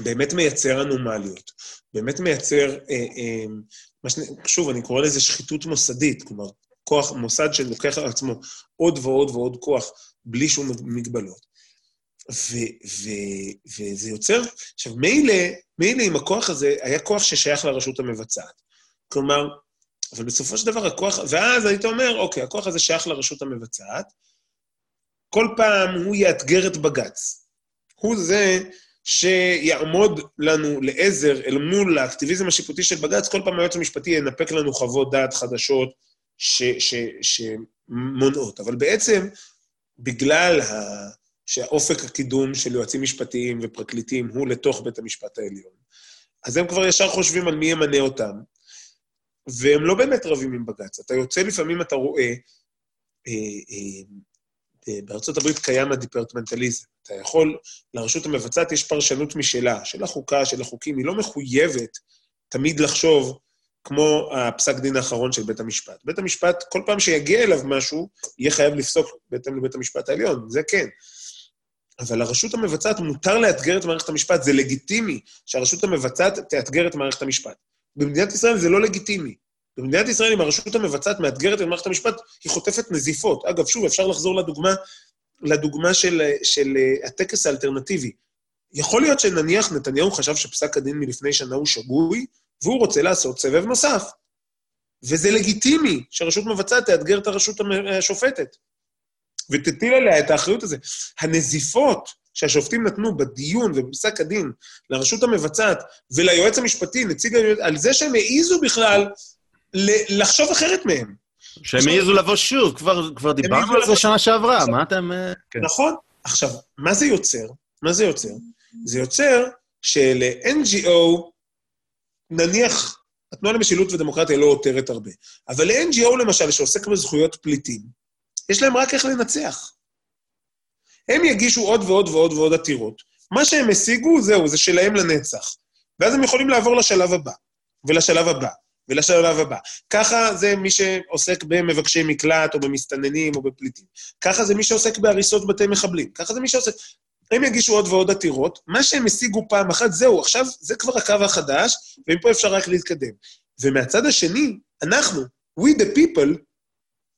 באמת מייצר אנומליות, באמת מייצר, אה, אה, ש... שוב, אני קורא לזה שחיתות מוסדית, כלומר, כוח, מוסד שלוקח על עצמו עוד ועוד ועוד כוח בלי שום מגבלות. ו- ו- וזה יוצר... עכשיו, מילא, מילא אם הכוח הזה היה כוח ששייך לרשות המבצעת. כלומר, אבל בסופו של דבר הכוח... ואז היית אומר, אוקיי, הכוח הזה שייך לרשות המבצעת, כל פעם הוא יאתגר את בג"ץ. הוא זה שיעמוד לנו לעזר אל מול האקטיביזם השיפוטי של בג"ץ, כל פעם היועץ המשפטי ינפק לנו חוות דעת חדשות שמונעות. אבל בעצם, בגלל ה... שהאופק הקידום של יועצים משפטיים ופרקליטים הוא לתוך בית המשפט העליון, אז הם כבר ישר חושבים על מי ימנה אותם, והם לא באמת רבים עם בג"ץ. אתה יוצא לפעמים, אתה רואה, אה, אה, אה, בארצות הברית קיים הדיפרטמנטליזם. אתה יכול, לרשות המבצעת יש פרשנות משלה, של החוקה, של החוקים, היא לא מחויבת תמיד לחשוב כמו הפסק דין האחרון של בית המשפט. בית המשפט, כל פעם שיגיע אליו משהו, יהיה חייב לפסוק בהתאם לבית המשפט העליון, זה כן. אבל לרשות המבצעת מותר לאתגר את מערכת המשפט, זה לגיטימי שהרשות המבצעת תאתגר את מערכת המשפט. במדינת ישראל זה לא לגיטימי. במדינת ישראל, אם הרשות המבצעת מאתגרת את מערכת המשפט, היא חוטפת נזיפות. אגב, שוב, אפשר לחזור לדוגמה, לדוגמה של, של uh, הטקס האלטרנטיבי. יכול להיות שנניח נתניהו חשב שפסק הדין מלפני שנה הוא שגוי, והוא רוצה לעשות סבב נוסף. וזה לגיטימי שהרשות מבצעת תאתגר את הרשות השופטת, ותטיל עליה את האחריות הזו. הנזיפות שהשופטים נתנו בדיון ובפסק הדין לרשות המבצעת וליועץ המשפטי, נציג היועץ, על זה שהם העיזו בכלל לחשוב אחרת מהם. שהם העיזו לבוא שוב, כבר, כבר דיברנו על זה שנה שעברה, עכשיו, מה אתם... אה, כן. נכון. עכשיו, מה זה יוצר? מה זה יוצר? זה יוצר של-NGO, נניח, התנועה למשילות ודמוקרטיה לא עותרת הרבה, אבל ל-NGO למשל, שעוסק בזכויות פליטים, יש להם רק איך לנצח. הם יגישו עוד ועוד ועוד ועוד עתירות. מה שהם השיגו, זהו, זה שלהם לנצח. ואז הם יכולים לעבור לשלב הבא, ולשלב הבא, ולשלב הבא. ככה זה מי שעוסק במבקשי מקלט, או במסתננים, או בפליטים. ככה זה מי שעוסק בהריסות בתי מחבלים. ככה זה מי שעוסק... הם יגישו עוד ועוד עתירות, מה שהם השיגו פעם אחת, זהו, עכשיו זה כבר הקו החדש, ומפה אפשר רק להתקדם. ומהצד השני, אנחנו, we the people,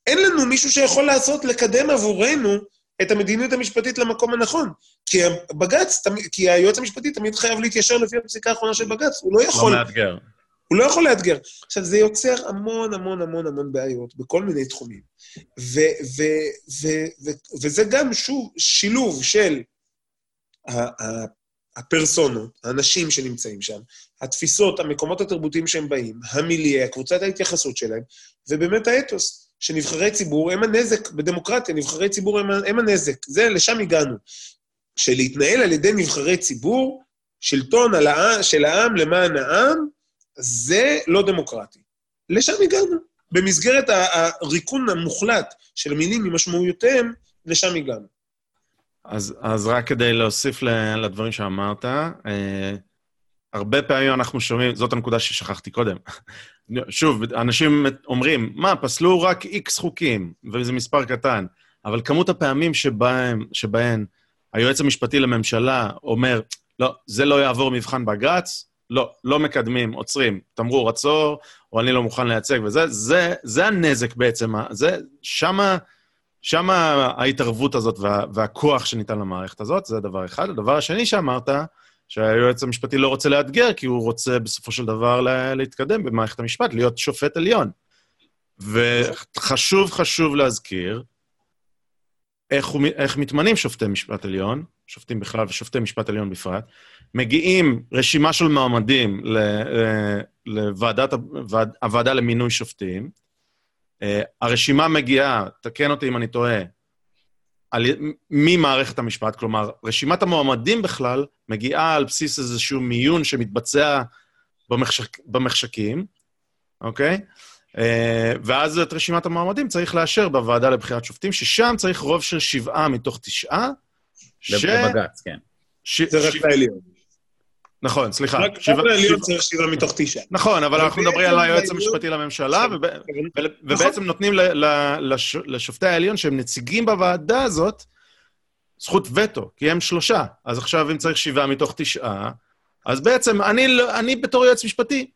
אין לנו מישהו שיכול לעשות, לקדם עבורנו את המדיניות המשפטית למקום הנכון. כי בג"ץ, כי היועץ המשפטי תמיד חייב להתיישר לפי הפסיקה האחרונה של בג"ץ, הוא לא יכול... לא מאתגר. הוא לא יכול לאתגר. עכשיו, זה יוצר המון המון המון המון בעיות בכל מיני תחומים. ו, ו, ו, ו, וזה גם, שוב, שילוב של הפרסונות, האנשים שנמצאים שם, התפיסות, המקומות התרבותיים שהם באים, המיליה, קבוצת ההתייחסות שלהם, ובאמת האתוס. שנבחרי ציבור הם הנזק בדמוקרטיה, נבחרי ציבור הם, הם הנזק. זה, לשם הגענו. שלהתנהל על ידי נבחרי ציבור, שלטון על העם, של העם למען העם, זה לא דמוקרטי. לשם הגענו. במסגרת הריקון המוחלט של מילים ממשמעויותיהם, לשם הגענו. אז, אז רק כדי להוסיף לדברים שאמרת, אה, הרבה פעמים אנחנו שומעים, זאת הנקודה ששכחתי קודם. שוב, אנשים אומרים, מה, פסלו רק איקס חוקים, וזה מספר קטן, אבל כמות הפעמים שבהם, שבהן היועץ המשפטי לממשלה אומר, לא, זה לא יעבור מבחן בג"ץ, לא, לא מקדמים, עוצרים, תמרור עצור, או אני לא מוכן לייצג וזה, זה, זה הנזק בעצם, זה, שמה, שמה ההתערבות הזאת וה, והכוח שניתן למערכת הזאת, זה דבר אחד. הדבר השני שאמרת, שהיועץ המשפטי לא רוצה לאתגר, כי הוא רוצה בסופו של דבר להתקדם במערכת המשפט, להיות שופט עליון. וחשוב, חשוב להזכיר איך, הוא, איך מתמנים שופטי משפט עליון, שופטים בכלל ושופטי משפט עליון בפרט, מגיעים רשימה של מועמדים לוועדת, הוועדה למינוי שופטים, אה, הרשימה מגיעה, תקן אותי אם אני טועה, על, ממערכת המשפט, כלומר, רשימת המועמדים בכלל מגיעה על בסיס איזשהו מיון שמתבצע במחשק, במחשקים, אוקיי? אה, ואז את רשימת המועמדים צריך לאשר בוועדה לבחירת שופטים, ששם צריך רוב של שבעה מתוך תשעה. ש... לבג"ץ, כן. ש... זה רק לעליון. נכון, סליחה. רק לעליון צריך שבעה מתוך תשעה. נכון, אבל אנחנו מדברים על היועץ המשפטי לממשלה, ובעצם נותנים לשופטי העליון, שהם נציגים בוועדה הזאת, זכות וטו, כי הם שלושה. אז עכשיו, אם צריך שבעה מתוך תשעה, אז בעצם אני, אני בתור יועץ משפטי,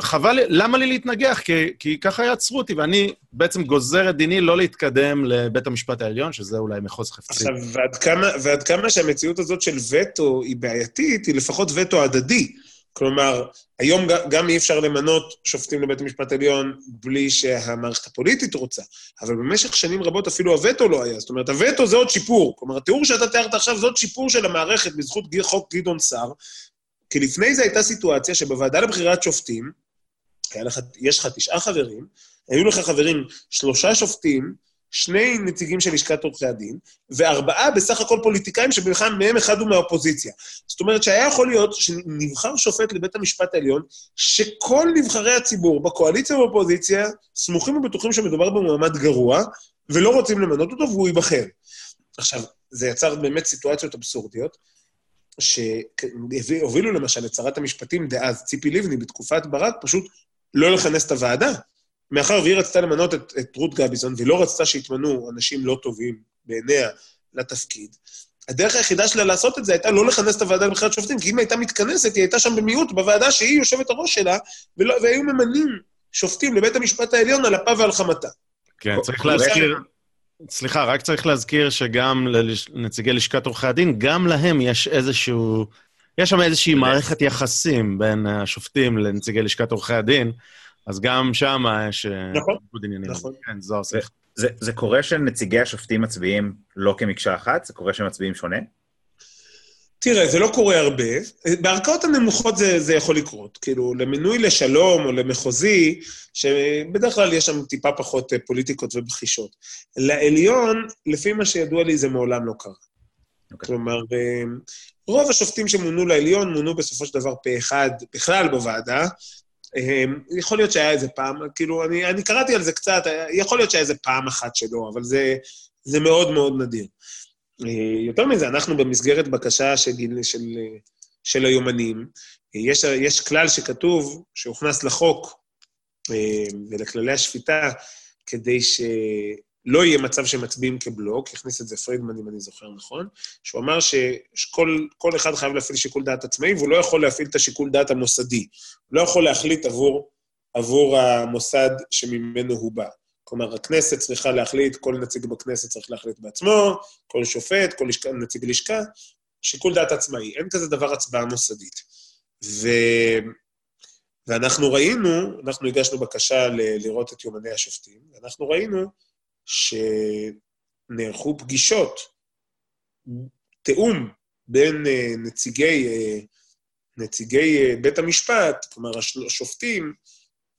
חבל, למה לי להתנגח? כי, כי ככה יעצרו אותי, ואני בעצם גוזר את דיני לא להתקדם לבית המשפט העליון, שזה אולי מחוז חפצי. עכשיו, ועד כמה, ועד כמה שהמציאות הזאת של וטו היא בעייתית, היא לפחות וטו הדדי. כלומר, היום גם אי אפשר למנות שופטים לבית המשפט העליון בלי שהמערכת הפוליטית רוצה, אבל במשך שנים רבות אפילו הווטו לא היה. זאת אומרת, הווטו זה עוד שיפור. כלומר, התיאור שאתה תיארת עכשיו זה עוד שיפור של המערכת בזכות חוק גדעון סער, כי לפני זה הייתה סיטואציה שבוועדה לבחירת שופטים, לך, יש לך תשעה חברים, היו לך חברים שלושה שופטים, שני נציגים של לשכת עורכי הדין, וארבעה בסך הכל פוליטיקאים שבכלל מהם אחד הוא מהאופוזיציה. זאת אומרת שהיה יכול להיות שנבחר שופט לבית המשפט העליון, שכל נבחרי הציבור, בקואליציה ובאופוזיציה, סמוכים ובטוחים שמדובר במועמד גרוע, ולא רוצים למנות אותו והוא ייבחר. עכשיו, זה יצר באמת סיטואציות אבסורדיות, שהובילו למשל את שרת המשפטים דאז, ציפי לבני, בתקופת ברק, פשוט לא לכנס את הוועדה. מאחר והיא רצתה למנות את, את רות גביזון, והיא לא רצתה שיתמנו אנשים לא טובים בעיניה לתפקיד, הדרך היחידה שלה לעשות את זה הייתה לא לכנס את הוועדה לבחירת שופטים, כי אם הייתה מתכנסת, היא הייתה שם במיעוט בוועדה שהיא יושבת הראש שלה, ולא, והיו ממנים שופטים לבית המשפט העליון על אפה ועל חמתה. כן, צריך להזכיר, סליחה, רק צריך להזכיר שגם לנציגי לשכת עורכי הדין, גם להם יש איזשהו... יש שם איזושהי מערכת יחסים בין השופטים לנציגי לשכת עורכי הדין, אז גם שם יש אה, נכון. נכון. כן, זוהר, סליחה. זה, זה קורה שנציגי השופטים מצביעים לא כמקשה אחת? זה קורה שהם מצביעים שונה? תראה, זה לא קורה הרבה. בערכאות הנמוכות זה, זה יכול לקרות. כאילו, למינוי לשלום או למחוזי, שבדרך כלל יש שם טיפה פחות אה, פוליטיקות ובחישות. לעליון, לפי מה שידוע לי, זה מעולם לא קרה. אוקיי. כלומר, אה, רוב השופטים שמונו לעליון מונו בסופו של דבר פה אחד בכלל בוועדה. אה, יכול להיות שהיה איזה פעם, כאילו, אני, אני קראתי על זה קצת, יכול להיות שהיה איזה פעם אחת שלא, אבל זה, זה מאוד מאוד נדיר. אה, יותר מזה, אנחנו במסגרת בקשה של, של, של היומנים, אה, יש, יש כלל שכתוב, שהוכנס לחוק אה, ולכללי השפיטה, כדי שלא יהיה מצב שמצביעים כבלוק, הכניס את זה פרידמן, אם אני זוכר נכון, שהוא אמר שכל כל אחד חייב להפעיל שיקול דעת עצמאי, והוא לא יכול להפעיל את השיקול דעת המוסדי. הוא לא יכול להחליט עבור, עבור המוסד שממנו הוא בא. כלומר, הכנסת צריכה להחליט, כל נציג בכנסת צריך להחליט בעצמו, כל שופט, כל לשכה, נציג לשכה, שיקול דעת עצמאי. אין כזה דבר הצבעה מוסדית. ו... ואנחנו ראינו, אנחנו הגשנו בקשה ל... לראות את יומני השופטים, ואנחנו ראינו שנערכו פגישות, תיאום בין אה, נציגי, אה, נציגי אה, בית המשפט, כלומר השופטים,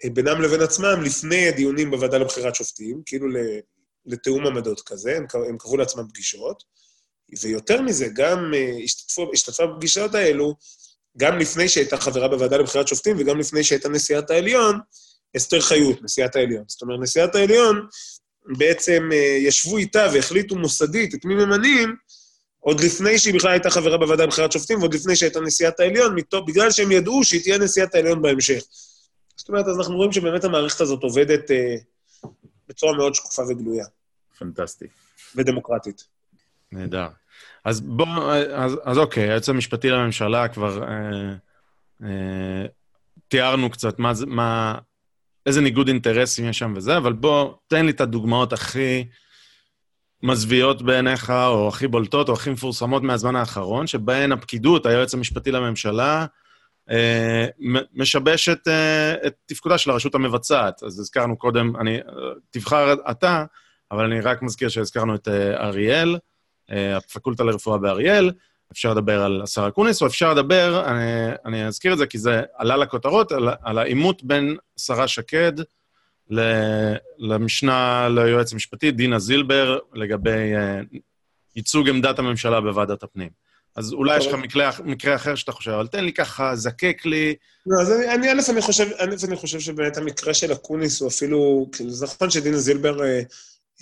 בינם לבין עצמם לפני הדיונים בוועדה לבחירת שופטים, כאילו לתיאום עמדות כזה, הם, הם קבעו לעצמם פגישות, ויותר מזה, גם אה, השתתפו, השתתפה בפגישות האלו, גם לפני שהייתה חברה בוועדה לבחירת שופטים וגם לפני שהייתה נשיאת העליון, אסתר חיות, נשיאת העליון. זאת אומרת, נשיאת העליון, בעצם אה, ישבו איתה והחליטו מוסדית את מי ממנים, עוד לפני שהיא בכלל הייתה חברה בוועדה לבחירת שופטים, ועוד לפני שהייתה נשיאת העליון, בגלל שהם ידעו שהיא תהיה נשיאת העליון בהמשך. זאת אומרת, אז אנחנו רואים שבאמת המערכת הזאת עובדת אה, בצורה מאוד שקופה וגלויה. פנטסטי. ודמוקרטית. נהדר. אז בוא, אז, אז אוקיי, היועץ המשפטי לממשלה כבר אה, אה, תיארנו קצת מה, מה, איזה ניגוד אינטרסים יש שם וזה, אבל בוא, תן לי את הדוגמאות הכי מזוויעות בעיניך, או הכי בולטות, או הכי מפורסמות מהזמן האחרון, שבהן הפקידות, היועץ המשפטי לממשלה, משבשת אה, את תפקודה של הרשות המבצעת. אז הזכרנו קודם, אני, תבחר אתה, אבל אני רק מזכיר שהזכרנו את אה, אריאל, הפקולטה לרפואה באריאל, אפשר לדבר על השר אקוניס, או אפשר לדבר, אני, אני אזכיר את זה כי זה עלה לכותרות, על, על העימות בין שרה שקד ל, למשנה ליועץ המשפטי, דינה זילבר, לגבי ייצוג עמדת הממשלה בוועדת הפנים. אז אולי יש לך מקרה, מקרה אחר שאתה חושב, אבל תן לי ככה, זקק לי. לא, אז אני, אני, א', אני חושב, א', אני חושב שבאמת המקרה של אקוניס הוא אפילו, כאילו, זה נכון שדינה זילבר, אה,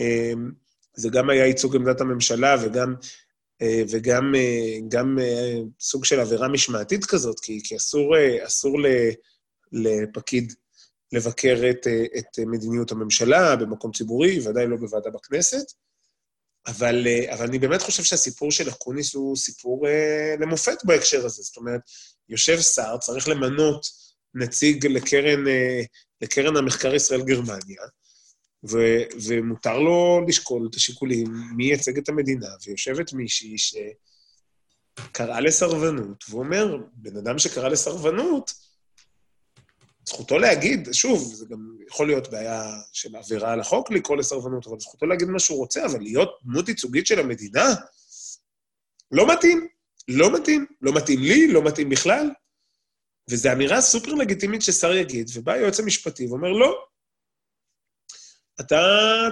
אה, זה גם היה ייצוג עמדת הממשלה, וגם, אה, וגם אה, גם, אה, סוג של עבירה משמעתית כזאת, כי, כי אסור, אה, אסור ל, לפקיד לבקר את, אה, את מדיניות הממשלה במקום ציבורי, ודאי לא בוועדה בכנסת. אבל, אה, אבל אני באמת חושב שהסיפור של אקוניס הוא סיפור אה, למופת בהקשר הזה. זאת אומרת, יושב שר, צריך למנות נציג לקרן, אה, לקרן המחקר ישראל-גרמניה, ו, ומותר לו לשקול את השיקולים מי ייצג את המדינה, ויושבת מישהי שקראה לסרבנות, והוא אומר, בן אדם שקרא לסרבנות, זכותו להגיד, שוב, זה גם יכול להיות בעיה של עבירה על החוק לקרוא לסרבנות, אבל זכותו להגיד מה שהוא רוצה, אבל להיות דמות ייצוגית של המדינה, לא מתאים. לא מתאים. לא מתאים לי, לא מתאים בכלל. וזו אמירה סופר לגיטימית ששר יגיד, ובא היועץ המשפטי ואומר, לא, אתה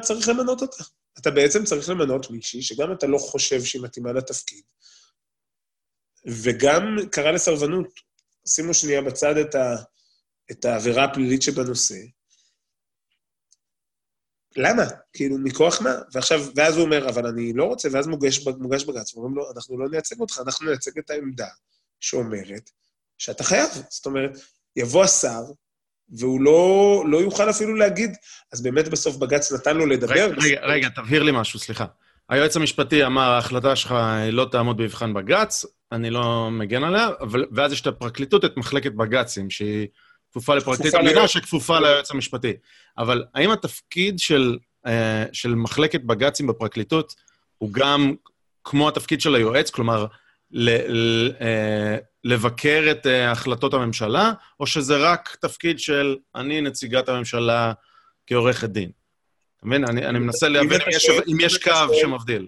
צריך למנות אותה. אתה בעצם צריך למנות מישהי שגם אתה לא חושב שהיא מתאימה לתפקיד, וגם קרא לסרבנות. שימו שנייה בצד את ה... את העבירה הפלילית שבנושא. למה? כאילו, מכוח מה? ועכשיו, ואז הוא אומר, אבל אני לא רוצה, ואז מוגש, מוגש בג"ץ, ואומרים לו, אנחנו לא נייצג אותך, אנחנו נייצג את העמדה שאומרת שאתה חייב. זאת אומרת, יבוא השר, והוא לא, לא יוכל אפילו להגיד, אז באמת בסוף בג"ץ נתן לו לדבר. רגע, רגע, רגע, תבהיר לי משהו, סליחה. היועץ המשפטי אמר, ההחלטה שלך לא תעמוד במבחן בג"ץ, אני לא מגן עליה, אבל, ואז יש את הפרקליטות, את מחלקת בג"צים, שהיא כפופה לפרקליט המדינה, שכפופה ליועץ המשפטי. אבל האם התפקיד של, אה, של מחלקת בג"צים בפרקליטות הוא גם כמו התפקיד של היועץ, כלומר, ל, ל, אה, לבקר את אה, החלטות הממשלה, או שזה רק תפקיד של אני נציגת הממשלה כעורכת דין? אתה מבין? אני, אני מנסה להבין אם יש, אם יש קו שואל, שמבדיל.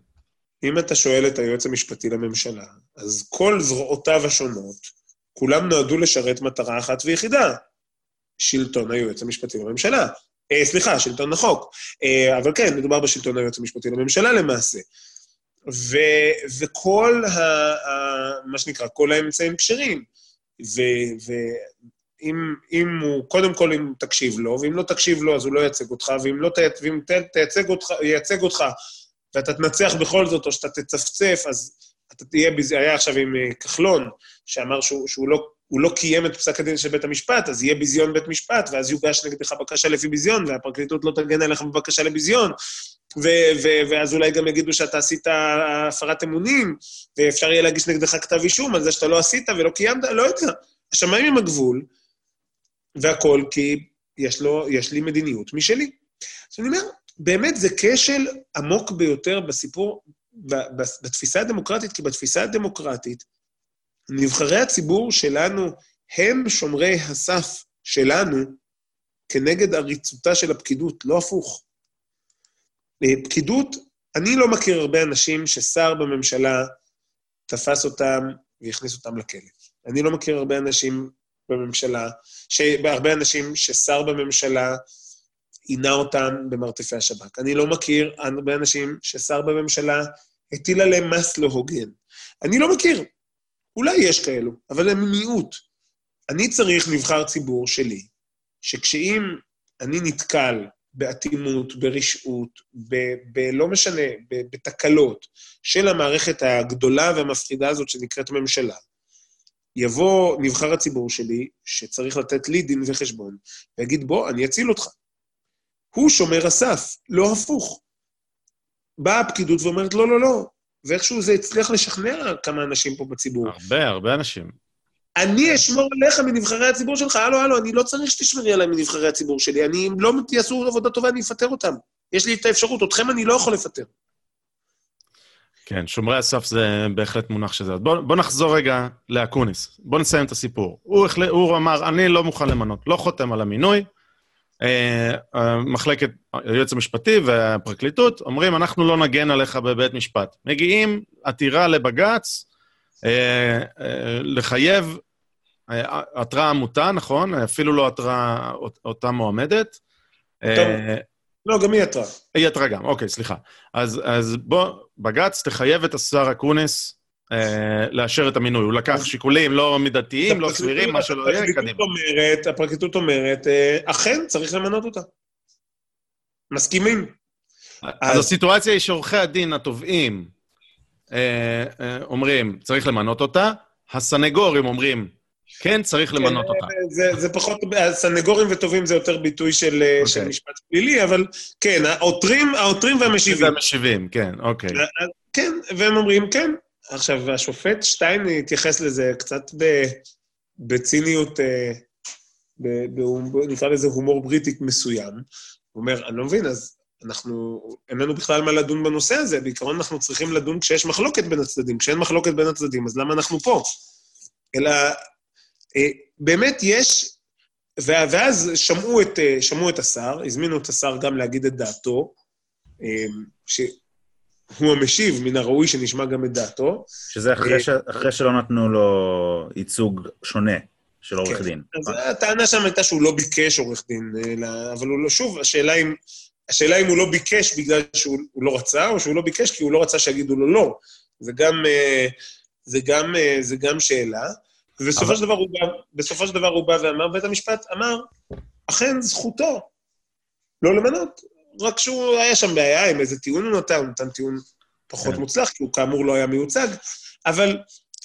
אם אתה שואל את היועץ המשפטי לממשלה, אז כל זרועותיו השונות, כולם נועדו לשרת מטרה אחת ויחידה, שלטון היועץ המשפטי לממשלה. אה, סליחה, שלטון החוק. אה, אבל כן, מדובר בשלטון היועץ המשפטי לממשלה למעשה. ו, וכל ה, ה... מה שנקרא, כל האמצעים כשרים. ואם הוא, קודם כל, אם תקשיב לו, ואם לא תקשיב לו, אז הוא לא ייצג אותך, ואם לא ת, ואם ת, תייצג אותך, ייצג אותך, ואתה תנצח בכל זאת, או שאתה תצפצף, אז אתה תהיה, היה עכשיו עם אה, כחלון, שאמר שהוא, שהוא לא הוא לא קיים את פסק הדין של בית המשפט, אז יהיה ביזיון בית משפט, ואז יוגש נגדך בקשה לפי ביזיון, והפרקליטות לא תגן עליך בבקשה לביזיון, ו- ו- ואז אולי גם יגידו שאתה עשית הפרת אמונים, ואפשר יהיה להגיש נגדך כתב אישום על זה שאתה לא עשית ולא קיימת, לא יודע. השמיים הם הגבול, והכול כי יש, לו, יש לי מדיניות משלי. אז אני אומר, באמת זה כשל עמוק ביותר בסיפור, בתפיסה הדמוקרטית, כי בתפיסה הדמוקרטית, נבחרי הציבור שלנו הם שומרי הסף שלנו כנגד עריצותה של הפקידות, לא הפוך. אה, פקידות, אני לא מכיר הרבה אנשים ששר בממשלה תפס אותם והכניס אותם לכלא. אני לא מכיר הרבה אנשים בממשלה, ש... הרבה אנשים ששר בממשלה עינה אותם במרתפי השב"כ. אני לא מכיר הרבה אנשים ששר בממשלה הטיל עליהם מס לא הוגן. אני לא מכיר. אולי יש כאלו, אבל הם מיעוט. אני צריך נבחר ציבור שלי, שכשאם אני נתקל באטימות, ברשעות, ב- ב- לא משנה, ב- בתקלות של המערכת הגדולה והמפחידה הזאת שנקראת ממשלה, יבוא נבחר הציבור שלי, שצריך לתת לי דין וחשבון, ויגיד, בוא, אני אציל אותך. הוא שומר הסף, לא הפוך. באה הפקידות ואומרת, לא, לא, לא, ואיכשהו זה הצליח לשכנע כמה אנשים פה בציבור. הרבה, הרבה אנשים. אני אשמור עליך מנבחרי הציבור שלך, הלו, הלו, אני לא צריך שתשמרי עליי מנבחרי הציבור שלי, אני, אם לא יעשו עבודה טובה, אני אפטר אותם. יש לי את האפשרות, אתכם אני לא יכול לפטר. כן, שומרי הסף זה בהחלט מונח שזה. בוא, בוא נחזור רגע לאקוניס. בוא נסיים את הסיפור. הוא, החל... הוא אמר, אני לא מוכן למנות, לא חותם על המינוי, מחלקת היועץ המשפטי והפרקליטות אומרים, אנחנו לא נגן עליך בבית משפט. מגיעים עתירה לבג"ץ אה, אה, לחייב עתרה עמותה, נכון? אפילו לא עתרה אותה מועמדת. לא, גם היא עתרה. היא עתרה גם, אוקיי, סליחה. אז, אז בוא, בג"ץ תחייב את השר אקוניס אה, לאשר את המינוי. הוא לקח שיקולים לא מידתיים, לא סבירים, מה שלא יהיה, קדימה. אומרת, הפרקליטות אומרת, אה, אכן, צריך למנות אותה. מסכימים. אז הסיטואציה היא שעורכי הדין התובעים אה, אומרים, צריך למנות אותה, הסנגורים אומרים, כן, צריך למנות כן, אותה. זה, זה פחות, הסנגורים וטובים זה יותר ביטוי של, okay. של אוקיי. משפט פלילי, אבל כן, העותרים, העותרים והמשיבים. והמשיבים, כן, אוקיי. כן, והם אומרים, כן, עכשיו, השופט שטיין התייחס לזה קצת ב, בציניות, אה, ב, ב, נקרא לזה הומור בריטי מסוים. הוא אומר, אני לא מבין, אז אנחנו, אין לנו בכלל מה לדון בנושא הזה, בעיקרון אנחנו צריכים לדון כשיש מחלוקת בין הצדדים. כשאין מחלוקת בין הצדדים, אז למה אנחנו פה? אלא, אה, באמת יש, ואז שמעו את, אה, שמעו את השר, הזמינו את השר גם להגיד את דעתו, ש... הוא המשיב, מן הראוי שנשמע גם את דעתו. שזה אחרי, אה, ש... אחרי שלא נתנו לו ייצוג שונה של עורך כן. דין. אז הטענה שם הייתה שהוא לא ביקש עורך דין, אבל הוא לא, שוב, השאלה אם, השאלה אם הוא לא ביקש בגלל שהוא לא רצה, או שהוא לא ביקש כי הוא לא רצה שיגידו לו לא. זה גם, אה, זה גם, אה, זה גם שאלה. ובסופו אבל... של דבר הוא בא, בסופו של דבר הוא בא ואמר, בית המשפט אמר, אכן זכותו לא למנות. רק שהוא, היה שם בעיה עם איזה טיעון הוא נתן, הוא נתן טיעון פחות כן. מוצלח, כי הוא כאמור לא היה מיוצג, אבל,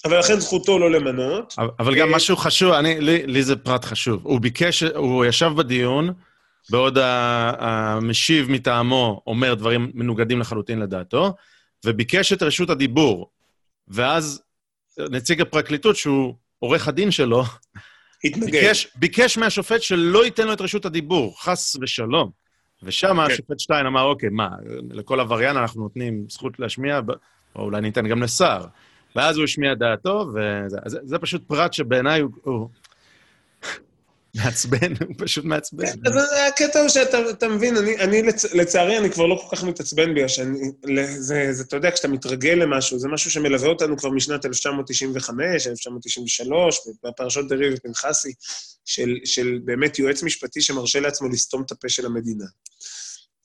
אבל לכן זכותו לא למנות. אבל, אבל גם אה, משהו חשוב, אני, לי, לי זה פרט חשוב. הוא ביקש, הוא ישב בדיון, בעוד המשיב מטעמו אומר דברים מנוגדים לחלוטין לדעתו, וביקש את רשות הדיבור, ואז נציג הפרקליטות, שהוא עורך הדין שלו, התנגד. ביקש, ביקש מהשופט שלא ייתן לו את רשות הדיבור, חס ושלום. ושם כן. השופט שטיין אמר, אוקיי, מה, לכל עבריין אנחנו נותנים זכות להשמיע, או אולי ניתן גם לשר. ואז הוא השמיע דעתו, וזה זה, זה פשוט פרט שבעיניי הוא, הוא מעצבן, הוא פשוט מעצבן. אז הקטע הוא שאתה אתה מבין, אני, אני לצ, לצערי, אני כבר לא כל כך מתעצבן בגלל שאני... זה, זה, אתה יודע, כשאתה מתרגל למשהו, זה משהו שמלווה אותנו כבר משנת 1995, 1993, בפרשות דרעי ופנחסי, של, של באמת יועץ משפטי שמרשה לעצמו לסתום את הפה של המדינה.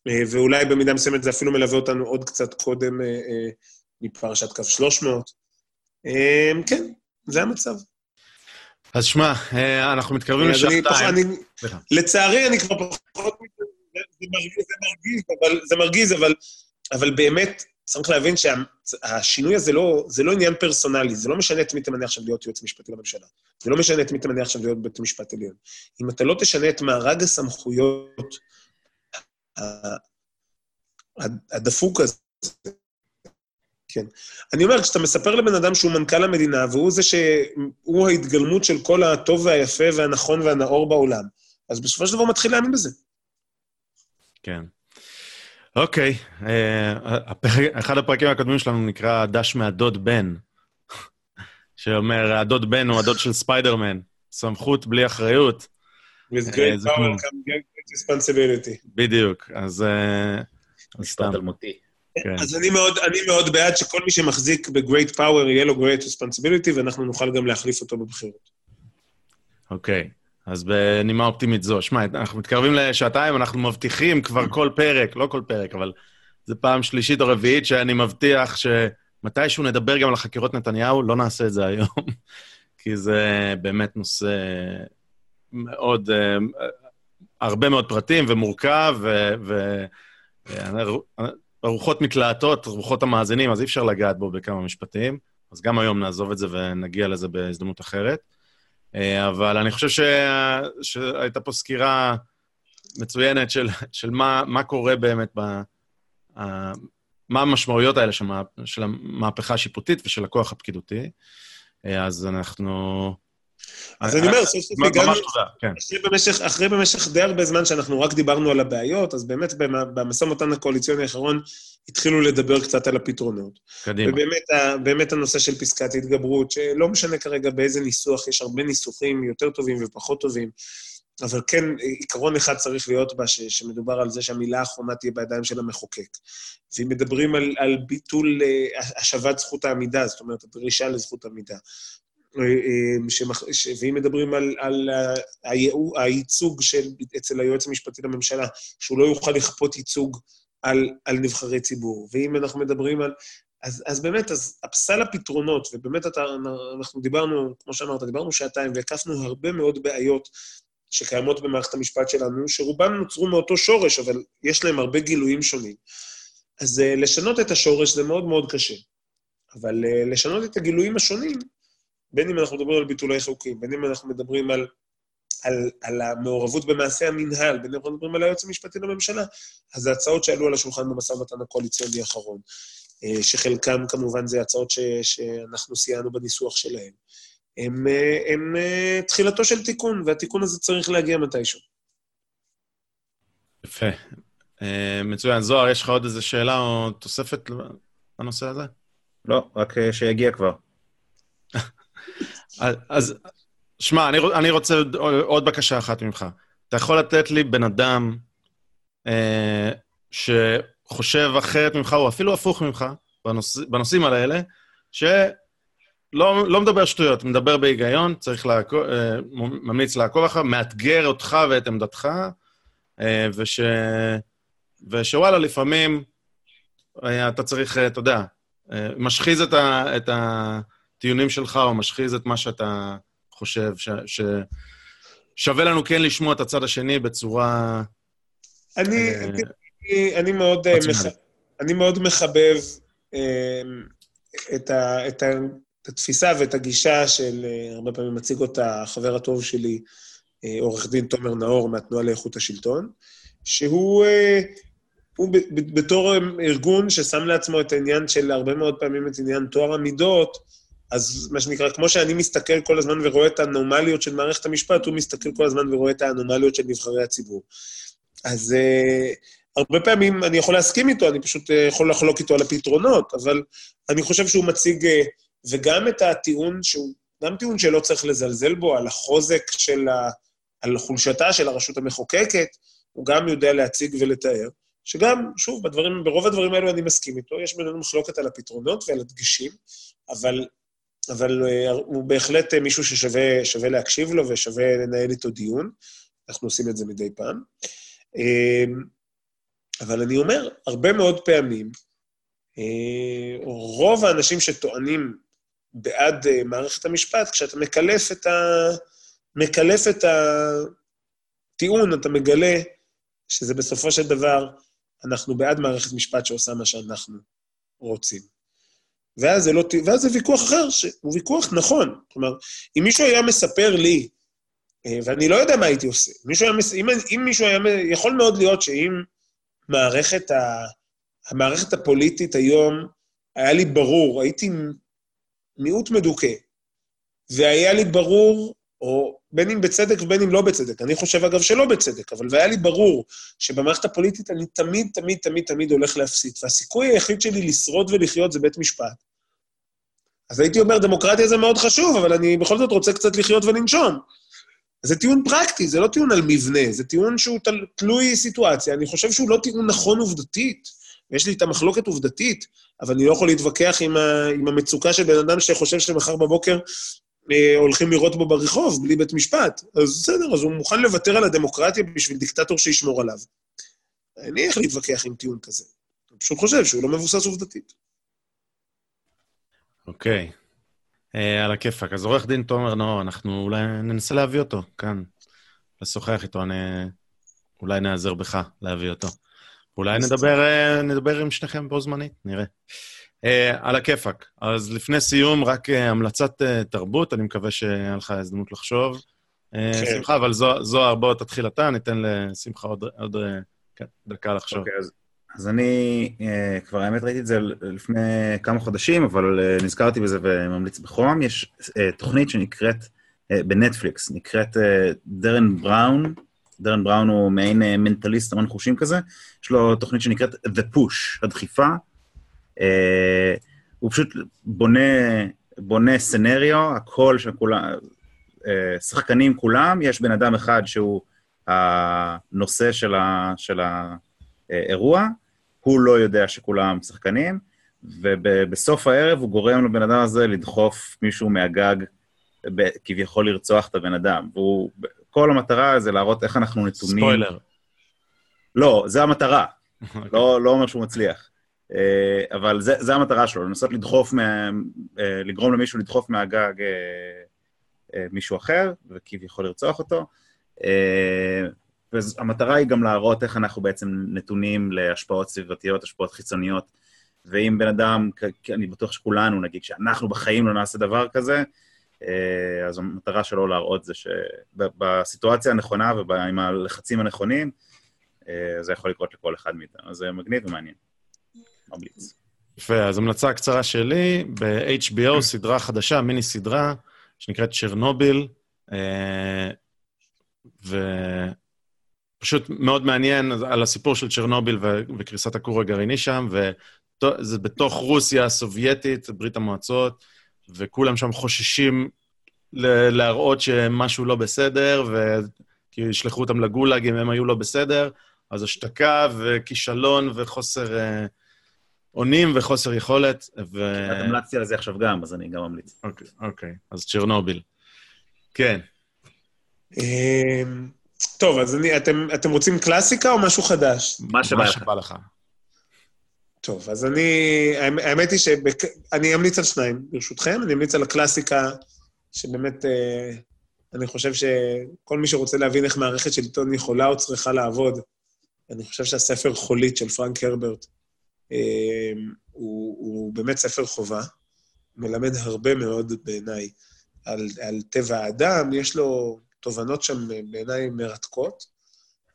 אה, ואולי במידה מסוימת זה אפילו מלווה אותנו עוד קצת קודם אה, אה, מפרשת קו 300. אה, כן, זה המצב. אז שמע, אה, אנחנו מתקרבים לשעתיים. לצערי, אני כבר פחות... זה מרגיז, אבל... זה מרגיז, אבל, אבל באמת, צריך להבין שהשינוי הזה לא, זה לא עניין פרסונלי, זה לא משנה את מי תמנה עכשיו להיות יועץ משפטי לממשלה. זה לא משנה את מי תמנה עכשיו להיות בית המשפט עליון. אם אתה לא תשנה את מארג הסמכויות הדפוק הזה, כן. אני אומר, כשאתה מספר לבן אדם שהוא מנכ"ל המדינה, והוא זה שהוא ההתגלמות של כל הטוב והיפה והנכון והנאור בעולם, אז בסופו של דבר הוא מתחיל להאמין בזה. כן. אוקיי, אה, אחד הפרקים הקודמים שלנו נקרא דש מהדוד בן, שאומר, הדוד בן הוא הדוד של ספיידרמן, סמכות בלי אחריות. With אה, great זה power comes great responsibility. בדיוק, אז... אה, סתם, אלמותי. כן. אז אני מאוד, אני מאוד בעד שכל מי שמחזיק ב-great power יהיה לו great responsibility, ואנחנו נוכל גם להחליף אותו בבחירות. אוקיי, אז בנימה אופטימית זו. שמע, אנחנו מתקרבים לשעתיים, אנחנו מבטיחים כבר כל פרק, לא כל פרק, אבל זו פעם שלישית או רביעית שאני מבטיח שמתישהו נדבר גם על החקירות נתניהו, לא נעשה את זה היום, כי זה באמת נושא מאוד, אה, הרבה מאוד פרטים ומורכב, ו... ו הרוחות מתלהטות, רוחות המאזינים, אז אי אפשר לגעת בו בכמה משפטים. אז גם היום נעזוב את זה ונגיע לזה בהזדמנות אחרת. אה, אבל אני חושב ש... שהייתה פה סקירה מצוינת של, של מה, מה קורה באמת, ב... מה המשמעויות האלה של, מה... של המהפכה השיפוטית ושל הכוח הפקידותי. אה, אז אנחנו... אז אני אומר, סוף סוף הגענו... ממש תודה, כן. אחרי במשך, אחרי במשך די הרבה זמן שאנחנו רק דיברנו על הבעיות, אז באמת במ- במשא ומתן הקואליציוני האחרון התחילו לדבר קצת על הפתרונות. קדימה. ובאמת הנושא של פסקת התגברות, שלא משנה כרגע באיזה ניסוח, יש הרבה ניסוחים יותר טובים ופחות טובים, אבל כן, עיקרון אחד צריך להיות בה, ש, שמדובר על זה שהמילה האחרונה תהיה בידיים של המחוקק. ואם מדברים על, על ביטול אה, השבת זכות העמידה, זאת אומרת, הדרישה לזכות עמידה, אה, אה, שמח, ש, ואם מדברים על, על הייצוג של, אצל היועץ המשפטי לממשלה, שהוא לא יוכל לכפות ייצוג על, על נבחרי ציבור, ואם אנחנו מדברים על... אז, אז באמת, אז סל הפתרונות, ובאמת אתה, אנחנו דיברנו, כמו שאמרת, דיברנו שעתיים והקפנו הרבה מאוד בעיות שקיימות במערכת המשפט שלנו, שרובן נוצרו מאותו שורש, אבל יש להם הרבה גילויים שונים. אז uh, לשנות את השורש זה מאוד מאוד קשה. אבל לשנות את הגילויים השונים, בין אם אנחנו מדברים על ביטולי חוקים, בין אם אנחנו מדברים על, על, על המעורבות במעשה המינהל, בין אם אנחנו מדברים על היועץ המשפטי לממשלה, אז זה הצעות שעלו על השולחן במשא ומתן הקואליציוני האחרון, uh, שחלקם כמובן זה הצעות ש, שאנחנו סייענו בניסוח שלהם. הם, אה, הם אה, תחילתו של תיקון, והתיקון הזה צריך להגיע מתישהו. יפה. אה, מצוין. זוהר, יש לך עוד איזו שאלה או תוספת לנושא הזה? לא, רק אה, שיגיע כבר. אז- שמע, אני, אני רוצה עוד- עוד בקשה אחת ממך. אתה יכול לתת לי בן אדם אה, שחושב אחרת ממך, או אפילו הפוך ממך, בנוש, בנושאים האלה, שלא לא מדבר שטויות, מדבר בהיגיון, צריך לעקוב, אה, ממליץ לעקוב אחריו, מאתגר אותך ואת עמדתך, אה, וש, ושוואלה, לפעמים אה, אתה צריך, אה, אתה יודע, אה, משחיז את, ה, את הטיעונים שלך, או משחיז את מה שאתה חושב, ש, ש, שווה לנו כן לשמוע את הצד השני בצורה... אני, אה, אני, אני, מאוד, אה. מח, אני מאוד מחבב אה, את, ה, את, ה, את התפיסה ואת הגישה של, אה, הרבה פעמים מציג אותה החבר הטוב שלי, אה, עורך דין תומר נאור מהתנועה לאיכות השלטון, שהוא, אה, הוא בתור ארגון ששם לעצמו את העניין של הרבה מאוד פעמים את עניין טוהר המידות, אז מה שנקרא, כמו שאני מסתכל כל הזמן ורואה את האנומליות של מערכת המשפט, הוא מסתכל כל הזמן ורואה את האנומליות של נבחרי הציבור. אז uh, הרבה פעמים אני יכול להסכים איתו, אני פשוט uh, יכול לחלוק איתו על הפתרונות, אבל אני חושב שהוא מציג, uh, וגם את הטיעון שהוא, גם טיעון שלא צריך לזלזל בו, על החוזק של ה... על חולשתה של הרשות המחוקקת, הוא גם יודע להציג ולתאר, שגם, שוב, בדברים, ברוב הדברים האלו אני מסכים איתו, יש בינינו מחלוקת על הפתרונות ועל הדגשים, אבל אבל אה, הוא בהחלט אה, מישהו ששווה להקשיב לו ושווה לנהל איתו דיון. אנחנו עושים את זה מדי פעם. אמ, אבל אני אומר, הרבה מאוד פעמים, אה, רוב האנשים שטוענים בעד מערכת המשפט, כשאתה מקלף את, ה... מקלף את הטיעון, אתה מגלה שזה בסופו של דבר, אנחנו בעד מערכת משפט שעושה מה שאנחנו רוצים. ואז זה, לא, ואז זה ויכוח אחר, שהוא ויכוח נכון. כלומר, אם מישהו היה מספר לי, אה, ואני לא יודע מה הייתי עושה, מישהו היה, אם, אם מישהו היה, יכול מאוד להיות שאם מערכת ה, המערכת הפוליטית היום, היה לי ברור, הייתי מיעוט מדוכא, והיה לי ברור, או בין אם בצדק ובין אם לא בצדק, אני חושב אגב שלא בצדק, אבל והיה לי ברור שבמערכת הפוליטית אני תמיד, תמיד, תמיד, תמיד הולך להפסיד, והסיכוי היחיד שלי לשרוד ולחיות זה בית משפט. אז הייתי אומר, דמוקרטיה זה מאוד חשוב, אבל אני בכל זאת רוצה קצת לחיות ולנשום. זה טיעון פרקטי, זה לא טיעון על מבנה, זה טיעון שהוא תל, תלוי סיטואציה. אני חושב שהוא לא טיעון נכון עובדתית, ויש לי את המחלוקת עובדתית, אבל אני לא יכול להתווכח עם, ה, עם המצוקה של בן אדם שחושב שמחר בבוקר אה, הולכים לראות בו ברחוב, בלי בית משפט. אז בסדר, אז הוא מוכן לוותר על הדמוקרטיה בשביל דיקטטור שישמור עליו. אני איך להתווכח עם טיעון כזה. אני פשוט חושב שהוא לא מבוסס עובדתית. אוקיי. אה, על הכיפאק. אז עורך דין תומר נאור, אנחנו אולי ננסה להביא אותו כאן, לשוחח איתו, אני... אולי נעזר בך להביא אותו. אולי נדבר, אה, נדבר עם שניכם בו זמנית, נראה. אה, על הכיפאק. אז לפני סיום, רק אה, המלצת אה, תרבות, אני מקווה שהיה לך הזדמנות לחשוב. כן. שמחה, אבל זו- זוהר, בוא תתחיל אתה, ניתן לשמחה עוד, עוד כן, דקה לחשוב. אוקיי, אז, אז אני אה, כבר, האמת, ראיתי את זה לפני כמה חודשים, אבל אה, נזכרתי בזה וממליץ בחום. יש אה, תוכנית שנקראת, בנטפליקס, נקראת דרן בראון. דרן בראון הוא מעין מנטליסט המון חושים כזה. יש לו תוכנית שנקראת The Push, הדחיפה. הוא פשוט בונה, בונה סצנריו, הכל של כולם, שחקנים כולם, יש בן אדם אחד שהוא הנושא של, ה, של האירוע, הוא לא יודע שכולם שחקנים, ובסוף הערב הוא גורם לבן אדם הזה לדחוף מישהו מהגג, כביכול לרצוח את הבן אדם. והוא, כל המטרה זה להראות איך אנחנו נתונים... ספוילר. לא, זה המטרה. לא, לא אומר שהוא מצליח. אה, אבל זה, זה המטרה שלו, לנסות לדחוף, מה, אה, לגרום למישהו לדחוף מהגג אה, מישהו אחר, וכביכול לרצוח אותו. והמטרה היא גם להראות איך אנחנו בעצם נתונים להשפעות סביבתיות, השפעות חיצוניות. ואם בן אדם, אני בטוח שכולנו, נגיד, שאנחנו בחיים לא נעשה דבר כזה, אה, אז המטרה שלו להראות זה שבסיטואציה הנכונה ועם הלחצים הנכונים, אה, זה יכול לקרות לכל אחד מאיתנו. אז זה מגניב ומעניין. ממליץ. יפה, אז המלצה קצרה שלי, ב-HBO סדרה חדשה, מיני סדרה, שנקראת צ'רנוביל, אה, ופשוט מאוד מעניין על הסיפור של צ'רנוביל ו- וקריסת הכור הגרעיני שם, וזה בתוך רוסיה הסובייטית, ברית המועצות, וכולם שם חוששים ל- להראות שמשהו לא בסדר, וכי ישלחו אותם לגולאג אם הם היו לא בסדר, אז השתקה וכישלון וחוסר... אה, אונים וחוסר יכולת, ו... את המלצתי על זה עכשיו גם, אז אני גם ממליץ. אוקיי, אוקיי, אז צ'רנוביל. כן. טוב, אז אני, אתם, אתם רוצים קלאסיקה או משהו חדש? מה שבא מה לך. שבא לך. טוב, אז אני... האמ- האמת היא שאני אמליץ על שניים, ברשותכם. אני אמליץ על הקלאסיקה, שבאמת, אה, אני חושב שכל מי שרוצה להבין איך מערכת שלטון יכולה או צריכה לעבוד, אני חושב שהספר חולית של פרנק הרברט אה, הוא, הוא באמת ספר חובה, מלמד הרבה מאוד בעיניי על, על טבע האדם, יש לו תובנות שם בעיניי מרתקות,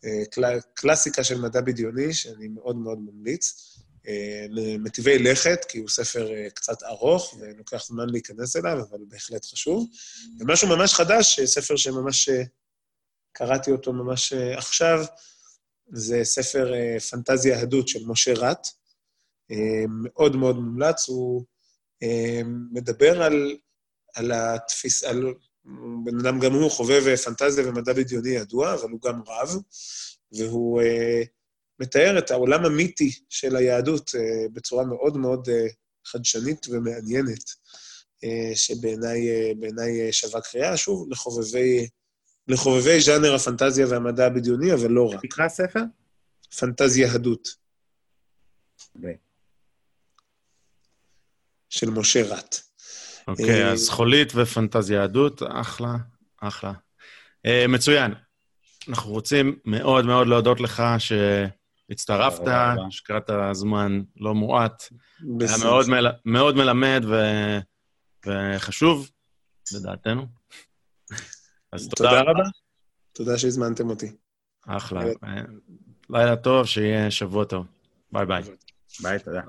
אה, קל, קלאסיקה של מדע בדיוני, שאני מאוד מאוד ממליץ. אה, מטיבי לכת, כי הוא ספר אה, קצת ארוך ולוקח זמן להיכנס אליו, אבל בהחלט חשוב. ומשהו ממש חדש, ספר שממש קראתי אותו ממש עכשיו, זה ספר פנטזיה יהדות של משה רט. מאוד מאוד מומלץ, הוא מדבר על, על התפיס... על... בן אדם גם הוא חובב פנטזיה ומדע בדיוני ידוע, אבל הוא גם רב, והוא מתאר את העולם המיתי של היהדות אה, בצורה מאוד מאוד אה, חדשנית ומעניינת, אה, שבעיניי שווה קריאה, שוב, לחובבי, לחובבי ז'אנר הפנטזיה והמדע הבדיוני, אבל לא רק. נקרא ספר? פנטזיה יהדות. של משה רט. אוקיי, אז חולית ופנטזיה יהדות, אחלה, אחלה. מצוין. אנחנו רוצים מאוד מאוד להודות לך ש... הצטרפת, השקעת זמן לא מועט. היה מאוד, מל... מאוד מלמד ו... וחשוב, לדעתנו. אז תודה, תודה רבה. תודה שהזמנתם אותי. אחלה. לילה טוב, שיהיה שבוע טוב. ביי ביי. ביי, תודה.